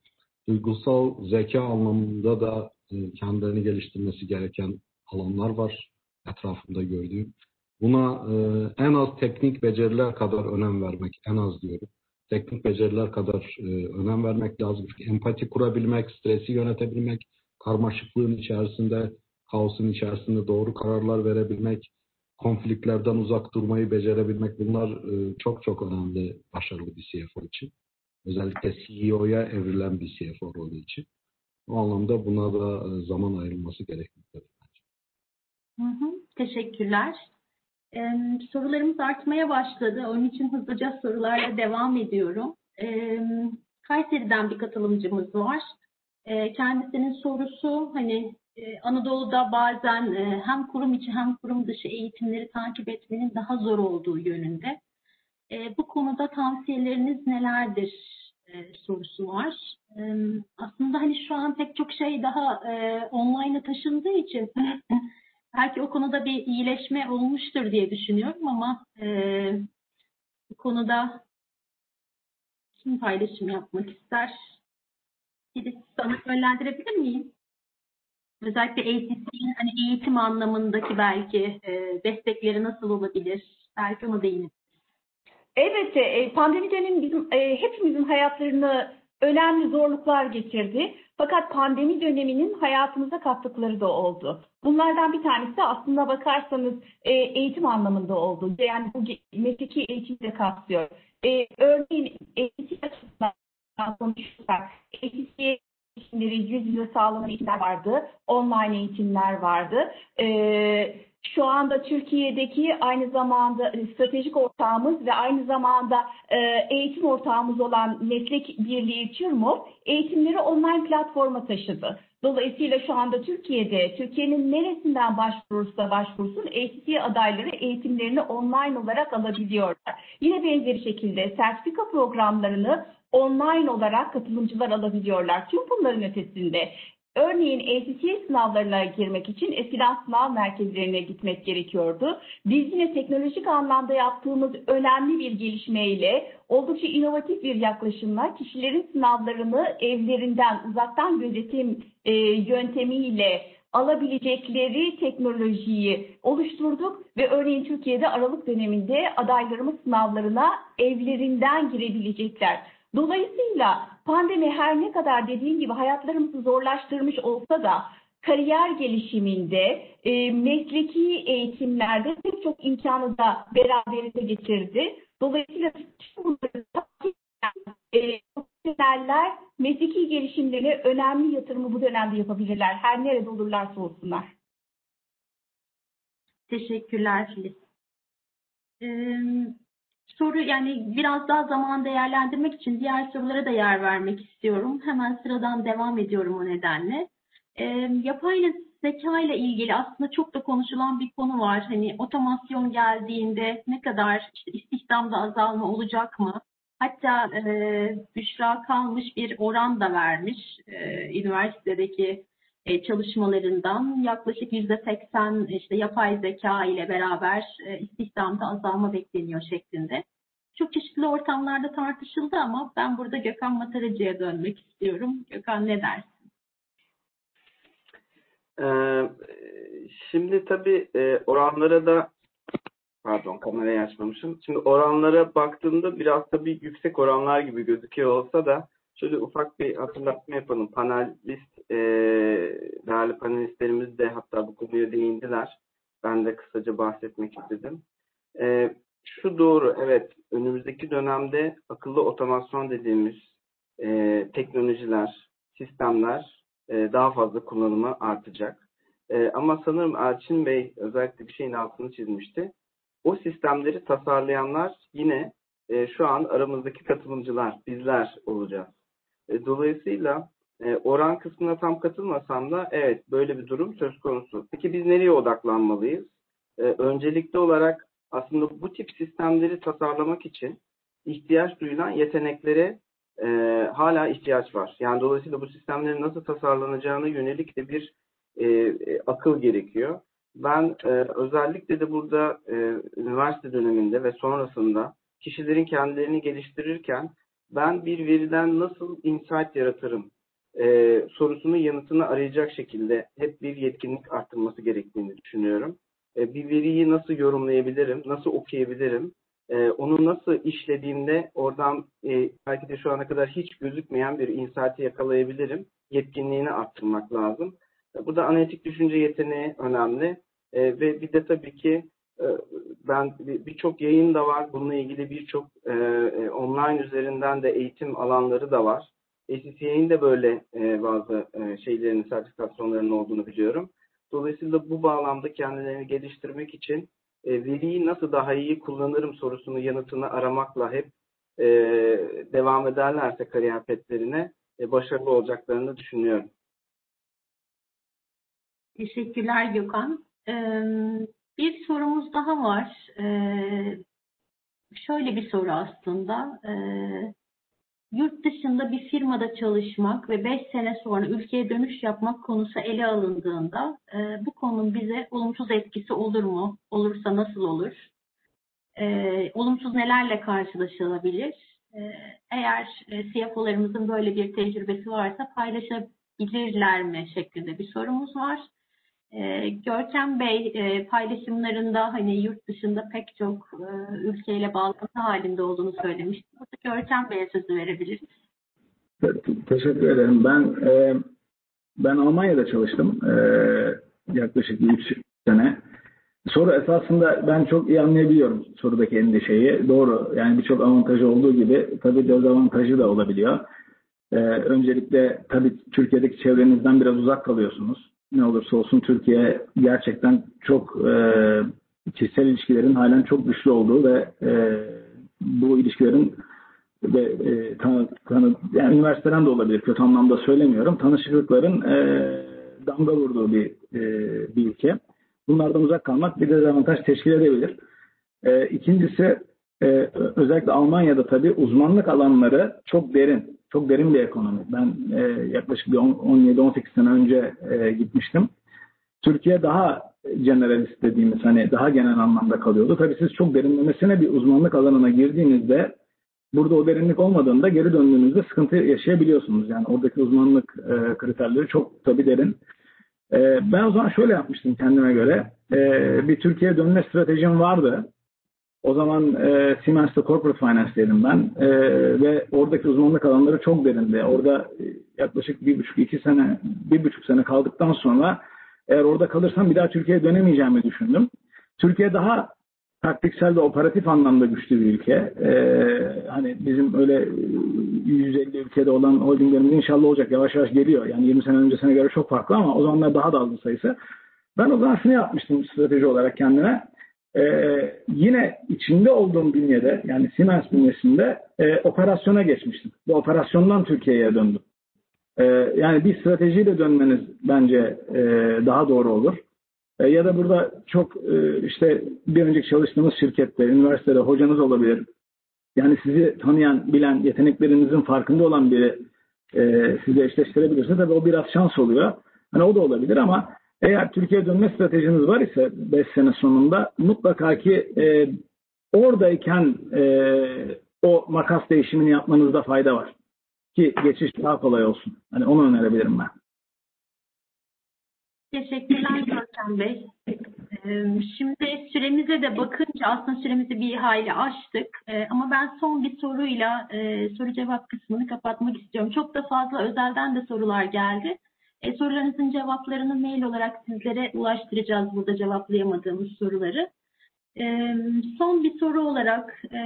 duygusal zeka anlamında da e, kendilerini geliştirmesi gereken alanlar var etrafımda gördüğüm. Buna e, en az teknik beceriler kadar önem vermek, en az diyorum. Teknik beceriler kadar e, önem vermek lazım. Çünkü empati kurabilmek, stresi yönetebilmek, karmaşıklığın içerisinde, kaosun içerisinde doğru kararlar verebilmek, konfliktlerden uzak durmayı becerebilmek bunlar e, çok çok önemli, başarılı bir CFO için. Özellikle CEO'ya evrilen bir CFO rolü için. O anlamda buna da e, zaman ayrılması gerekmektedir. Hı hı, teşekkürler. Ee, sorularımız artmaya başladı. Onun için hızlıca sorularla devam ediyorum. Ee, Kayseri'den bir katılımcımız var. Ee, kendisinin sorusu hani e, Anadolu'da bazen e, hem kurum içi hem kurum dışı eğitimleri takip etmenin daha zor olduğu yönünde. E, bu konuda tavsiyeleriniz nelerdir e, sorusu var. E, aslında hani şu an pek çok şey daha e, online'a taşındığı için belki o konuda bir iyileşme olmuştur diye düşünüyorum ama e, bu konuda kim paylaşım yapmak ister? Birisi sana yönlendirebilir miyim? Özellikle eğitim, hani eğitim anlamındaki belki e, destekleri nasıl olabilir? Belki ona değinip. Evet, e, pandemi dönemi bizim e, hepimizin hayatlarını önemli zorluklar getirdi. Fakat pandemi döneminin hayatımıza kattıkları da oldu. Bunlardan bir tanesi de aslında bakarsanız e, eğitim anlamında oldu. Yani bu mesleki eğitimi de kapsıyor. E, örneğin eğitim açısından konuşursak, eğitim eğitimleri yüz yüze sağlanan eğitimler vardı, online eğitimler vardı. E, şu anda Türkiye'deki aynı zamanda stratejik ortağımız ve aynı zamanda e, eğitim ortağımız olan Meslek Birliği TÜRMOV eğitimleri online platforma taşıdı. Dolayısıyla şu anda Türkiye'de, Türkiye'nin neresinden başvurursa başvursun ACC adayları eğitimlerini online olarak alabiliyorlar. Yine benzeri şekilde sertifika programlarını online olarak katılımcılar alabiliyorlar. Tüm bunların ötesinde Örneğin ACCA sınavlarına girmek için eskiden sınav merkezlerine gitmek gerekiyordu. Biz yine teknolojik anlamda yaptığımız önemli bir gelişmeyle oldukça inovatif bir yaklaşımla kişilerin sınavlarını evlerinden uzaktan gözetim e, yöntemiyle alabilecekleri teknolojiyi oluşturduk ve örneğin Türkiye'de Aralık döneminde adaylarımız sınavlarına evlerinden girebilecekler. Dolayısıyla pandemi her ne kadar dediğim gibi hayatlarımızı zorlaştırmış olsa da kariyer gelişiminde, e, mesleki eğitimlerde pek çok imkanı da beraberinde getirdi. Dolayısıyla bunları e, profesyoneller mesleki gelişimlerine önemli yatırımı bu dönemde yapabilirler. Her nerede olurlarsa olsunlar. Teşekkürler Filiz. Ee, soru yani biraz daha zaman değerlendirmek için diğer sorulara da yer vermek istiyorum. Hemen sıradan devam ediyorum o nedenle. E, yapay zeka ile ilgili aslında çok da konuşulan bir konu var. Hani otomasyon geldiğinde ne kadar işte istihdamda azalma olacak mı? Hatta e, Büşra kalmış bir oran da vermiş e, üniversitedeki çalışmalarından yaklaşık yüzde seksen işte yapay zeka ile beraber e, istihdamda azalma bekleniyor şeklinde. Çok çeşitli ortamlarda tartışıldı ama ben burada Gökhan Mataracı'ya dönmek istiyorum. Gökhan ne dersin? Ee, şimdi tabii e, oranlara da pardon kamerayı açmamışım. Şimdi oranlara baktığımda biraz tabii yüksek oranlar gibi gözüküyor olsa da Şöyle ufak bir hatırlatma yapalım. Panelist, e, değerli panelistlerimiz de hatta bu konuya değindiler. Ben de kısaca bahsetmek istedim. E, şu doğru, evet önümüzdeki dönemde akıllı otomasyon dediğimiz e, teknolojiler, sistemler e, daha fazla kullanımı artacak. E, ama sanırım Elçin Bey özellikle bir şeyin altını çizmişti. O sistemleri tasarlayanlar yine e, şu an aramızdaki katılımcılar, bizler olacağız. E, dolayısıyla e, oran kısmına tam katılmasam da evet böyle bir durum söz konusu. Peki biz nereye odaklanmalıyız? E, öncelikli olarak aslında bu tip sistemleri tasarlamak için ihtiyaç duyulan yeteneklere e, hala ihtiyaç var. Yani dolayısıyla bu sistemlerin nasıl tasarlanacağına yönelik de bir e, e, akıl gerekiyor. Ben e, özellikle de burada e, üniversite döneminde ve sonrasında kişilerin kendilerini geliştirirken ben bir veriden nasıl insight yaratırım e, sorusunun yanıtını arayacak şekilde hep bir yetkinlik arttırması gerektiğini düşünüyorum. E, bir veriyi nasıl yorumlayabilirim, nasıl okuyabilirim, e, onu nasıl işlediğimde oradan e, belki de şu ana kadar hiç gözükmeyen bir insight'i yakalayabilirim. Yetkinliğini arttırmak lazım. E, burada analitik düşünce yeteneği önemli. E, ve bir de tabii ki e, ben birçok yayın da var. Bununla ilgili birçok e, e, online üzerinden de eğitim alanları da var. ACCA'nin de böyle e, bazı e, şeylerin, sertifikasyonlarının olduğunu biliyorum. Dolayısıyla bu bağlamda kendilerini geliştirmek için e, veriyi nasıl daha iyi kullanırım sorusunu yanıtını aramakla hep e, devam ederlerse kariyer petlerine e, başarılı olacaklarını düşünüyorum. Teşekkürler Gökhan. Ee, bir sorumuz daha var. Ee, şöyle bir soru aslında. Ee, yurt dışında bir firmada çalışmak ve 5 sene sonra ülkeye dönüş yapmak konusu ele alındığında e, bu konunun bize olumsuz etkisi olur mu? Olursa nasıl olur? E, olumsuz nelerle karşılaşılabilir? E, eğer e, CFO'larımızın böyle bir tecrübesi varsa paylaşabilirler mi şeklinde bir sorumuz var. E, Görkem Bey e, paylaşımlarında hani yurt dışında pek çok e, ülkeyle bağlantı halinde olduğunu söylemişti. Burada Görkem Bey'e sözü verebiliriz. Teşekkür ederim. Ben e, ben Almanya'da çalıştım e, yaklaşık 3 sene. Soru esasında ben çok iyi anlayabiliyorum sorudaki endişeyi. Doğru. Yani birçok avantajı olduğu gibi tabii dezavantajı da olabiliyor. E, öncelikle tabii Türkiye'deki çevrenizden biraz uzak kalıyorsunuz ne olursa olsun Türkiye gerçekten çok e, kişisel ilişkilerin halen çok güçlü olduğu ve e, bu ilişkilerin ve e, tanı, tanı, yani üniversiteden de olabilir kötü anlamda söylemiyorum. Tanışıklıkların e, damga vurduğu bir, e, bir ülke. Bunlardan uzak kalmak bir dezavantaj teşkil edebilir. E, ikincisi e, özellikle Almanya'da tabii uzmanlık alanları çok derin çok derin bir ekonomi. Ben e, yaklaşık bir 17-18 sene önce e, gitmiştim. Türkiye daha generalist dediğimiz hani daha genel anlamda kalıyordu. Tabii siz çok derinlemesine bir uzmanlık alanına girdiğinizde burada o derinlik olmadığında geri döndüğünüzde sıkıntı yaşayabiliyorsunuz. Yani oradaki uzmanlık e, kriterleri çok tabii derin. E, ben o zaman şöyle yapmıştım kendime göre. E, bir Türkiye dönme stratejim vardı. O zaman e, Siemens'te Corporate Finance'deydim ben e, ve oradaki uzmanlık alanları çok derindi. Orada e, yaklaşık bir buçuk iki sene, bir buçuk sene kaldıktan sonra eğer orada kalırsam bir daha Türkiye'ye dönemeyeceğimi düşündüm. Türkiye daha taktiksel ve operatif anlamda güçlü bir ülke. Ee, hani bizim öyle 150 ülkede olan holdinglerimiz inşallah olacak. Yavaş yavaş geliyor. Yani 20 sene öncesine göre çok farklı ama o zamanlar daha da azdı sayısı. Ben o zaman şunu yapmıştım strateji olarak kendime. Ee, yine içinde olduğum bünyede yani Siemens bünyesinde e, operasyona geçmiştim. Bu operasyondan Türkiye'ye döndüm. E, yani bir stratejiyle dönmeniz bence e, daha doğru olur. E, ya da burada çok e, işte bir önceki çalıştığınız şirkette, üniversitede hocanız olabilir. Yani sizi tanıyan, bilen, yeteneklerinizin farkında olan biri e, sizi eşleştirebilirse tabii o biraz şans oluyor. Hani o da olabilir ama eğer Türkiye dönme stratejiniz var ise 5 sene sonunda mutlaka ki e, oradayken e, o makas değişimini yapmanızda fayda var. Ki geçiş daha kolay olsun. Hani onu önerebilirim ben. Teşekkürler Görkem Bey. Şimdi süremize de bakınca aslında süremizi bir hayli aştık. Ama ben son bir soruyla soru cevap kısmını kapatmak istiyorum. Çok da fazla özelden de sorular geldi. E, sorularınızın cevaplarını mail olarak sizlere ulaştıracağız burada cevaplayamadığımız soruları. E, son bir soru olarak e,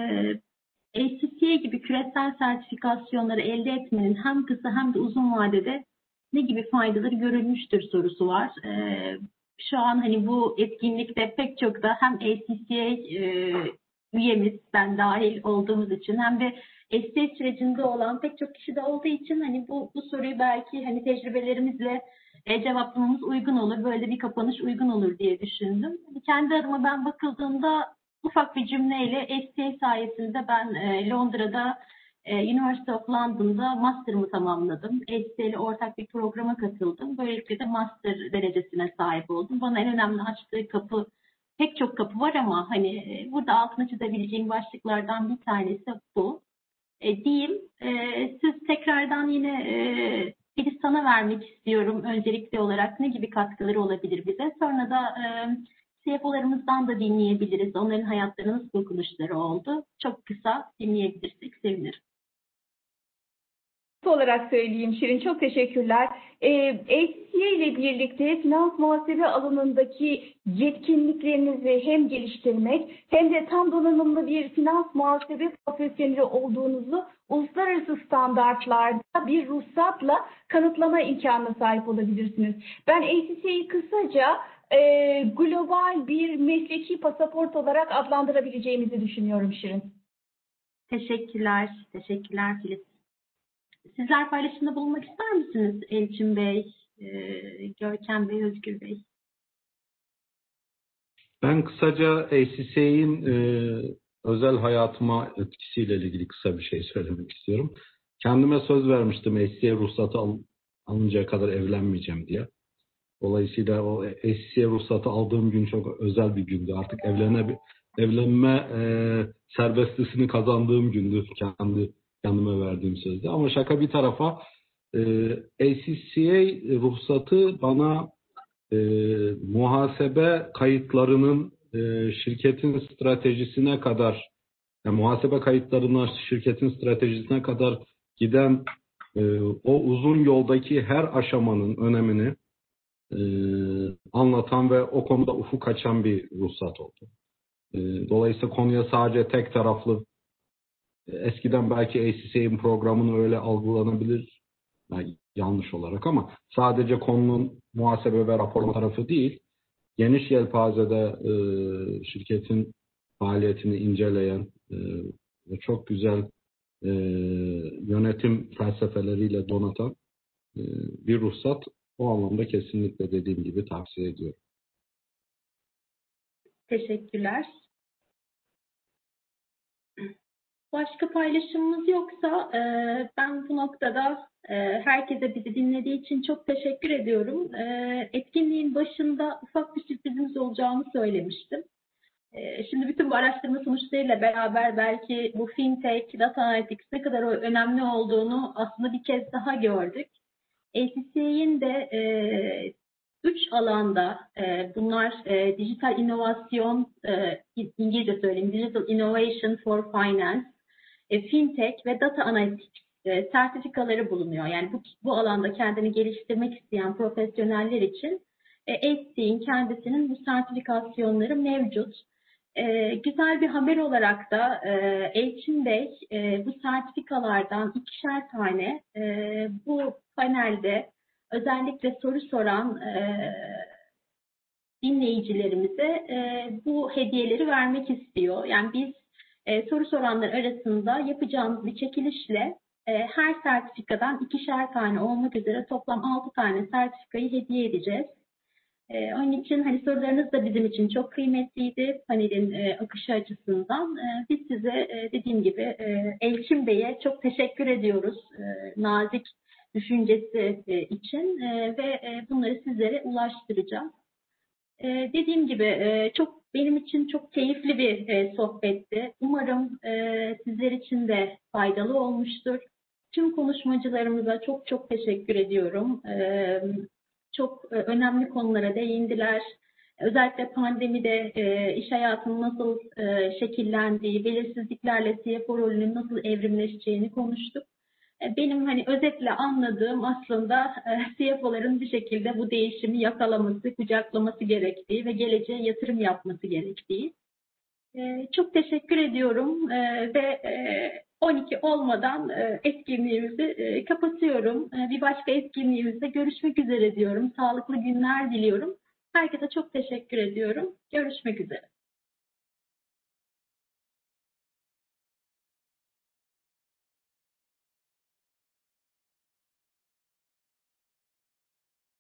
ACCA gibi küresel sertifikasyonları elde etmenin hem kısa hem de uzun vadede ne gibi faydaları görülmüştür sorusu var. E, şu an hani bu etkinlikte pek çok da hem ACCA e, üyemiz, ben dahil olduğumuz için hem de ST sürecinde olan pek çok kişi de olduğu için hani bu, bu soruyu belki hani tecrübelerimizle e, cevaplamamız uygun olur. Böyle bir kapanış uygun olur diye düşündüm. Kendi adıma ben bakıldığında ufak bir cümleyle ST sayesinde ben e, Londra'da e, University of London'da master'ımı tamamladım. ST ile ortak bir programa katıldım. Böylelikle de master derecesine sahip oldum. Bana en önemli açtığı kapı pek çok kapı var ama hani e, burada altını çizebileceğim başlıklardan bir tanesi bu. E, diyeyim. E, siz tekrardan yine e, biri sana vermek istiyorum öncelikli olarak ne gibi katkıları olabilir bize. Sonra da e, CFO'larımızdan da dinleyebiliriz. Onların hayatları nasıl dokunuşları oldu. Çok kısa dinleyebilirsek sevinirim olarak söyleyeyim Şirin. Çok teşekkürler. Ee, ACCA ile birlikte finans muhasebe alanındaki yetkinliklerinizi hem geliştirmek hem de tam donanımlı bir finans muhasebe profesyoneli olduğunuzu uluslararası standartlarda bir ruhsatla kanıtlama imkanına sahip olabilirsiniz. Ben ACCA'yı kısaca e, global bir mesleki pasaport olarak adlandırabileceğimizi düşünüyorum Şirin. Teşekkürler. Teşekkürler Filiz. Sizler paylaşımda bulunmak ister misiniz Elçin Bey, e, Görkem Bey, Özgür Bey? Ben kısaca ACC'nin e, özel hayatıma etkisiyle ilgili kısa bir şey söylemek istiyorum. Kendime söz vermiştim ACCA ruhsatı al, alıncaya kadar evlenmeyeceğim diye. Dolayısıyla o ACCA ruhsatı aldığım gün çok özel bir gündü. Artık evlene, evlenme e, serbestlisini kazandığım gündü kendi kendime verdiğim sözde. Ama şaka bir tarafa e, ACCA ruhsatı bana e, muhasebe kayıtlarının e, şirketin stratejisine kadar yani muhasebe kayıtlarına şirketin stratejisine kadar giden e, o uzun yoldaki her aşamanın önemini e, anlatan ve o konuda ufuk açan bir ruhsat oldu. E, dolayısıyla konuya sadece tek taraflı Eskiden belki ACCA'nin programını öyle algılanabilir yani yanlış olarak ama sadece konunun muhasebe ve raporlama tarafı değil, geniş yelpazede e, şirketin faaliyetini inceleyen e, ve çok güzel e, yönetim felsefeleriyle donatan e, bir ruhsat o anlamda kesinlikle dediğim gibi tavsiye ediyorum. Teşekkürler. Başka paylaşımımız yoksa e, ben bu noktada e, herkese bizi dinlediği için çok teşekkür ediyorum. E, etkinliğin başında ufak bir sürprizimiz olacağını söylemiştim. E, şimdi bütün bu araştırma sonuçlarıyla beraber belki bu fintech, data analytics ne kadar önemli olduğunu aslında bir kez daha gördük. ACC'nin de e, üç alanda e, bunlar e, dijital inovasyon, e, İngilizce söyleyeyim, Digital Innovation for Finance, e, fintech ve data analytics e, sertifikaları bulunuyor. Yani bu, bu alanda kendini geliştirmek isteyen profesyoneller için e, Etsy'in kendisinin bu sertifikasyonları mevcut. E, güzel bir haber olarak da e, Elçin Bey e, bu sertifikalardan ikişer tane e, bu panelde özellikle soru soran e, dinleyicilerimize e, bu hediyeleri vermek istiyor. Yani biz e, soru soranlar arasında yapacağımız bir çekilişle e, her sertifikadan ikişer tane olmak üzere toplam altı tane sertifikayı hediye edeceğiz. E, onun için hani sorularınız da bizim için çok kıymetliydi panelin e, akışı açısından. E, biz size e, dediğim gibi e, Elçin Bey'e çok teşekkür ediyoruz e, nazik düşüncesi e, için e, ve e, bunları sizlere ulaştıracağım. E, dediğim gibi e, çok benim için çok keyifli bir e, sohbetti. Umarım e, sizler için de faydalı olmuştur. Tüm konuşmacılarımıza çok çok teşekkür ediyorum. E, çok e, önemli konulara değindiler. Özellikle pandemide e, iş hayatının nasıl e, şekillendiği, belirsizliklerle CFO rolünün nasıl evrimleşeceğini konuştuk. E, benim hani özetle anladığım aslında e, CFO'ların bir şekilde bu değişimi yakalaması, kucaklaması gerektiği ve geleceğe yatırım yapması gerektiği. E, çok teşekkür ediyorum ve 12 olmadan etkinliğimizi kapatıyorum. Bir başka etkinliğimizde görüşmek üzere diyorum. Sağlıklı günler diliyorum. Herkese çok teşekkür ediyorum. Görüşmek üzere.